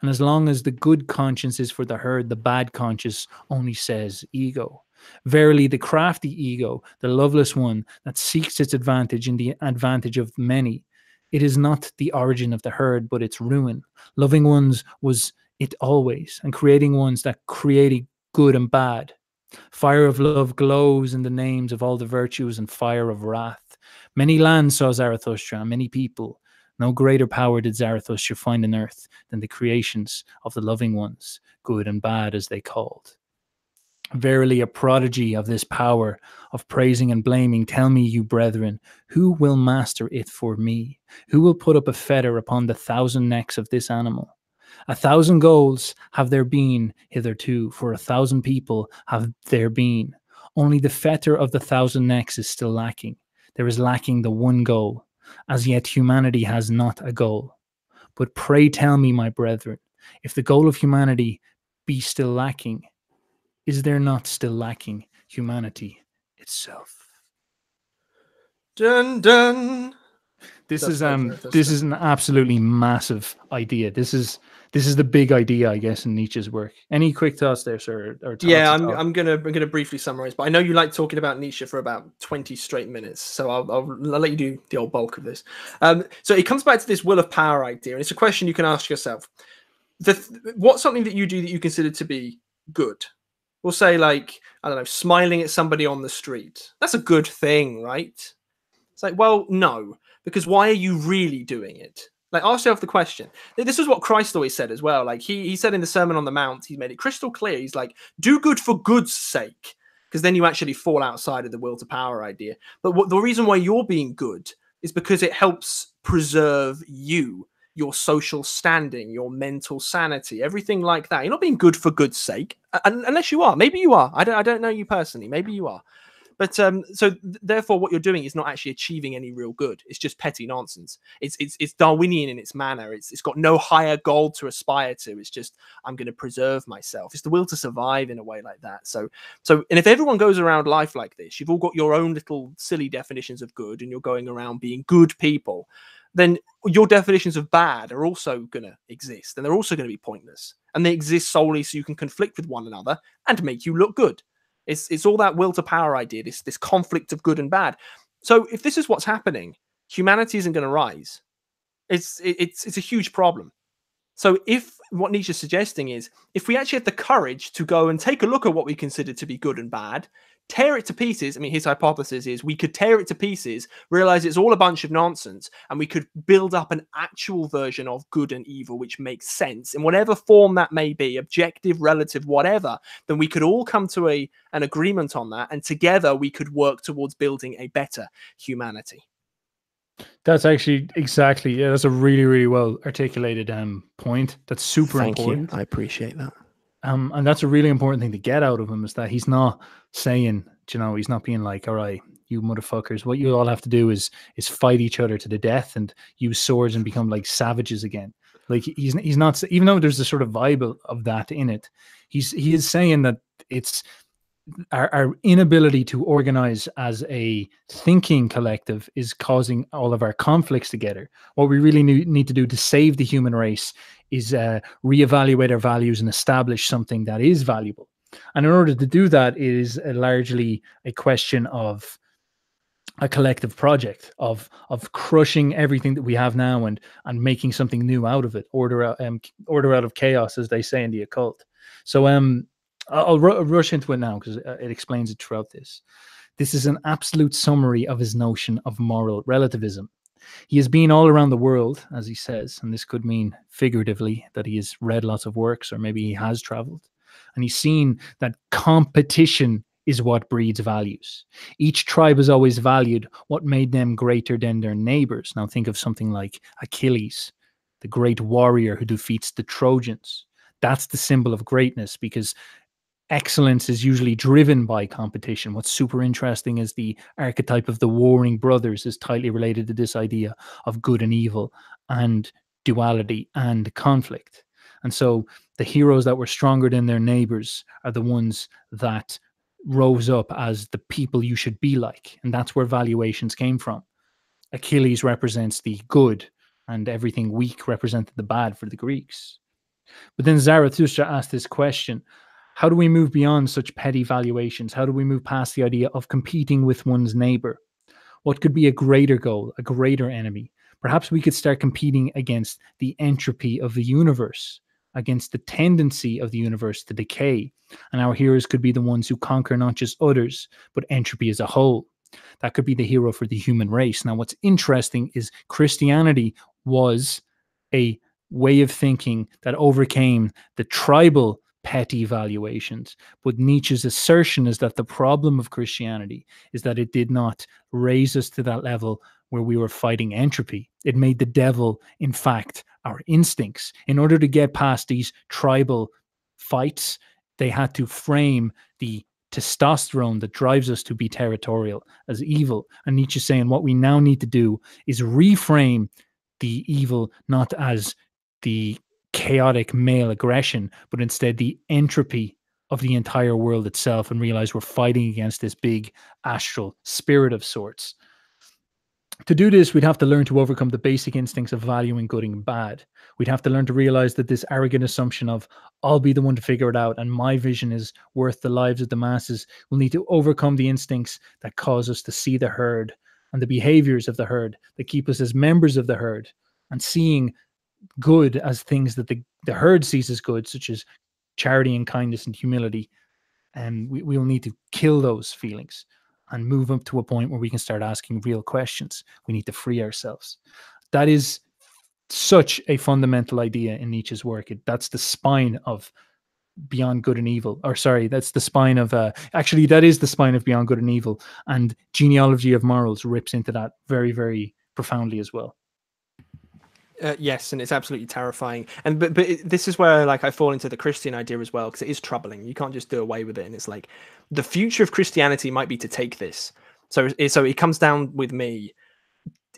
And as long as the good conscience is for the herd, the bad conscience only says ego. Verily, the crafty ego, the loveless one that seeks its advantage in the advantage of many, it is not the origin of the herd, but its ruin. Loving ones was it always, and creating ones that created good and bad. Fire of love glows in the names of all the virtues, and fire of wrath. Many lands saw Zarathustra, and many people. No greater power did Zarathustra find on earth than the creations of the loving ones, good and bad as they called. Verily, a prodigy of this power of praising and blaming. Tell me, you brethren, who will master it for me? Who will put up a fetter upon the thousand necks of this animal? A thousand goals have there been hitherto, for a thousand people have there been. Only the fetter of the thousand necks is still lacking. There is lacking the one goal. As yet, humanity has not a goal. But pray tell me, my brethren, if the goal of humanity be still lacking, is there not still lacking humanity itself? Dun dun. This That's is um this is an absolutely massive idea. This is this is the big idea, I guess, in Nietzsche's work. Any quick thoughts there, sir? Or Yeah, I'm. I'm gonna I'm gonna briefly summarize, but I know you like talking about Nietzsche for about 20 straight minutes, so I'll, I'll, I'll let you do the old bulk of this. Um, so it comes back to this will of power idea, and it's a question you can ask yourself: the th- what's something that you do that you consider to be good? We'll say like I don't know, smiling at somebody on the street. That's a good thing, right? It's like, well, no, because why are you really doing it? Like, ask yourself the question. This is what Christ always said as well. Like he he said in the Sermon on the Mount, he made it crystal clear. He's like, do good for good's sake, because then you actually fall outside of the will to power idea. But what the reason why you're being good is because it helps preserve you, your social standing, your mental sanity, everything like that. You're not being good for good's sake, unless you are. Maybe you are. I don't. I don't know you personally. Maybe you are. But um, so th- therefore, what you're doing is not actually achieving any real good. It's just petty nonsense. It's it's it's Darwinian in its manner. It's it's got no higher goal to aspire to. It's just I'm going to preserve myself. It's the will to survive in a way like that. So so and if everyone goes around life like this, you've all got your own little silly definitions of good, and you're going around being good people. Then your definitions of bad are also going to exist, and they're also going to be pointless. And they exist solely so you can conflict with one another and make you look good. It's it's all that will to power idea, this this conflict of good and bad. So if this is what's happening, humanity isn't going to rise. It's it, it's it's a huge problem. So if what Nietzsche's suggesting is if we actually have the courage to go and take a look at what we consider to be good and bad, tear it to pieces. I mean, his hypothesis is we could tear it to pieces, realize it's all a bunch of nonsense, and we could build up an actual version of good and evil which makes sense in whatever form that may be, objective, relative, whatever. Then we could all come to a an agreement on that, and together we could work towards building a better humanity. That's actually exactly yeah. That's a really really well articulated um point. That's super important. I appreciate that. Um, and that's a really important thing to get out of him is that he's not saying, you know, he's not being like, all right, you motherfuckers, what you all have to do is is fight each other to the death and use swords and become like savages again. Like he's he's not even though there's a sort of vibe of- that in it, he's he is saying that it's our, our inability to organize as a thinking collective is causing all of our conflicts together. What we really need to do to save the human race is uh, reevaluate our values and establish something that is valuable. And in order to do that, it is uh, largely a question of a collective project of of crushing everything that we have now and and making something new out of it. Order out um, order out of chaos, as they say in the occult. So um, I'll, I'll rush into it now because it explains it throughout this. This is an absolute summary of his notion of moral relativism. He has been all around the world, as he says, and this could mean figuratively that he has read lots of works or maybe he has traveled. And he's seen that competition is what breeds values. Each tribe has always valued what made them greater than their neighbors. Now, think of something like Achilles, the great warrior who defeats the Trojans. That's the symbol of greatness because excellence is usually driven by competition. What's super interesting is the archetype of the warring brothers is tightly related to this idea of good and evil and duality and conflict. And so the heroes that were stronger than their neighbors are the ones that rose up as the people you should be like. And that's where valuations came from. Achilles represents the good, and everything weak represented the bad for the Greeks. But then Zarathustra asked this question How do we move beyond such petty valuations? How do we move past the idea of competing with one's neighbor? What could be a greater goal, a greater enemy? Perhaps we could start competing against the entropy of the universe, against the tendency of the universe to decay. And our heroes could be the ones who conquer not just others, but entropy as a whole. That could be the hero for the human race. Now, what's interesting is Christianity was a way of thinking that overcame the tribal petty valuations. But Nietzsche's assertion is that the problem of Christianity is that it did not raise us to that level where we were fighting entropy. It made the devil, in fact, our instincts. In order to get past these tribal fights, they had to frame the testosterone that drives us to be territorial as evil. And Nietzsche saying what we now need to do is reframe the evil not as the chaotic male aggression, but instead the entropy of the entire world itself and realize we're fighting against this big astral spirit of sorts. To do this, we'd have to learn to overcome the basic instincts of valuing good and bad. We'd have to learn to realize that this arrogant assumption of I'll be the one to figure it out and my vision is worth the lives of the masses will need to overcome the instincts that cause us to see the herd and the behaviors of the herd that keep us as members of the herd and seeing good as things that the, the herd sees as good, such as charity and kindness and humility. And we, we will need to kill those feelings and move up to a point where we can start asking real questions. We need to free ourselves. That is such a fundamental idea in Nietzsche's work. It, that's the spine of Beyond Good and Evil. Or sorry, that's the spine of uh, actually that is the spine of Beyond Good and Evil. And Genealogy of Morals rips into that very, very profoundly as well. Uh, yes, and it's absolutely terrifying. And but but it, this is where like I fall into the Christian idea as well because it is troubling. You can't just do away with it. And it's like the future of Christianity might be to take this. So so it comes down with me.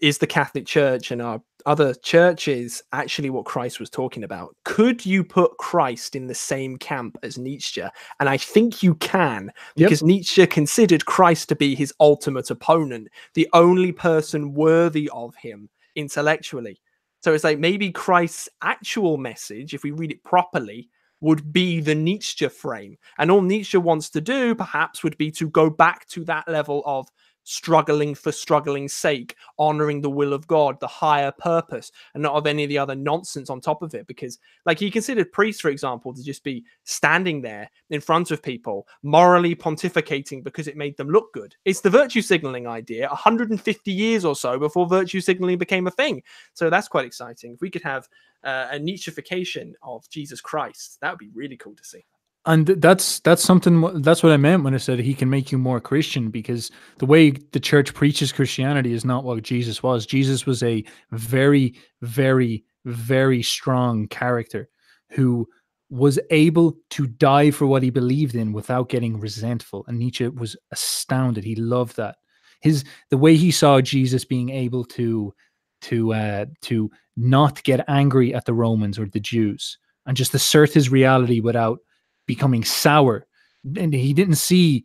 Is the Catholic Church and our other churches actually what Christ was talking about? Could you put Christ in the same camp as Nietzsche? And I think you can, because yep. Nietzsche considered Christ to be his ultimate opponent, the only person worthy of him intellectually. So it's like maybe Christ's actual message, if we read it properly, would be the Nietzsche frame. And all Nietzsche wants to do, perhaps, would be to go back to that level of struggling for struggling's sake, honoring the will of God, the higher purpose, and not of any of the other nonsense on top of it. Because, like, he considered priests, for example, to just be standing there in front of people, morally pontificating because it made them look good. It's the virtue signaling idea 150 years or so before virtue signaling became a thing. So that's quite exciting. If we could have uh, a Nietzscheification of Jesus Christ, that would be really cool to see and that's that's something that's what i meant when i said he can make you more christian because the way the church preaches christianity is not what jesus was. Jesus was a very very very strong character who was able to die for what he believed in without getting resentful. And nietzsche was astounded. He loved that. His the way he saw jesus being able to to uh to not get angry at the romans or the jews and just assert his reality without becoming sour. And he didn't see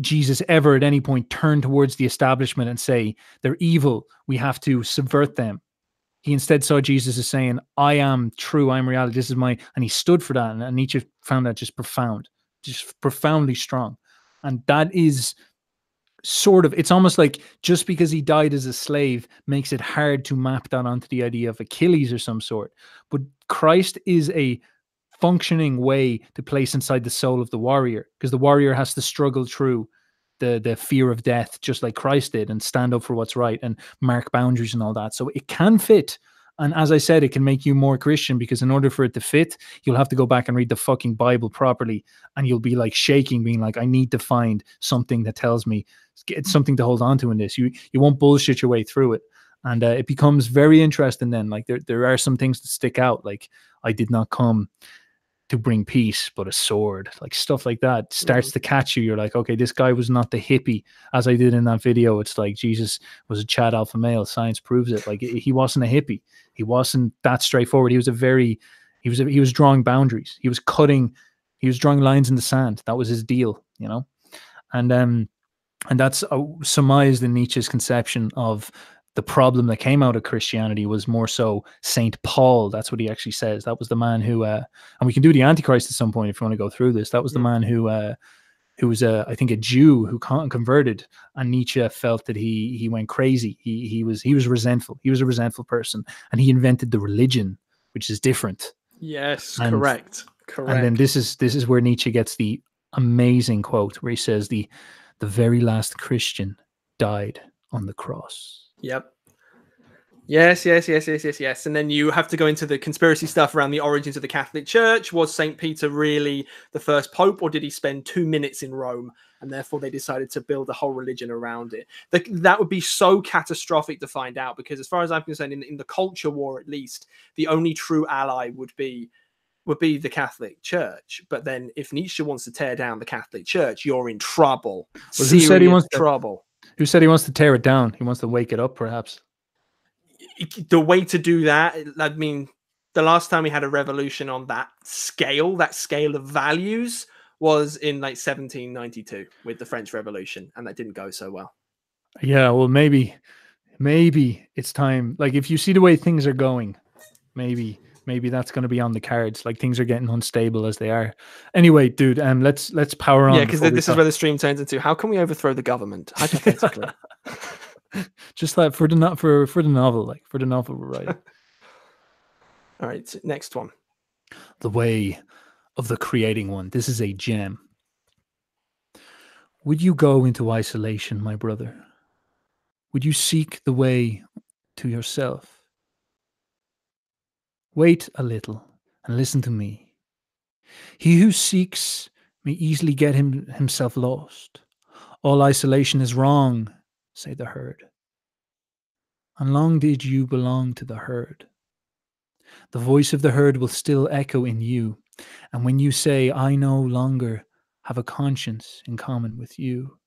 Jesus ever at any point turn towards the establishment and say, they're evil. We have to subvert them. He instead saw Jesus as saying, I am true. I'm reality. This is my, and he stood for that. And, Nietzsche found that just profound, just profoundly strong. And that is sort of, it's almost like just because he died as a slave makes it hard to map that onto the idea of Achilles or some sort. But Christ is a functioning way to place inside the soul of the warrior because the warrior has to struggle through the the fear of death just like Christ did and stand up for what's right and mark boundaries and all that. So it can fit. And as I said it can make you more Christian because in order for it to fit you'll have to go back and read the fucking bible properly and you'll be like shaking being like I need to find something that tells me it's something to hold on to in this. You you won't bullshit your way through it. And uh, it becomes very interesting then. Like there there are some things that stick out like I did not come to bring peace, but a sword, like stuff like that starts mm-hmm. to catch you. You're like, okay, this guy was not the hippie as I did in that video. It's like Jesus was a Chad alpha male. Science proves it. Like he wasn't a hippie. He wasn't that straightforward. He was a very, he was, a, he was drawing boundaries. He was cutting, he was drawing lines in the sand. That was his deal, you know? And, um, and that's uh, surmised in Nietzsche's conception of the problem that came out of Christianity was more so Saint Paul. That's what he actually says. That was the man who, uh, and we can do the Antichrist at some point if you want to go through this. That was the man who, uh, who was a, I think, a Jew who converted, and Nietzsche felt that he he went crazy. He he was he was resentful. He was a resentful person, and he invented the religion, which is different. Yes, and, correct, correct. And then this is this is where Nietzsche gets the amazing quote where he says the the very last Christian died on the cross. Yep. Yes, yes, yes, yes, yes, yes. And then you have to go into the conspiracy stuff around the origins of the Catholic Church. Was St. Peter really the first pope, or did he spend two minutes in Rome and therefore they decided to build a whole religion around it? The, that would be so catastrophic to find out because, as far as I'm concerned, in, in the culture war at least, the only true ally would be would be the Catholic Church. But then if Nietzsche wants to tear down the Catholic Church, you're in trouble. Well, who said he wants trouble. Who said he wants to tear it down? He wants to wake it up, perhaps. the way to do that i mean the last time we had a revolution on that scale that scale of values was in like 1792 with the french revolution and that didn't go so well Yeah, well, maybe, maybe it's time. Like, if you see the way things are going, maybe, maybe that's going to be on the cards. Like, things are getting unstable as they are. Anyway, dude, um, let's let's power on. yeah because this is where the stream turns into how can we overthrow the government hypothetically just like for the no- for for the novel, like for the novel we're writing. all right next one the way of the creating one. This is a gem. Would you go into isolation, my brother? Would you seek the way to yourself? Wait a little and listen to me. He who seeks may easily get him, himself lost. All isolation is wrong, say the herd. And long did you belong to the herd. The voice of the herd will still echo in you. And when you say, I no longer have a conscience in common with you,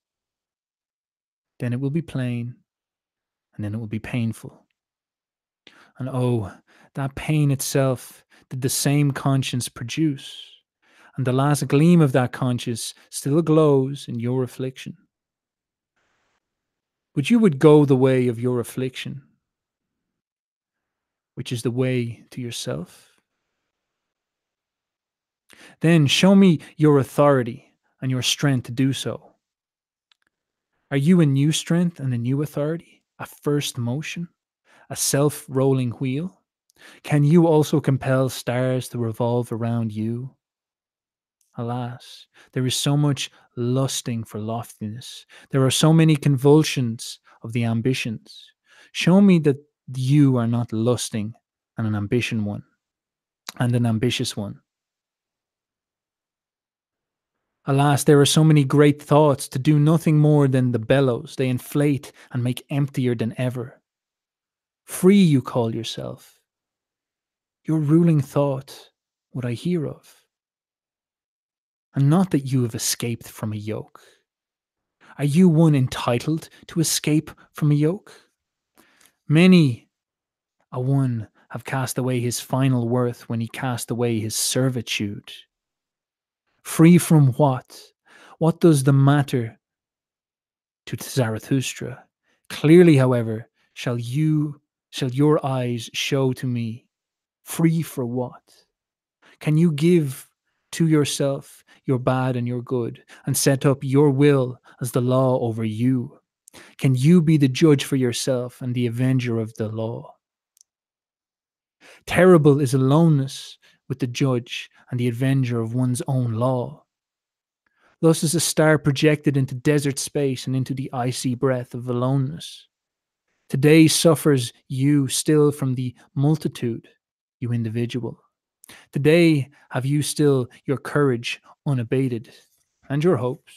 then it will be plain and then it will be painful. And oh, that pain itself did the same conscience produce. And the last gleam of that conscience still glows in your affliction. But you would go the way of your affliction, which is the way to yourself. Then show me your authority and your strength to do so. Are you a new strength and a new authority, a first motion, a self rolling wheel? Can you also compel stars to revolve around you? Alas, there is so much lusting for loftiness. There are so many convulsions of the ambitions. Show me that you are not lusting and an ambition one, and an ambitious one. Alas, there are so many great thoughts to do nothing more than the bellows. They inflate and make emptier than ever. Free, you call yourself. Your ruling thought, what I hear of. And not that you have escaped from a yoke. Are you one entitled to escape from a yoke? Many a one have cast away his final worth when he cast away his servitude. Free from what? What does the matter to Zarathustra? Clearly, however, shall you shall your eyes show to me. Free for what? Can you give to yourself your bad and your good, and set up your will as the law over you? Can you be the judge for yourself and the avenger of the law? Terrible is aloneness with the judge and the avenger of one's own law. Thus is a star projected into desert space and into the icy breath of aloneness. Today suffers you still from the multitude, you individual. Today have you still your courage unabated and your hopes.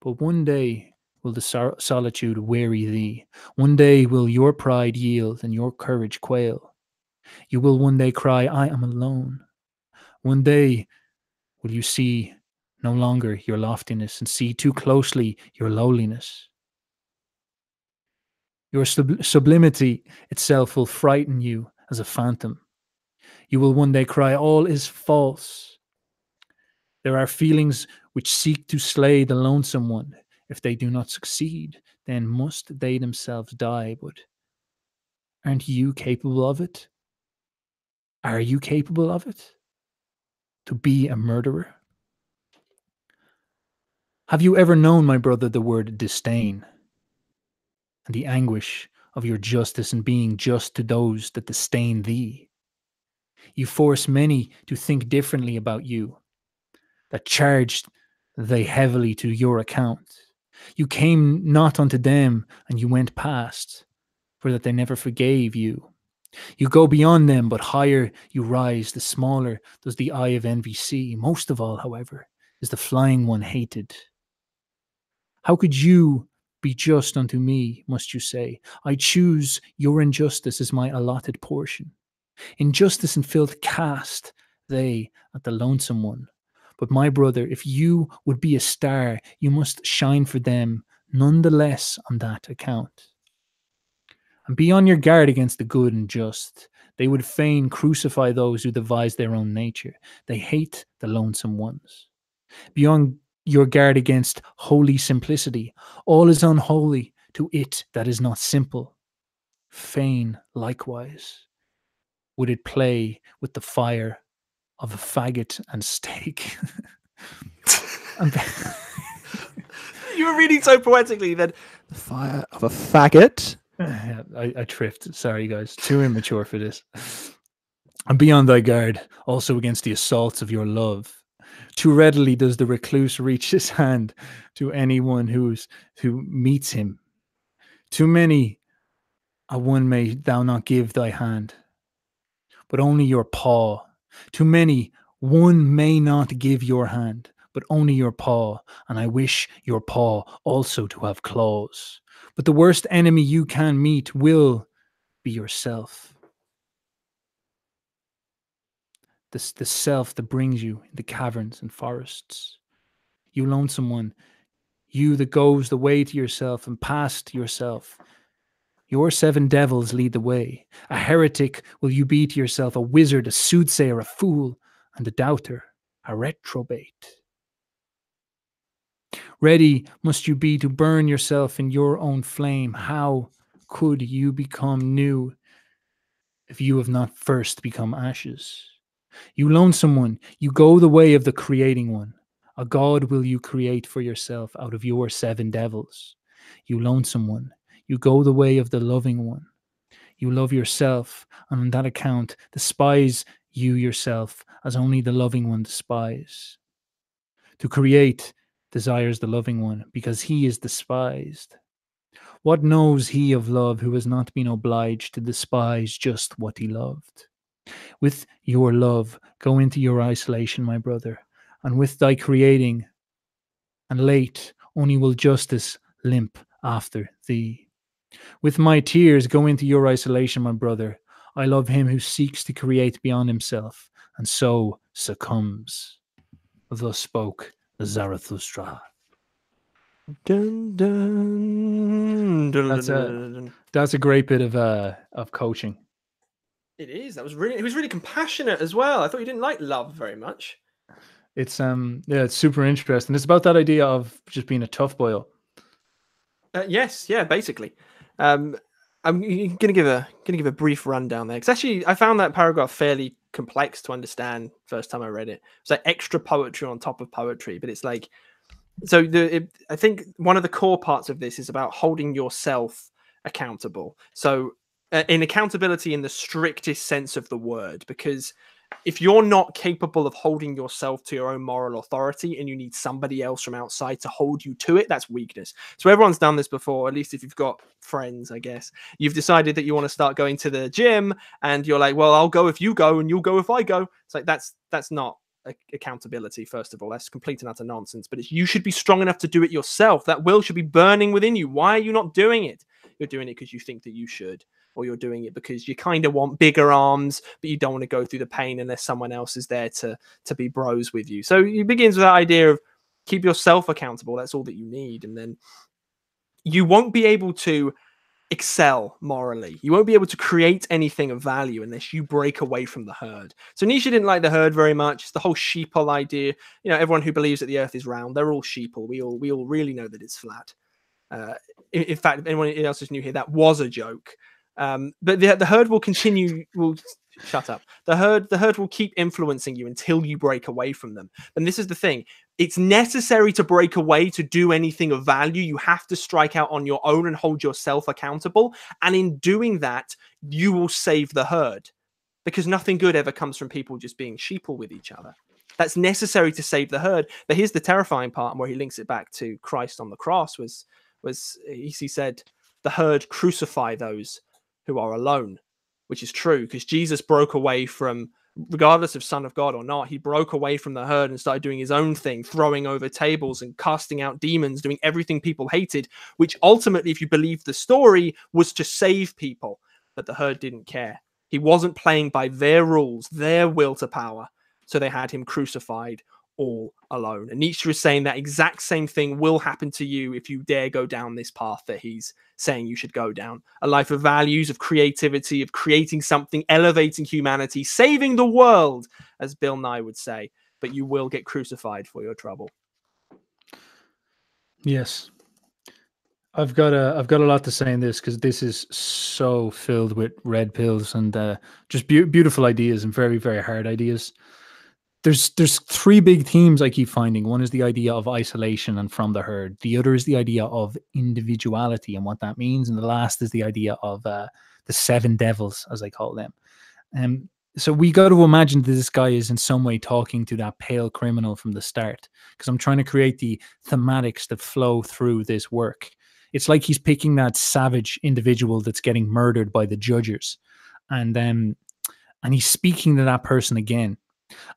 But one day will the sol- solitude weary thee. One day will your pride yield and your courage quail. You will one day cry, I am alone. One day will you see no longer your loftiness and see too closely your lowliness. Your sub- sublimity itself will frighten you as a phantom. You will one day cry, All is false. There are feelings which seek to slay the lonesome one. If they do not succeed, then must they themselves die. But aren't you capable of it? Are you capable of it? To be a murderer? Have you ever known, my brother, the word disdain and the anguish of your justice and being just to those that disdain thee? You force many to think differently about you, that charged they heavily to your account. You came not unto them, and you went past, for that they never forgave you. You go beyond them, but higher you rise, the smaller does the eye of envy see. Most of all, however, is the flying one hated. How could you be just unto me, must you say? I choose your injustice as my allotted portion. Injustice and filth cast they at the lonesome one. But my brother, if you would be a star, you must shine for them nonetheless on that account. And be on your guard against the good and just. They would fain crucify those who devise their own nature. They hate the lonesome ones. Be on your guard against holy simplicity. All is unholy to it that is not simple. Fain, likewise, would it play with the fire of a faggot and stake. and you were reading so poetically that the fire of a faggot. I, I tripped. Sorry, guys. Too immature for this. And be on thy guard also against the assaults of your love. Too readily does the recluse reach his hand to anyone who's who meets him. Too many a one may thou not give thy hand, but only your paw Too many, one may not give your hand, but only your paw, and I wish your paw also to have claws. But the worst enemy you can meet will be yourself. This the self that brings you into caverns and forests. You lonesome one, you that goes the way to yourself and past yourself, your seven devils lead the way. A heretic will you be to yourself, a wizard, a soothsayer, a fool, and a doubter, a reprobate. Ready must you be to burn yourself in your own flame. How could you become new if you have not first become ashes? You lonesome one, you go the way of the creating one. A god will you create for yourself out of your seven devils. You lonesome one, you go the way of the loving one. You love yourself, and on that account, despise you yourself as only the loving one despise. To create desires the loving one, because he is despised. What knows he of love who has not been obliged to despise just what he loved? With your love, go into your isolation, my brother, and with thy creating, and late only will justice limp after thee. With my tears, go into your isolation, my brother. I love him who seeks to create beyond himself and so succumbs. Thus spoke Zarathustra. Dun, dun, dun, that's a that's a great bit of uh of coaching. It is. That was really. It was really compassionate as well. I thought you didn't like love very much. It's um yeah, it's super interesting. It's about that idea of just being a tough boy. Uh, yes, yeah, basically. Um, I'm gonna give a gonna give a brief rundown there because actually I found that paragraph fairly complex to understand first time I read it. It's like extra poetry on top of poetry, but it's like so the it, I think one of the core parts of this is about holding yourself accountable. So uh, in accountability in the strictest sense of the word, because if you're not capable of holding yourself to your own moral authority and you need somebody else from outside to hold you to it, that's weakness. So everyone's done this before, at least if you've got friends, I guess. You've decided that you want to start going to the gym and you're like, well, I'll go if you go and you'll go if I go. It's like that's that's not accountability first of all that's complete and utter nonsense but it's you should be strong enough to do it yourself that will should be burning within you why are you not doing it you're doing it because you think that you should or you're doing it because you kind of want bigger arms, but you don't want to go through the pain unless someone else is there to to be bros with you. So it begins with that idea of keep yourself accountable. That's all that you need, and then you won't be able to excel morally. You won't be able to create anything of value unless you break away from the herd. So Nietzsche didn't like the herd very much. It's the whole sheeple idea. You know, everyone who believes that the earth is round, they're all sheeple. We all we all really know that it's flat. Uh, in, in fact, anyone else who's new here, that was a joke. Um, but the, the herd will continue. Will shut up. The herd the herd will keep influencing you until you break away from them. And this is the thing. It's necessary to break away to do anything of value. You have to strike out on your own and hold yourself accountable. And in doing that, you will save the herd. Because nothing good ever comes from people just being sheeple with each other. That's necessary to save the herd. But here's the terrifying part, and where he links it back to Christ on the cross was was he said, the herd crucify those who are alone, which is true because Jesus broke away from, regardless of Son of God or not, he broke away from the herd and started doing his own thing, throwing over tables and casting out demons, doing everything people hated, which ultimately, if you believe the story, was to save people. But the herd didn't care. He wasn't playing by their rules, their will to power. So they had him crucified all alone. And Nietzsche is saying that exact same thing will happen to you if you dare go down this path that he's saying you should go down. A life of values, of creativity, of creating something, elevating humanity, saving the world, as Bill Nye would say. But you will get crucified for your trouble. Yes. I've got a I've got a lot to say in this because this is so filled with red pills and uh, just be- beautiful ideas and very very hard ideas there's there's three big themes I keep finding. One is the idea of isolation and from the herd. The other is the idea of individuality and what that means, and the last is the idea of uh, the seven devils, as I call them. Um, so we got to imagine that this guy is in some way talking to that pale criminal from the start, because I'm trying to create the thematics that flow through this work. It's like he's picking that savage individual that's getting murdered by the judges, and um, and he's speaking to that person again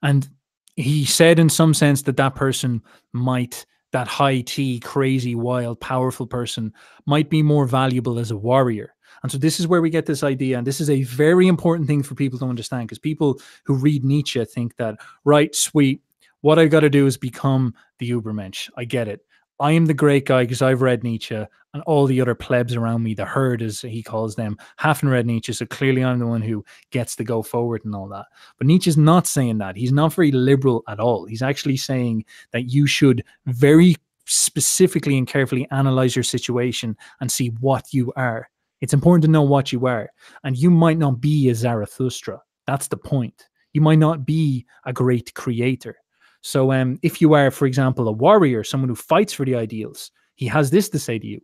and he said, in some sense, that that person might, that high T, crazy, wild, powerful person, might be more valuable as a warrior. And so this is where we get this idea. And this is a very important thing for people to understand because people who read Nietzsche think that, right, sweet, what I've got to do is become the Übermensch. I get it. I am the great guy because I've read Nietzsche, and all the other plebs around me, the herd as he calls them, haven't read Nietzsche. So clearly, I'm the one who gets to go forward and all that. But Nietzsche's not saying that. He's not very liberal at all. He's actually saying that you should very specifically and carefully analyze your situation and see what you are. It's important to know what you are. And you might not be a Zarathustra. That's the point. You might not be a great creator. So, um, if you are, for example, a warrior, someone who fights for the ideals, he has this to say to you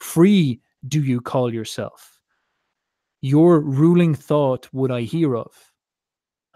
Free do you call yourself? Your ruling thought would I hear of,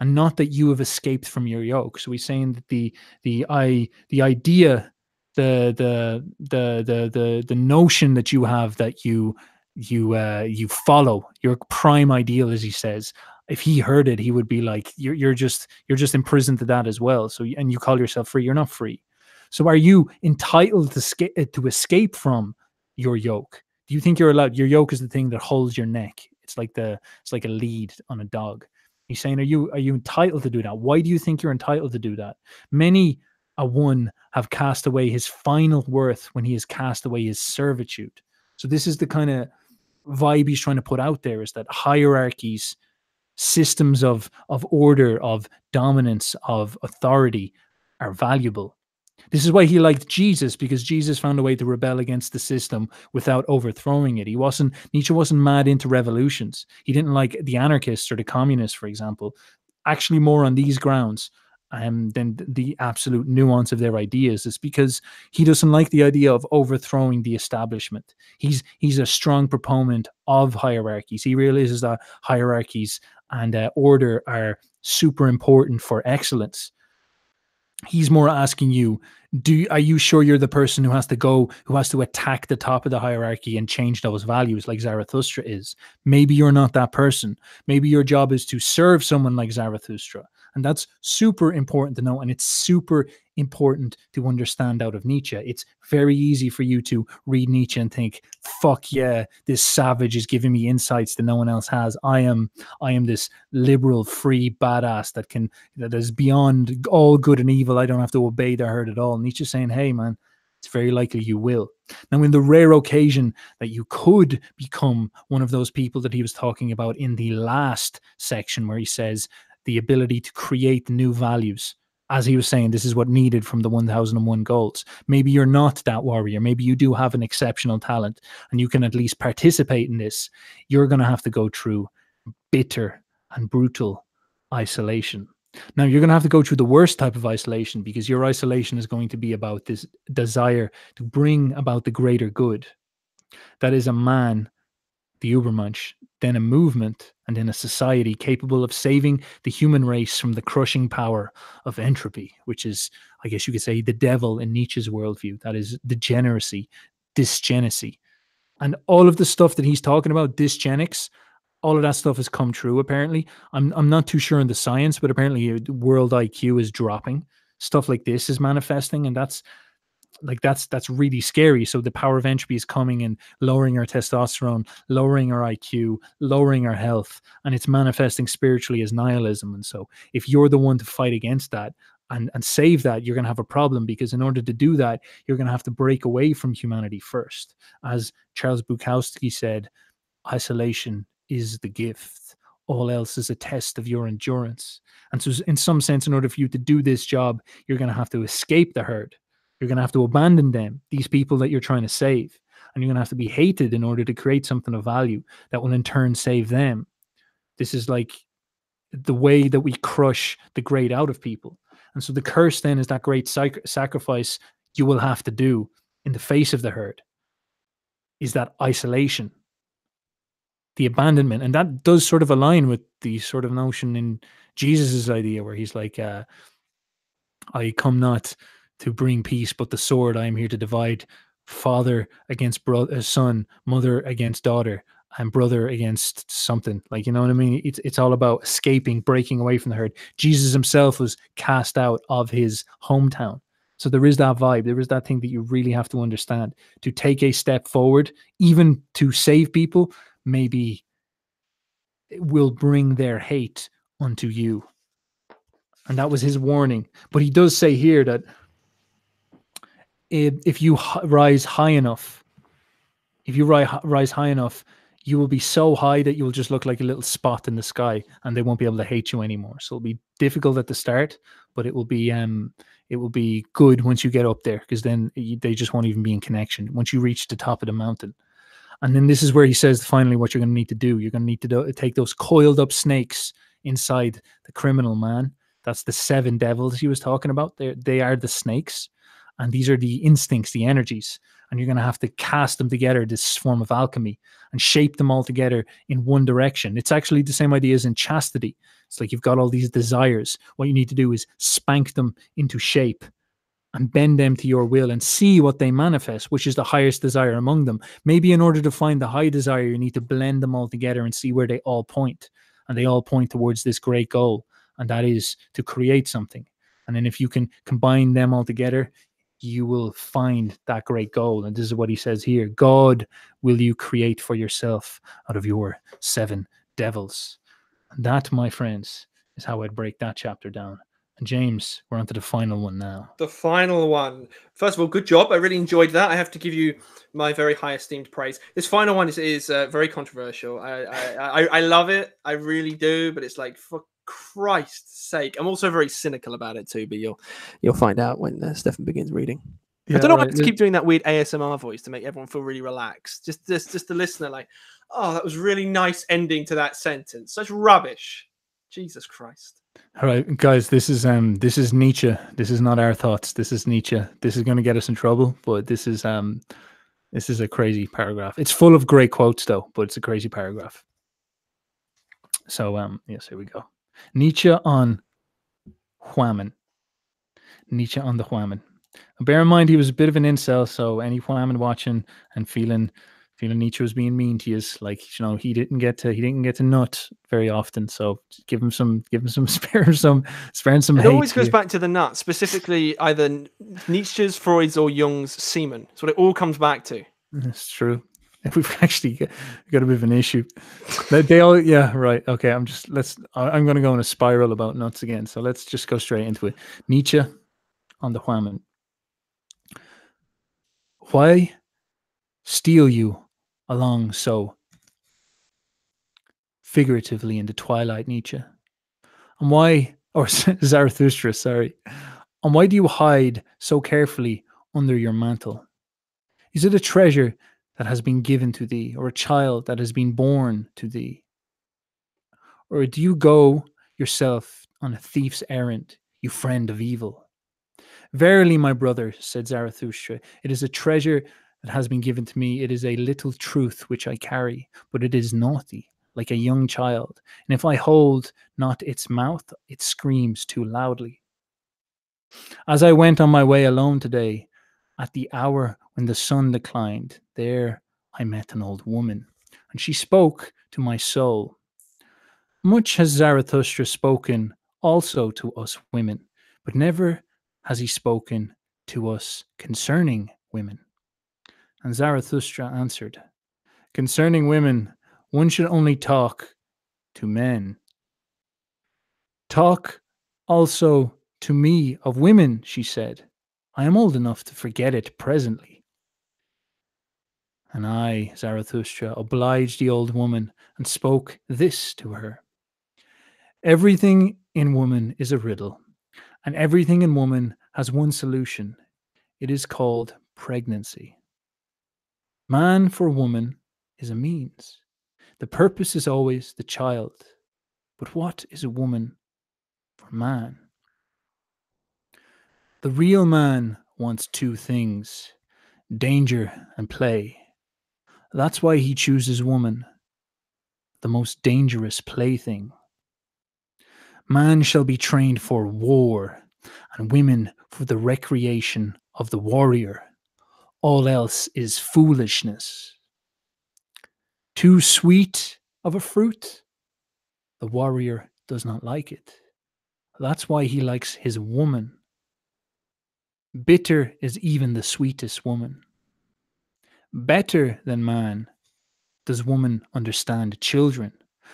and not that you have escaped from your yoke. So he's saying that the the I the idea, the the the the the the notion that you have that you you uh you follow your prime ideal, as he says, if he heard it, he would be like, "You're you're just you're just imprisoned to that as well." So and you call yourself free, you're not free. So are you entitled to escape uh, to escape from your yoke? Do you think you're allowed? Your yoke is the thing that holds your neck. It's like the it's like a lead on a dog. He's saying, are you are you entitled to do that? Why do you think you're entitled to do that? Many a one have cast away his final worth when he has cast away his servitude. So this is the kind of vibe he's trying to put out there is that hierarchies systems of of order of dominance of authority are valuable this is why he liked jesus because jesus found a way to rebel against the system without overthrowing it he wasn't nietzsche wasn't mad into revolutions he didn't like the anarchists or the communists for example actually more on these grounds um, than the absolute nuance of their ideas is because he doesn't like the idea of overthrowing the establishment. He's he's a strong proponent of hierarchies. He realizes that hierarchies and uh, order are super important for excellence. He's more asking you, do are you sure you're the person who has to go, who has to attack the top of the hierarchy and change those values like Zarathustra is? Maybe you're not that person. Maybe your job is to serve someone like Zarathustra. And that's super important to know. And it's super important to understand out of Nietzsche. It's very easy for you to read Nietzsche and think, fuck yeah, this savage is giving me insights that no one else has. I am I am this liberal, free badass that can that is beyond all good and evil. I don't have to obey the herd at all. Nietzsche's saying, hey man, it's very likely you will. Now, in the rare occasion that you could become one of those people that he was talking about in the last section, where he says, the ability to create new values. As he was saying, this is what needed from the 1001 goals. Maybe you're not that warrior. Maybe you do have an exceptional talent and you can at least participate in this. You're going to have to go through bitter and brutal isolation. Now, you're going to have to go through the worst type of isolation because your isolation is going to be about this desire to bring about the greater good. That is a man the Übermensch, then a movement, and then a society capable of saving the human race from the crushing power of entropy, which is, I guess you could say, the devil in Nietzsche's worldview. That is degeneracy, dysgenesis. And all of the stuff that he's talking about, dysgenics, all of that stuff has come true, apparently. I'm, I'm not too sure in the science, but apparently uh, world IQ is dropping. Stuff like this is manifesting, and that's like that's that's really scary. So the power of entropy is coming and lowering our testosterone lowering our iq lowering our health and it's manifesting spiritually as nihilism. And so if you're the one to fight against that and and save that you're going to have a problem because in order to do that you're going to have to break away from humanity first. As charles bukowski said isolation is the gift. All else is a test of your endurance. And so in some sense in order for you to do this job you're going to have to escape the herd you're going to have to abandon them, these people that you're trying to save. And you're going to have to be hated in order to create something of value that will in turn save them. This is like the way that we crush the great out of people. And so the curse then is that great sac- sacrifice you will have to do in the face of the herd is that isolation, the abandonment. And that does sort of align with the sort of notion in Jesus's idea where he's like, uh, I come not to bring peace, but the sword I am here to divide father against brother, uh, son, mother against daughter, and brother against something. Like, you know what I mean? It's, it's all about escaping, breaking away from the herd. Jesus himself was cast out of his hometown. So there is that vibe. There is that thing that you really have to understand. To take a step forward, even to save people, maybe will bring their hate unto you. And that was his warning. But he does say here that if you rise high enough, if you rise high enough, you will be so high that you'll just look like a little spot in the sky, and they won't be able to hate you anymore. So it'll be difficult at the start, but it will be um it will be good once you get up there because then they just won't even be in connection once you reach the top of the mountain. And then this is where he says finally what you're going to need to do. You're going to need to do, take those coiled up snakes inside the criminal man. That's the seven devils he was talking about. They they are the snakes and these are the instincts, the energies, and you're going to have to cast them together, this form of alchemy, and shape them all together in one direction. It's actually the same idea as in chastity. It's like you've got all these desires. What you need to do is spank them into shape and bend them to your will and see what they manifest, which is the highest desire among them. Maybe in order to find the high desire, you need to blend them all together and see where they all point. And they all point towards this great goal, and that is to create something. And then if you can combine them all together, you will find that great goal. And this is what he says here God will you create for yourself out of your seven devils. And that, my friends, is how I'd break that chapter down. And James, we're on to the final one now. The final one. First of all, good job. I really enjoyed that. I have to give you my very high esteemed praise. This final one is, is uh, very controversial. I, I, I I love it. I really do. But it's like for Christ's sake. I'm also very cynical about it too, but you'll you'll find out when uh, Stefan begins reading. Yeah, I don't know right. why to keep doing that weird ASMR voice to make everyone feel really relaxed. Just just just the listener like, oh, that was really nice ending to that sentence. Such rubbish. Jesus Christ. All right, guys, this is um this is Nietzsche. This is not our thoughts. This is Nietzsche. This is going to get us in trouble, but this is um this is a crazy paragraph. It's full of great quotes though, but it's a crazy paragraph. So um yes, here we go. Nietzsche on Huamen. Nietzsche on the Huamen. Bear in mind he was a bit of an incel, so any Huamen watching and feeling feeling Nietzsche was being mean to you, like you know, he didn't get to he didn't get to nut very often. So give him some give him some spare some spare some. It always goes here. back to the nut, specifically either Nietzsche's, Freud's, or Jung's semen. It's what it all comes back to. That's true. we've actually got a bit of an issue. They, they all, yeah, right. Okay, I'm just let's. I'm going to go in a spiral about nuts again. So let's just go straight into it. Nietzsche on the Huamen. Why steal you along so figuratively in the twilight, Nietzsche? And why, or Zarathustra, sorry, and why do you hide so carefully under your mantle? Is it a treasure that has been given to thee, or a child that has been born to thee? Or do you go yourself on a thief's errand, you friend of evil? Verily, my brother, said Zarathustra, it is a treasure that has been given to me. It is a little truth which I carry, but it is naughty, like a young child. And if I hold not its mouth, it screams too loudly. As I went on my way alone today, at the hour when the sun declined, there I met an old woman, and she spoke to my soul. Much has Zarathustra spoken also to us women, but never has he spoken to us concerning women? And Zarathustra answered, Concerning women, one should only talk to men. Talk also to me of women, she said. I am old enough to forget it presently. And I, Zarathustra, obliged the old woman and spoke this to her Everything in woman is a riddle, and everything in woman has one solution. It is called pregnancy. Man for woman is a means. The purpose is always the child. But what is a woman for man? The real man wants two things danger and play. That's why he chooses woman, the most dangerous plaything. Man shall be trained for war, and women for the recreation of the warrior. All else is foolishness. Too sweet of a fruit, the warrior does not like it. That's why he likes his woman. Bitter is even the sweetest woman. Better than man does woman understand children,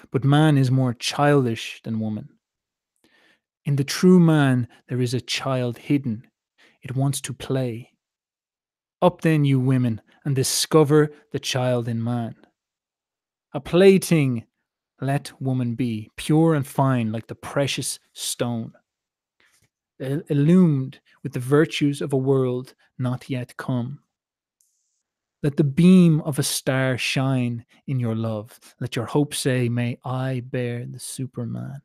but man is more childish than woman. In the true man, there is a child hidden. It wants to play. Up then, you women, and discover the child in man. A plaything let woman be, pure and fine like the precious stone, illumined with the virtues of a world not yet come. Let the beam of a star shine in your love. Let your hope say, May I bear the Superman.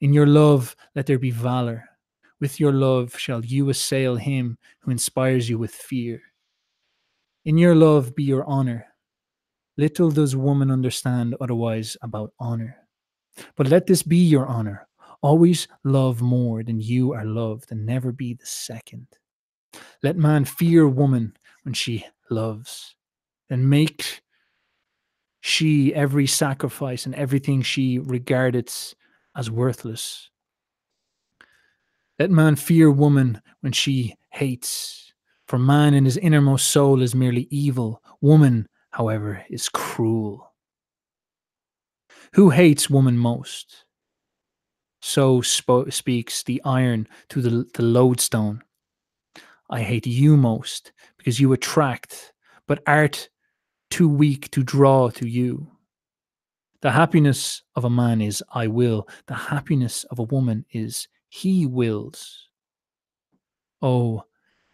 In your love, let there be valor. With your love shall you assail him who inspires you with fear. In your love be your honor. Little does woman understand otherwise about honor. But let this be your honor. Always love more than you are loved, and never be the second. Let man fear woman when she loves, and make she every sacrifice and everything she regardeth as worthless. Let man fear woman when she hates, for man in his innermost soul is merely evil. Woman, however, is cruel. Who hates woman most? So spo- speaks the iron to the, the lodestone. I hate you most because you attract, but art too weak to draw to you. The happiness of a man is I will. The happiness of a woman is he wills. Oh,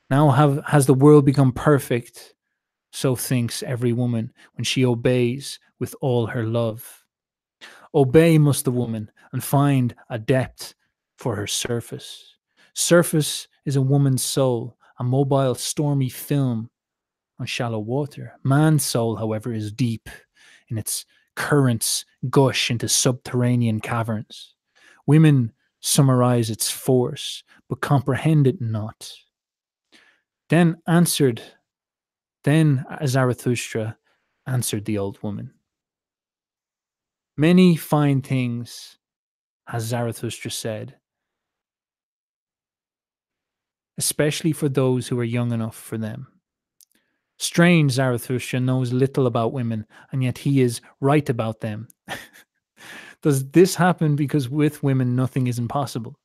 now have has the world become perfect? So thinks every woman when she obeys with all her love. Obey must the woman and find a depth for her surface. Surface is a woman's soul, a mobile, stormy film on shallow water. Man's soul, however, is deep in its currents gush into subterranean caverns. Women summarize its force, but comprehend it not. Then answered, then Zarathustra answered the old woman. Many fine things has Zarathustra said, especially for those who are young enough for them. Strange Zarathustra knows little about women, and yet he is right about them. Does this happen because with women nothing is impossible?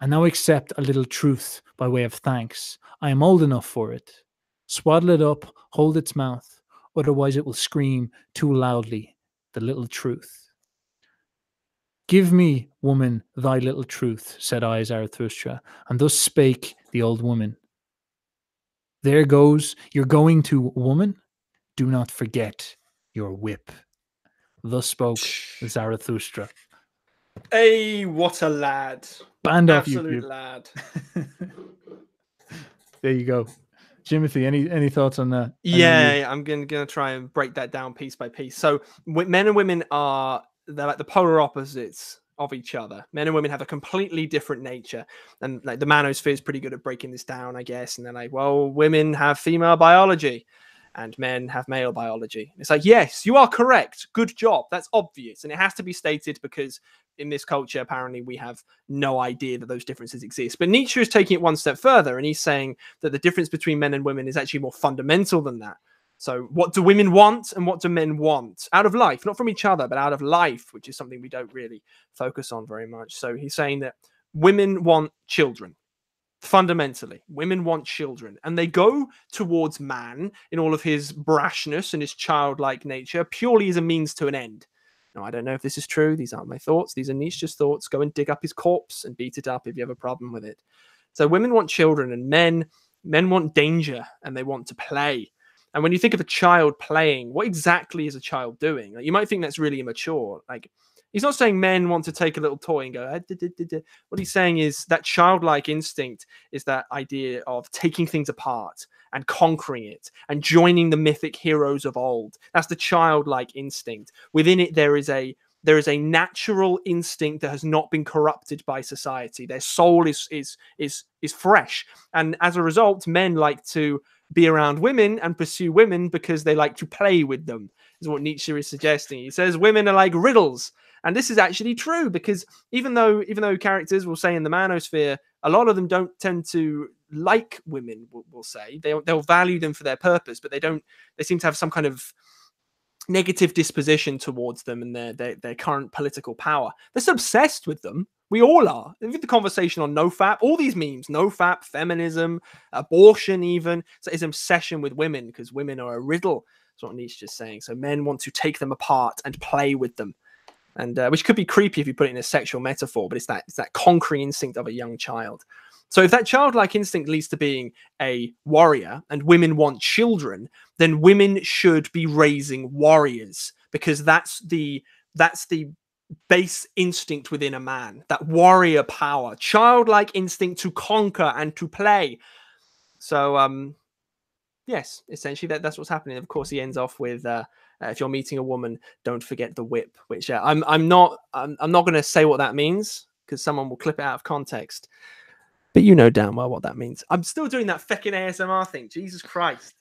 I now accept a little truth by way of thanks. I am old enough for it. Swaddle it up, hold its mouth, otherwise it will scream too loudly the little truth. Give me, woman, thy little truth, said I, Zarathustra, and thus spake the old woman. There goes, you're going to woman. Do not forget your whip. Thus spoke Zarathustra. Hey, what a lad. Band off you Absolute YouTube. lad. there you go. Jimothy, any any thoughts on that? Yeah, yeah, I'm gonna, gonna try and break that down piece by piece. So men and women are they're like the polar opposites of each other. Men and women have a completely different nature, and like the manosphere is pretty good at breaking this down, I guess. And they're like, well, women have female biology, and men have male biology. It's like, yes, you are correct. Good job. That's obvious, and it has to be stated because in this culture, apparently, we have no idea that those differences exist. But Nietzsche is taking it one step further, and he's saying that the difference between men and women is actually more fundamental than that. So, what do women want and what do men want out of life? Not from each other, but out of life, which is something we don't really focus on very much. So, he's saying that women want children. Fundamentally, women want children, and they go towards man in all of his brashness and his childlike nature purely as a means to an end. Now, I don't know if this is true. These aren't my thoughts. These are Nietzsche's thoughts. Go and dig up his corpse and beat it up if you have a problem with it. So, women want children, and men men want danger and they want to play and when you think of a child playing, what exactly is a child doing? Like, you might think that's really immature. Like he's not saying men want to take a little toy and go. Ah, what he's saying is that childlike instinct is that idea of taking things apart and conquering it and joining the mythic heroes of old. That's the childlike instinct. Within it, there is a there is a natural instinct that has not been corrupted by society. Their soul is is is is fresh, and as a result, men like to be around women and pursue women because they like to play with them, is what Nietzsche is suggesting. He says women are like riddles. And this is actually true because even though even though characters will say in the manosphere, a lot of them don't tend to like women, we'll, we'll say. They, they'll value them for their purpose, but they don't, they seem to have some kind of negative disposition towards them and their, their, their current political power. They're obsessed with them we all are. With the conversation on nofap, all these memes, nofap, feminism, abortion, even. So it's obsession with women because women are a riddle. That's what Nietzsche is saying. So men want to take them apart and play with them. And uh, which could be creepy if you put it in a sexual metaphor, but it's that it's that conquering instinct of a young child. So if that childlike instinct leads to being a warrior and women want children, then women should be raising warriors because that's the that's the base instinct within a man, that warrior power, childlike instinct to conquer and to play. So, um, yes, essentially that, that's what's happening. Of course, he ends off with, uh, uh, "If you're meeting a woman, don't forget the whip." Which uh, I'm I'm not I'm, I'm not going to say what that means because someone will clip it out of context. But you know damn well what that means. I'm still doing that feckin' ASMR thing. Jesus Christ.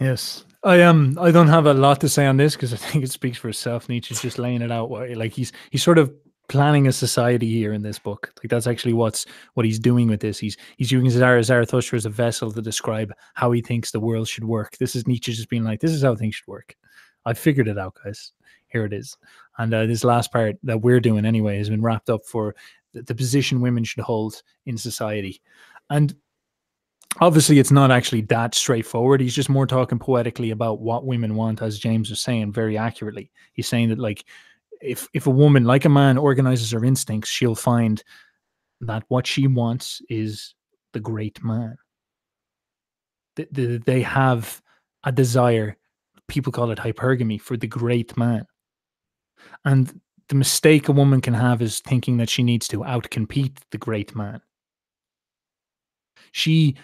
Yes, I um I don't have a lot to say on this because I think it speaks for itself. Nietzsche's just laying it out. Like he's he's sort of planning a society here in this book. Like that's actually what's what he's doing with this. He's he's using Zarathustra as a vessel to describe how he thinks the world should work. This is Nietzsche just being like, this is how things should work. I figured it out, guys. Here it is. And uh, this last part that we're doing anyway has been wrapped up for the, the position women should hold in society. And obviously it's not actually that straightforward. He's just more talking poetically about what women want as james was saying very accurately. He's saying that like if if a woman like a man organizes her instincts she'll find that what she wants is the great man. They, they, they have a desire people call it hypergamy for the great man. And the mistake a woman can have is thinking that she needs to outcompete the great man. She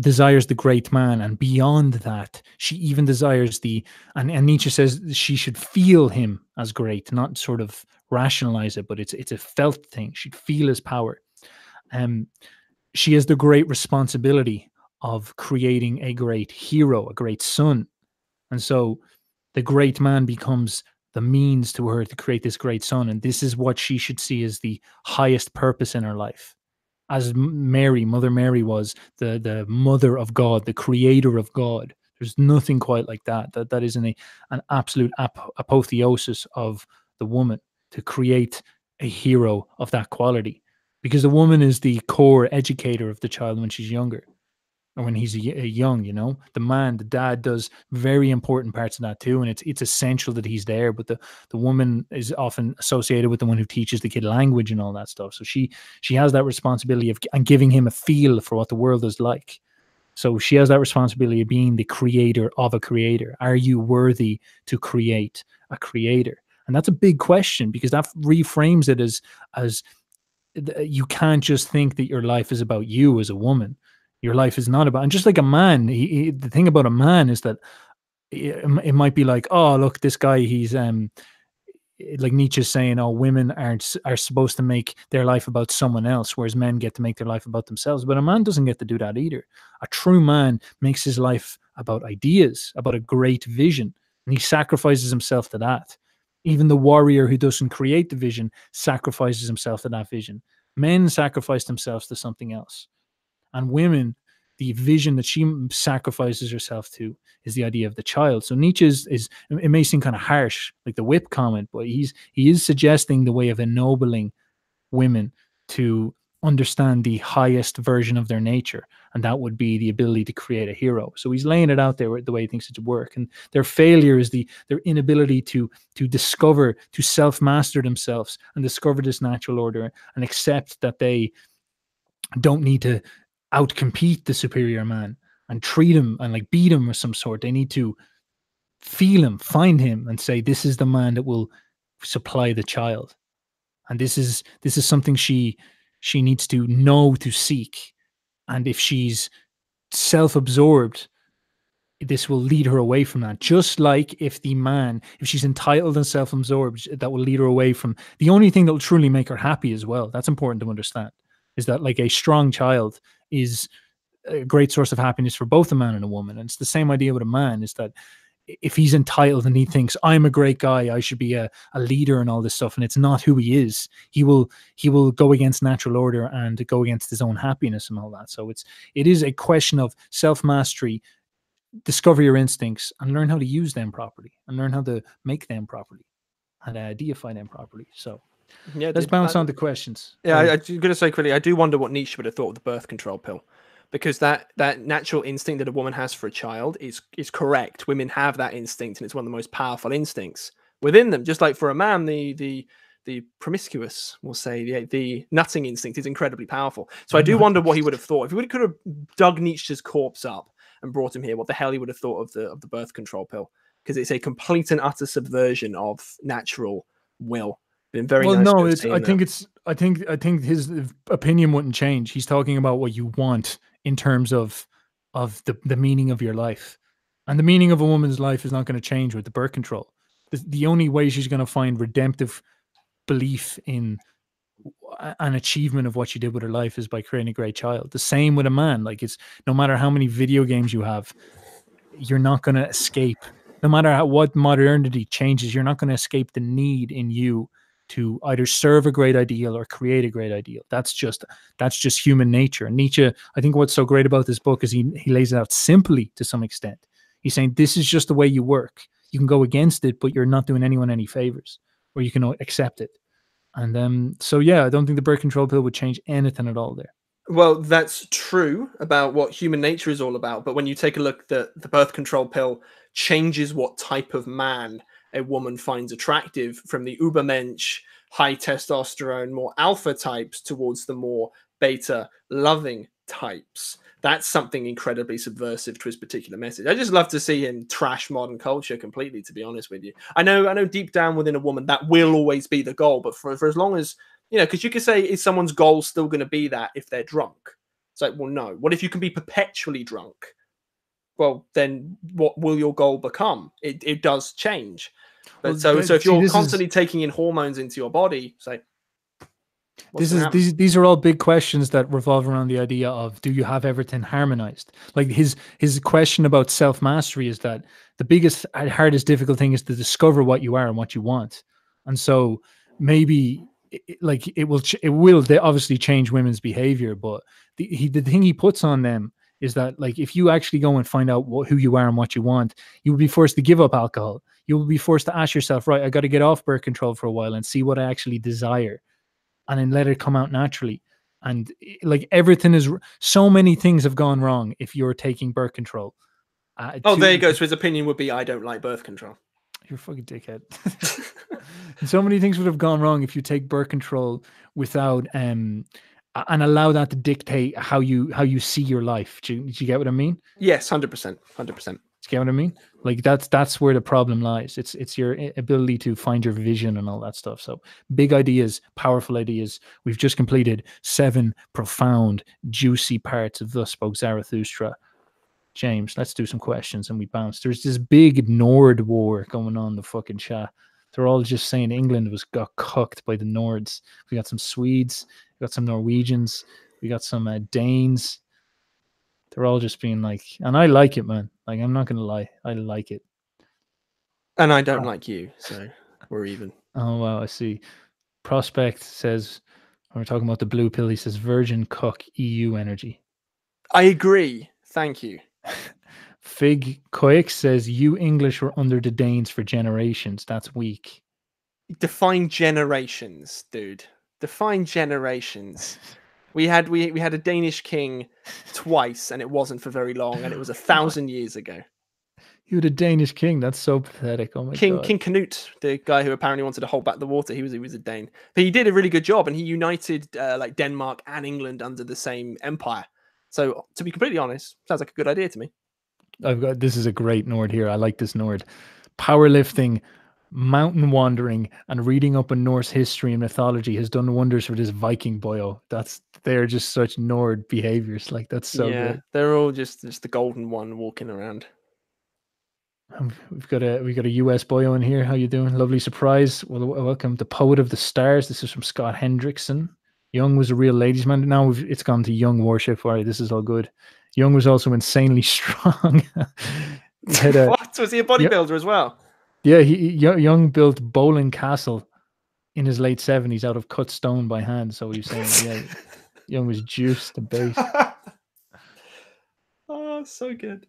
desires the great man and beyond that she even desires the and, and nietzsche says she should feel him as great not sort of rationalize it but it's it's a felt thing. She'd feel his power. Um she has the great responsibility of creating a great hero a great son. And so the great man becomes the means to her to create this great son and this is what she should see as the highest purpose in her life as Mary, Mother Mary was the the mother of God, the creator of God. There's nothing quite like that. That that is an an absolute ap- apotheosis of the woman to create a hero of that quality, because the woman is the core educator of the child when she's younger when he's a, a uh, young, you know, the man, the dad does very important parts of that too, and it's it's essential that he's there. But the the woman is often associated with the one who teaches the kid language and all that stuff. So she she has that responsibility of and giving him a feel for what the world is like. So she has that responsibility of being the creator of a creator. Are you worthy to create a creator? And that's a big question because that reframes it as as you can't just think that your life is about you as a woman your life is not about and just like a man he, he, the thing about a man is that it, it, might be like oh look this guy he's um like Nietzsche's saying, "Oh, women aren't are supposed to make their life about someone else, whereas men get to make their life about themselves." But a man doesn't get to do that either. A true man makes his life about ideas, about a great vision, and he sacrifices himself to that. Even the warrior who doesn't create the vision sacrifices himself to that vision. Men sacrifice themselves to something else. And women, the vision that she sacrifices herself to is the idea of the child. So Nietzsche is, is it may seem kind of harsh, like the whip comment, but he's he is suggesting the way of ennobling women to understand the highest version of their nature and that would be the ability to create a hero so he's laying it out there the way he thinks it should work and their failure is the their inability to to discover to self-master themselves and discover this natural order and accept that they don't need to outcompete the superior man and treat him and like beat him or some sort they need to feel him find him and say this is the man that will supply the child. And this is this is something she she needs to know to seek. And if she's self-absorbed this will lead her away from that. Just like if the man if she's entitled and self-absorbed that will lead her away from the only thing that will truly make her happy as well that's important to understand is that like a strong child is a great source of happiness for both a man and a woman. And it's the same idea with a man is that if he's entitled and he thinks i'm a great guy i should be a, a leader and all this stuff and it's not who he is he will he will go against natural order and go against his own happiness and all that. So it's it is a question of self-mastery discover your instincts and learn how to use them properly and learn how to make them properly and uh, deify them properly. So Yeah, let's bounce I- on to questions Yeah, Um, I, I'm going to say quickly, I do wonder what Nietzsche would have thought of the birth control pill, because that that natural instinct that a woman has for a child is is correct. Women have that instinct, and it's one of the most powerful instincts within them. Just like for a man, the the the promiscuous, we'll say, the the nutting instinct is incredibly powerful. So I do wonder what he would have thought if he would could have dug Nietzsche's corpse up and brought him here. What the hell he would have thought of the of the birth control pill? Because it's a complete and utter subversion of natural will. Been very well nice no it's i that. think it's i think i think his opinion wouldn't change. He's talking about what you want in terms of of the, the meaning of your life. And the meaning of a woman's life is not going to change with the birth control. The, the only way she's going to find redemptive belief in an achievement of what she did with her life is by creating a great child. The same with a man. Like it's no matter how many video games you have you're not going to escape. No matter how, what modernity changes you're not going to escape the need in you to either serve a great ideal or create a great ideal. That's just that's just human nature. And Nietzsche, I think what's so great about this book is he he lays it out simply to some extent. He's saying this is just the way you work. You can go against it, but you're not doing anyone any favors, or you can accept it. And um, so yeah, I don't think the birth control pill would change anything at all there. Well, that's true about what human nature is all about. But when you take a look, the the birth control pill changes what type of man a woman finds attractive from the Übermensch, high testosterone, more alpha types towards the more beta loving types. That's something incredibly subversive to his particular message. I just love to see him trash modern culture completely, to be honest with you. I know, I know deep down within a woman that will always be the goal, but for, for as long as you know, because you could say, is someone's goal still going to be that if they're drunk? It's like, well, no. What if you can be perpetually drunk? Well, then what will your goal become? It, it does change. But Well, so, so if you're is- constantly taking in hormones into your body, say, this is these these are all big questions that revolve around the idea of do you have everything harmonized like his his question about self-mastery is that the biggest hardest difficult thing is to discover what you are and what you want and so maybe like it will ch- it will they obviously change women's behavior but the he, the thing he puts on them is that like if you actually go and find out what, who you are and what you want you will be forced to give up alcohol you will be forced to ask yourself right i got to get off birth control for a while and see what i actually desire and then let it come out naturally. And like everything is so many things have gone wrong if you're taking birth control. Uh, Oh, to- there you go. So his opinion would be, I don't like birth control. You're a fucking dickhead. so many things would have gone wrong if you take birth control without um and allow that to dictate how you how you see your life. Do you, do you get what I mean? Yes, hundred percent, hundred percent. Do you get what I mean? Like that's that's where the problem lies. It's it's your ability to find your vision and all that stuff. So big ideas, powerful ideas. We've just completed seven profound, juicy parts of Thus Spoke Zarathustra. James, let's do some questions and we bounce. There's this big Nord war going on in the fucking chat. They're all just saying England was got cooked by the Nords. We got some Swedes, we got some Norwegians, we got some uh, Danes. They're all just being like, and I like it, man. Like I'm not gonna lie, I like it. And I don't Oh. like you, so we're even. Oh wow, I see. Prospect says when we're talking about the blue pill, he says Virgin Cook EU energy. I agree. Thank you. Fig Koik says you English were under the Danes for generations. That's weak. Define generations, dude. Define generations. We had we we had a Danish king twice, and it wasn't for very long, and it was a thousand years ago. You the Danish king. That's so pathetic. Oh my King god. King Canute, the guy who apparently wanted to hold back the water, he was he was a Dane, but he did a really good job, and he united uh, like Denmark and England under the same empire. So to be completely honest, sounds like a good idea to me. I've got this is a great Nord here. I like this Nord. Powerlifting, mountain wandering, and reading up on Norse history and mythology has done wonders for this Viking boyo. That's they're just such Nord behaviors. Like that's so yeah, good. they're all just just the golden one walking around. Um, We've got a we got a US boyo in here. How you doing? Lovely surprise. Well, welcome, the poet of the stars. This is from Scott Hendrickson. Jung was a real ladies' man. Now we've, it's gone to Jung worship. All right, this is all good. Jung was also insanely strong. Had a- what was he a bodybuilder as well? yeah, he, Jung built Bollingen Castle in his late seventies out of cut stone by hand. So was saying, yeah, Jung was juiced and base. oh, so good.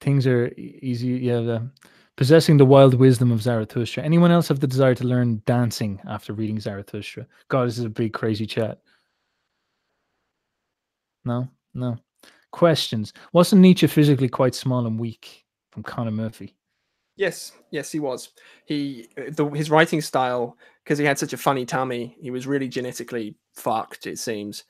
Things are easy. Yeah, the, possessing the wild wisdom of Zarathustra. Anyone else have the desire to learn dancing after reading Zarathustra? God, this is a big crazy chat. No, no. Questions. Wasn't Nietzsche physically quite small and weak? From Conor Murphy. Yes, yes, he was. He the, his writing style because he had such a funny tummy. He was really genetically fucked. It seems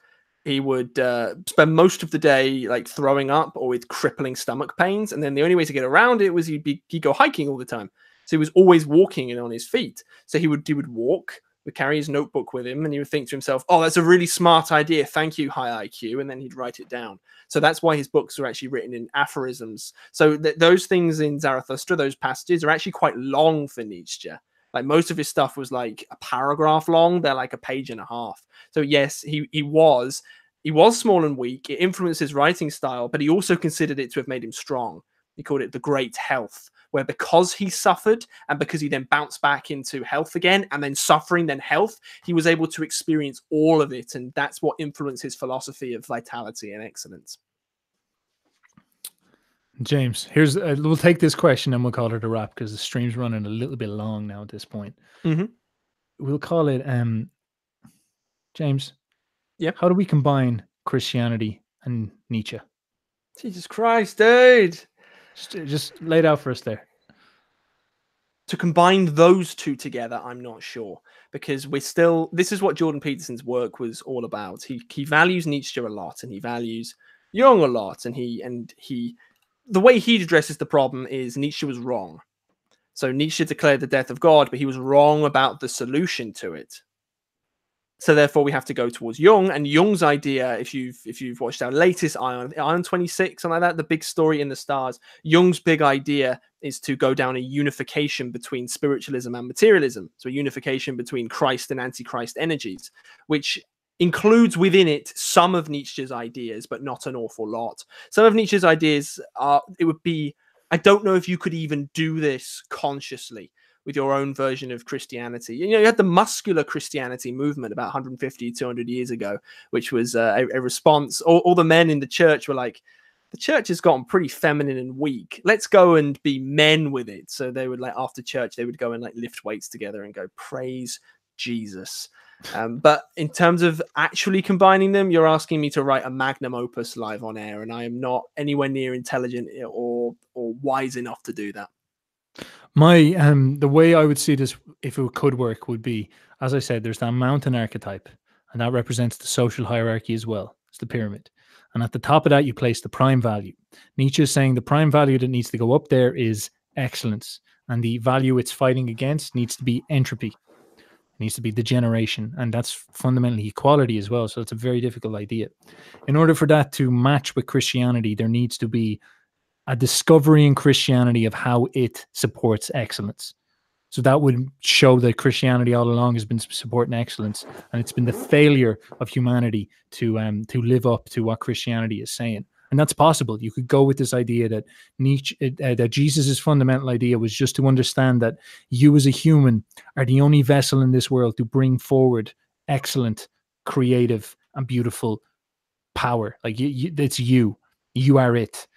he would uh, spend most of the day like throwing up or with crippling stomach pains, and then the only way to get around it was he'd be he'd go hiking all the time. So he was always walking and on his feet. So he would he would walk, would carry his notebook with him, and he would think to himself, "Oh, that's a really smart idea. Thank you, high IQ," and then he'd write it down. So that's why his books are actually written in aphorisms. So th- those things in Zarathustra, those passages, are actually quite long for Nietzsche. Like most of his stuff was like a paragraph long. They're like a page and a half. So yes, he he was he was small and weak. It influenced his writing style, but he also considered it to have made him strong. He called it the great health, where because he suffered and because he then bounced back into health again and then suffering, then health, he was able to experience all of it. And that's what influenced his philosophy of vitality and excellence. James, here's uh, we'll take this question and we'll call it a wrap because the stream's running a little bit long now at this point. Mhm. We'll call it um James. Yeah. How do we combine Christianity and Nietzsche? Jesus Christ, dude. Just, just lay it out for us there. to combine those two together i'm not sure because we're still this is what jordan peterson's work was all about. He he values nietzsche a lot and he values jung a lot and he and he the way he addresses the problem is nietzsche was wrong. So nietzsche declared the death of god but he was wrong about the solution to it so therefore we have to go towards Jung and Jung's idea. If you've if you've watched our latest Aion Aion twenty six something like that, the big story in the stars. Jung's big idea is to go down a unification between spiritualism and materialism, so a unification between Christ and antichrist energies, which includes within it some of Nietzsche's ideas, but not an awful lot. Some of Nietzsche's ideas are it would be. I don't know if you could even do this consciously with your own version of Christianity. You know, you had the muscular Christianity movement about 150, 200 years ago, which was uh, a, a response. All, all the men in the church were like, the church has gotten pretty feminine and weak. Let's go and be men with it. So they would like after church, they would go and like lift weights together and go praise Jesus. Um, but in terms of actually combining them, you're asking me to write a magnum opus live on air, and I am not anywhere near intelligent or or wise enough to do that. My um the way I would see this if it could work would be, as I said, there's that mountain archetype, and that represents the social hierarchy as well. It's the pyramid. And at the top of that, you place the prime value. Nietzsche is saying the prime value that needs to go up there is excellence. And the value it's fighting against needs to be entropy. It needs to be degeneration. And that's fundamentally equality as well. So it's a very difficult idea. In order for that to match with Christianity, there needs to be a discovery in Christianity of how it supports excellence. So that would show that Christianity all along has been supporting excellence, and it's been the failure of humanity to um to live up to what Christianity is saying. and that's possible. You could go with this idea that Nietzsche, uh, that Jesus's fundamental idea was just to understand that you as a human are the only vessel in this world to bring forward excellent, creative, and beautiful power. Like you, you, it's you, you are it,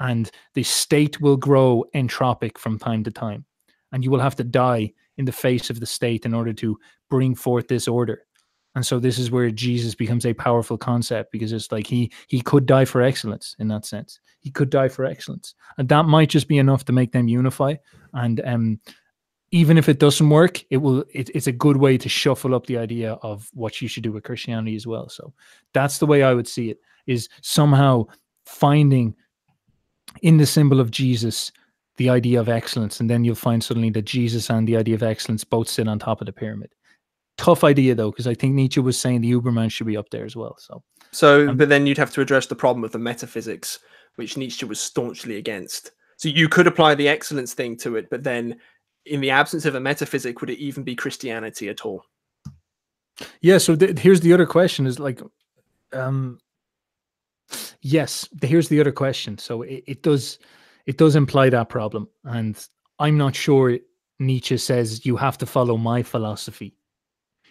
and the state will grow entropic from time to time, and you will have to die in the face of the state in order to bring forth this order. And so this is where jesus becomes a powerful concept because it's like he he could die for excellence in that sense. He could die for excellence. And that might just be enough to make them unify. And um even if it doesn't work it will it, it's a good way to shuffle up the idea of what you should do with christianity as well. So that's the way i would see it is somehow finding in the symbol of jesus the idea of excellence and then you'll find suddenly that jesus and the idea of excellence both sit on top of the pyramid tough idea though, because I think Nietzsche was saying the Uberman should be up there as well. So, so, um, but then you'd have to address the problem of the metaphysics, which Nietzsche was staunchly against. So you could apply the excellence thing to it, but then in the absence of a metaphysic, would it even be Christianity at all? Yeah. So th- here's the other question: is like, um, yes. Here's the other question. So it, it does, it does imply that problem, and I'm not sure Nietzsche says you have to follow my philosophy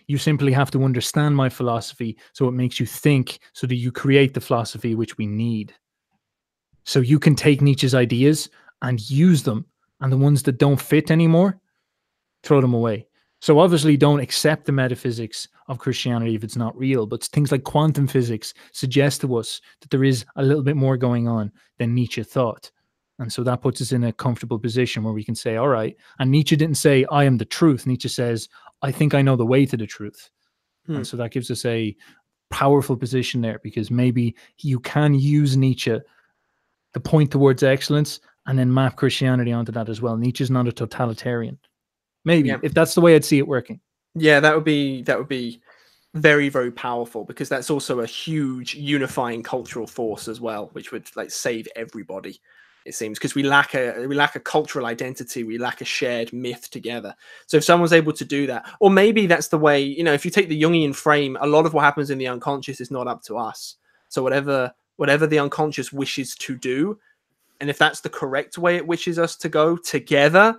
you simply have to understand my philosophy so it makes you think so that you create the philosophy which we need. So you can take Nietzsche's ideas and use them, and the ones that don't fit anymore, throw them away. So obviously, don't accept the metaphysics of Christianity if it's not real. But things like quantum physics suggest to us that there is a little bit more going on than Nietzsche thought. And so that puts us in a comfortable position where we can say, all right. And Nietzsche didn't say, I am the truth. Nietzsche says, I think I know the way to the truth. Hmm. And so that gives us a powerful position there because maybe you can use Nietzsche to point towards excellence and then map Christianity onto that as well. Nietzsche's not a totalitarian. Maybe yeah. if that's the way I'd see it working. Yeah, that would be that would be very very powerful because that's also a huge unifying cultural force as well, which would like save everybody it seems because we lack a we lack a cultural identity we lack a shared myth together so if someone's able to do that or maybe that's the way you know if you take the jungian frame a lot of what happens in the unconscious is not up to us so whatever whatever the unconscious wishes to do and if that's the correct way it wishes us to go together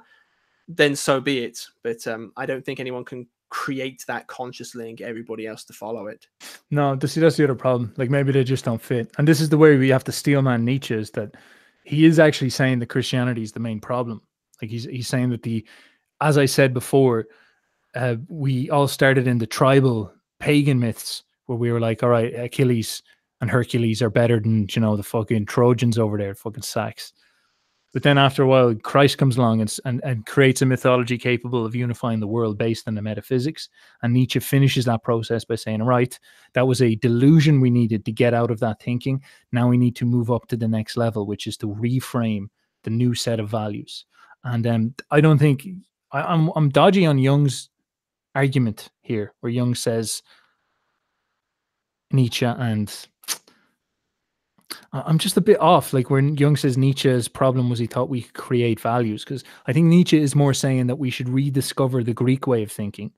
then so be it but um, i don't think anyone can create that consciously and get everybody else to follow it no see that's the other problem like maybe they just don't fit and this is the way we have to steel man nietzsche is that he is actually saying that Christianity is the main problem. Like he's he's saying that the, as I said before, uh, we all started in the tribal pagan myths where we were like, all right, Achilles and Hercules are better than you know the fucking Trojans over there, fucking sacks. But then after a while, Christ comes along and, and, and creates a mythology capable of unifying the world based on the metaphysics. And Nietzsche finishes that process by saying, right, that was a delusion we needed to get out of that thinking. Now we need to move up to the next level, which is to reframe the new set of values. And um, I don't think I, I'm I'm dodgy on Jung's argument here, where Jung says Nietzsche and I'm just a bit off. Like when Jung says Nietzsche's problem was he thought we could create values, because I think Nietzsche is more saying that we should rediscover the Greek way of thinking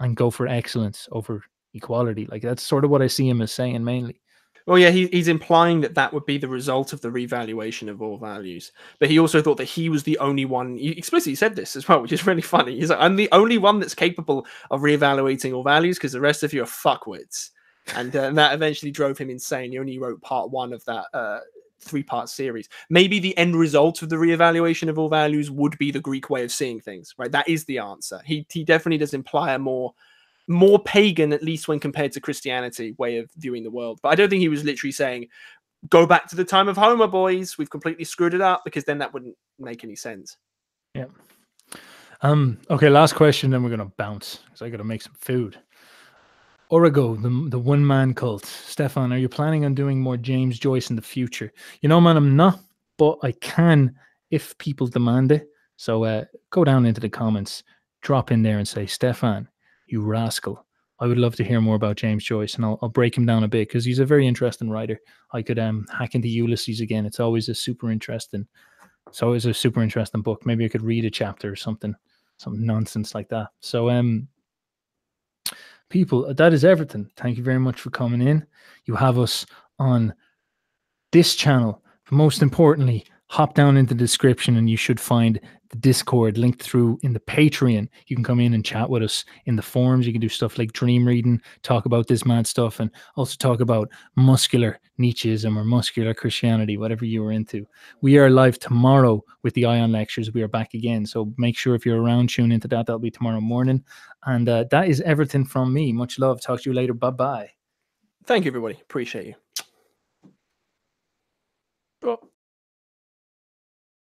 and go for excellence over equality. Like that's sort of what I see him as saying mainly. Well, yeah, he, he's implying that that would be the result of the revaluation of all values. But he also thought that he was the only one. He explicitly said this as well, which is really funny. He's like, I'm the only one that's capable of reevaluating all values because the rest of you are fuckwits and, uh, that eventually drove him insane. He only wrote part one of that uh, three part series. Maybe the end result of the reevaluation of all values would be the Greek way of seeing things, right? That is the answer. He he definitely does imply a more more pagan, at least when compared to Christianity, way of viewing the world. But I don't think he was literally saying, "Go back to the time of Homer, boys. We've completely screwed it up," because then that wouldn't make any sense. Yeah. Um. Okay. Last question, then we're gonna bounce because I got to make some food. Origo, the, the one man cult. Stefan, are you planning on doing more James Joyce in the future? You know, man, I'm not, but I can if people demand it. So uh, go down into the comments, drop in there and say, Stefan, you rascal. I would love to hear more about James Joyce and I'll, I'll break him down a bit because he's a very interesting writer. I could um, hack into Ulysses again. It's always a super interesting, it's always a super interesting book. Maybe I could read a chapter or something, some nonsense like that. So, um, people, that is everything. Thank you very much for coming in. You have us on this channel. Most importantly, hop down into the description and you should find the Discord linked through in the Patreon. You can come in and chat with us in the forums. You can do stuff like dream reading, talk about this mad stuff, and also talk about muscular Nietzscheism or muscular Christianity, whatever you are into. We are live tomorrow with the Aion lectures. We are back again. So make sure if you're around, tune into that. That'll be tomorrow morning. And uh, that is everything from me. Much love. Talk to you later. Bye bye. Thank you, everybody. Appreciate you. Oh.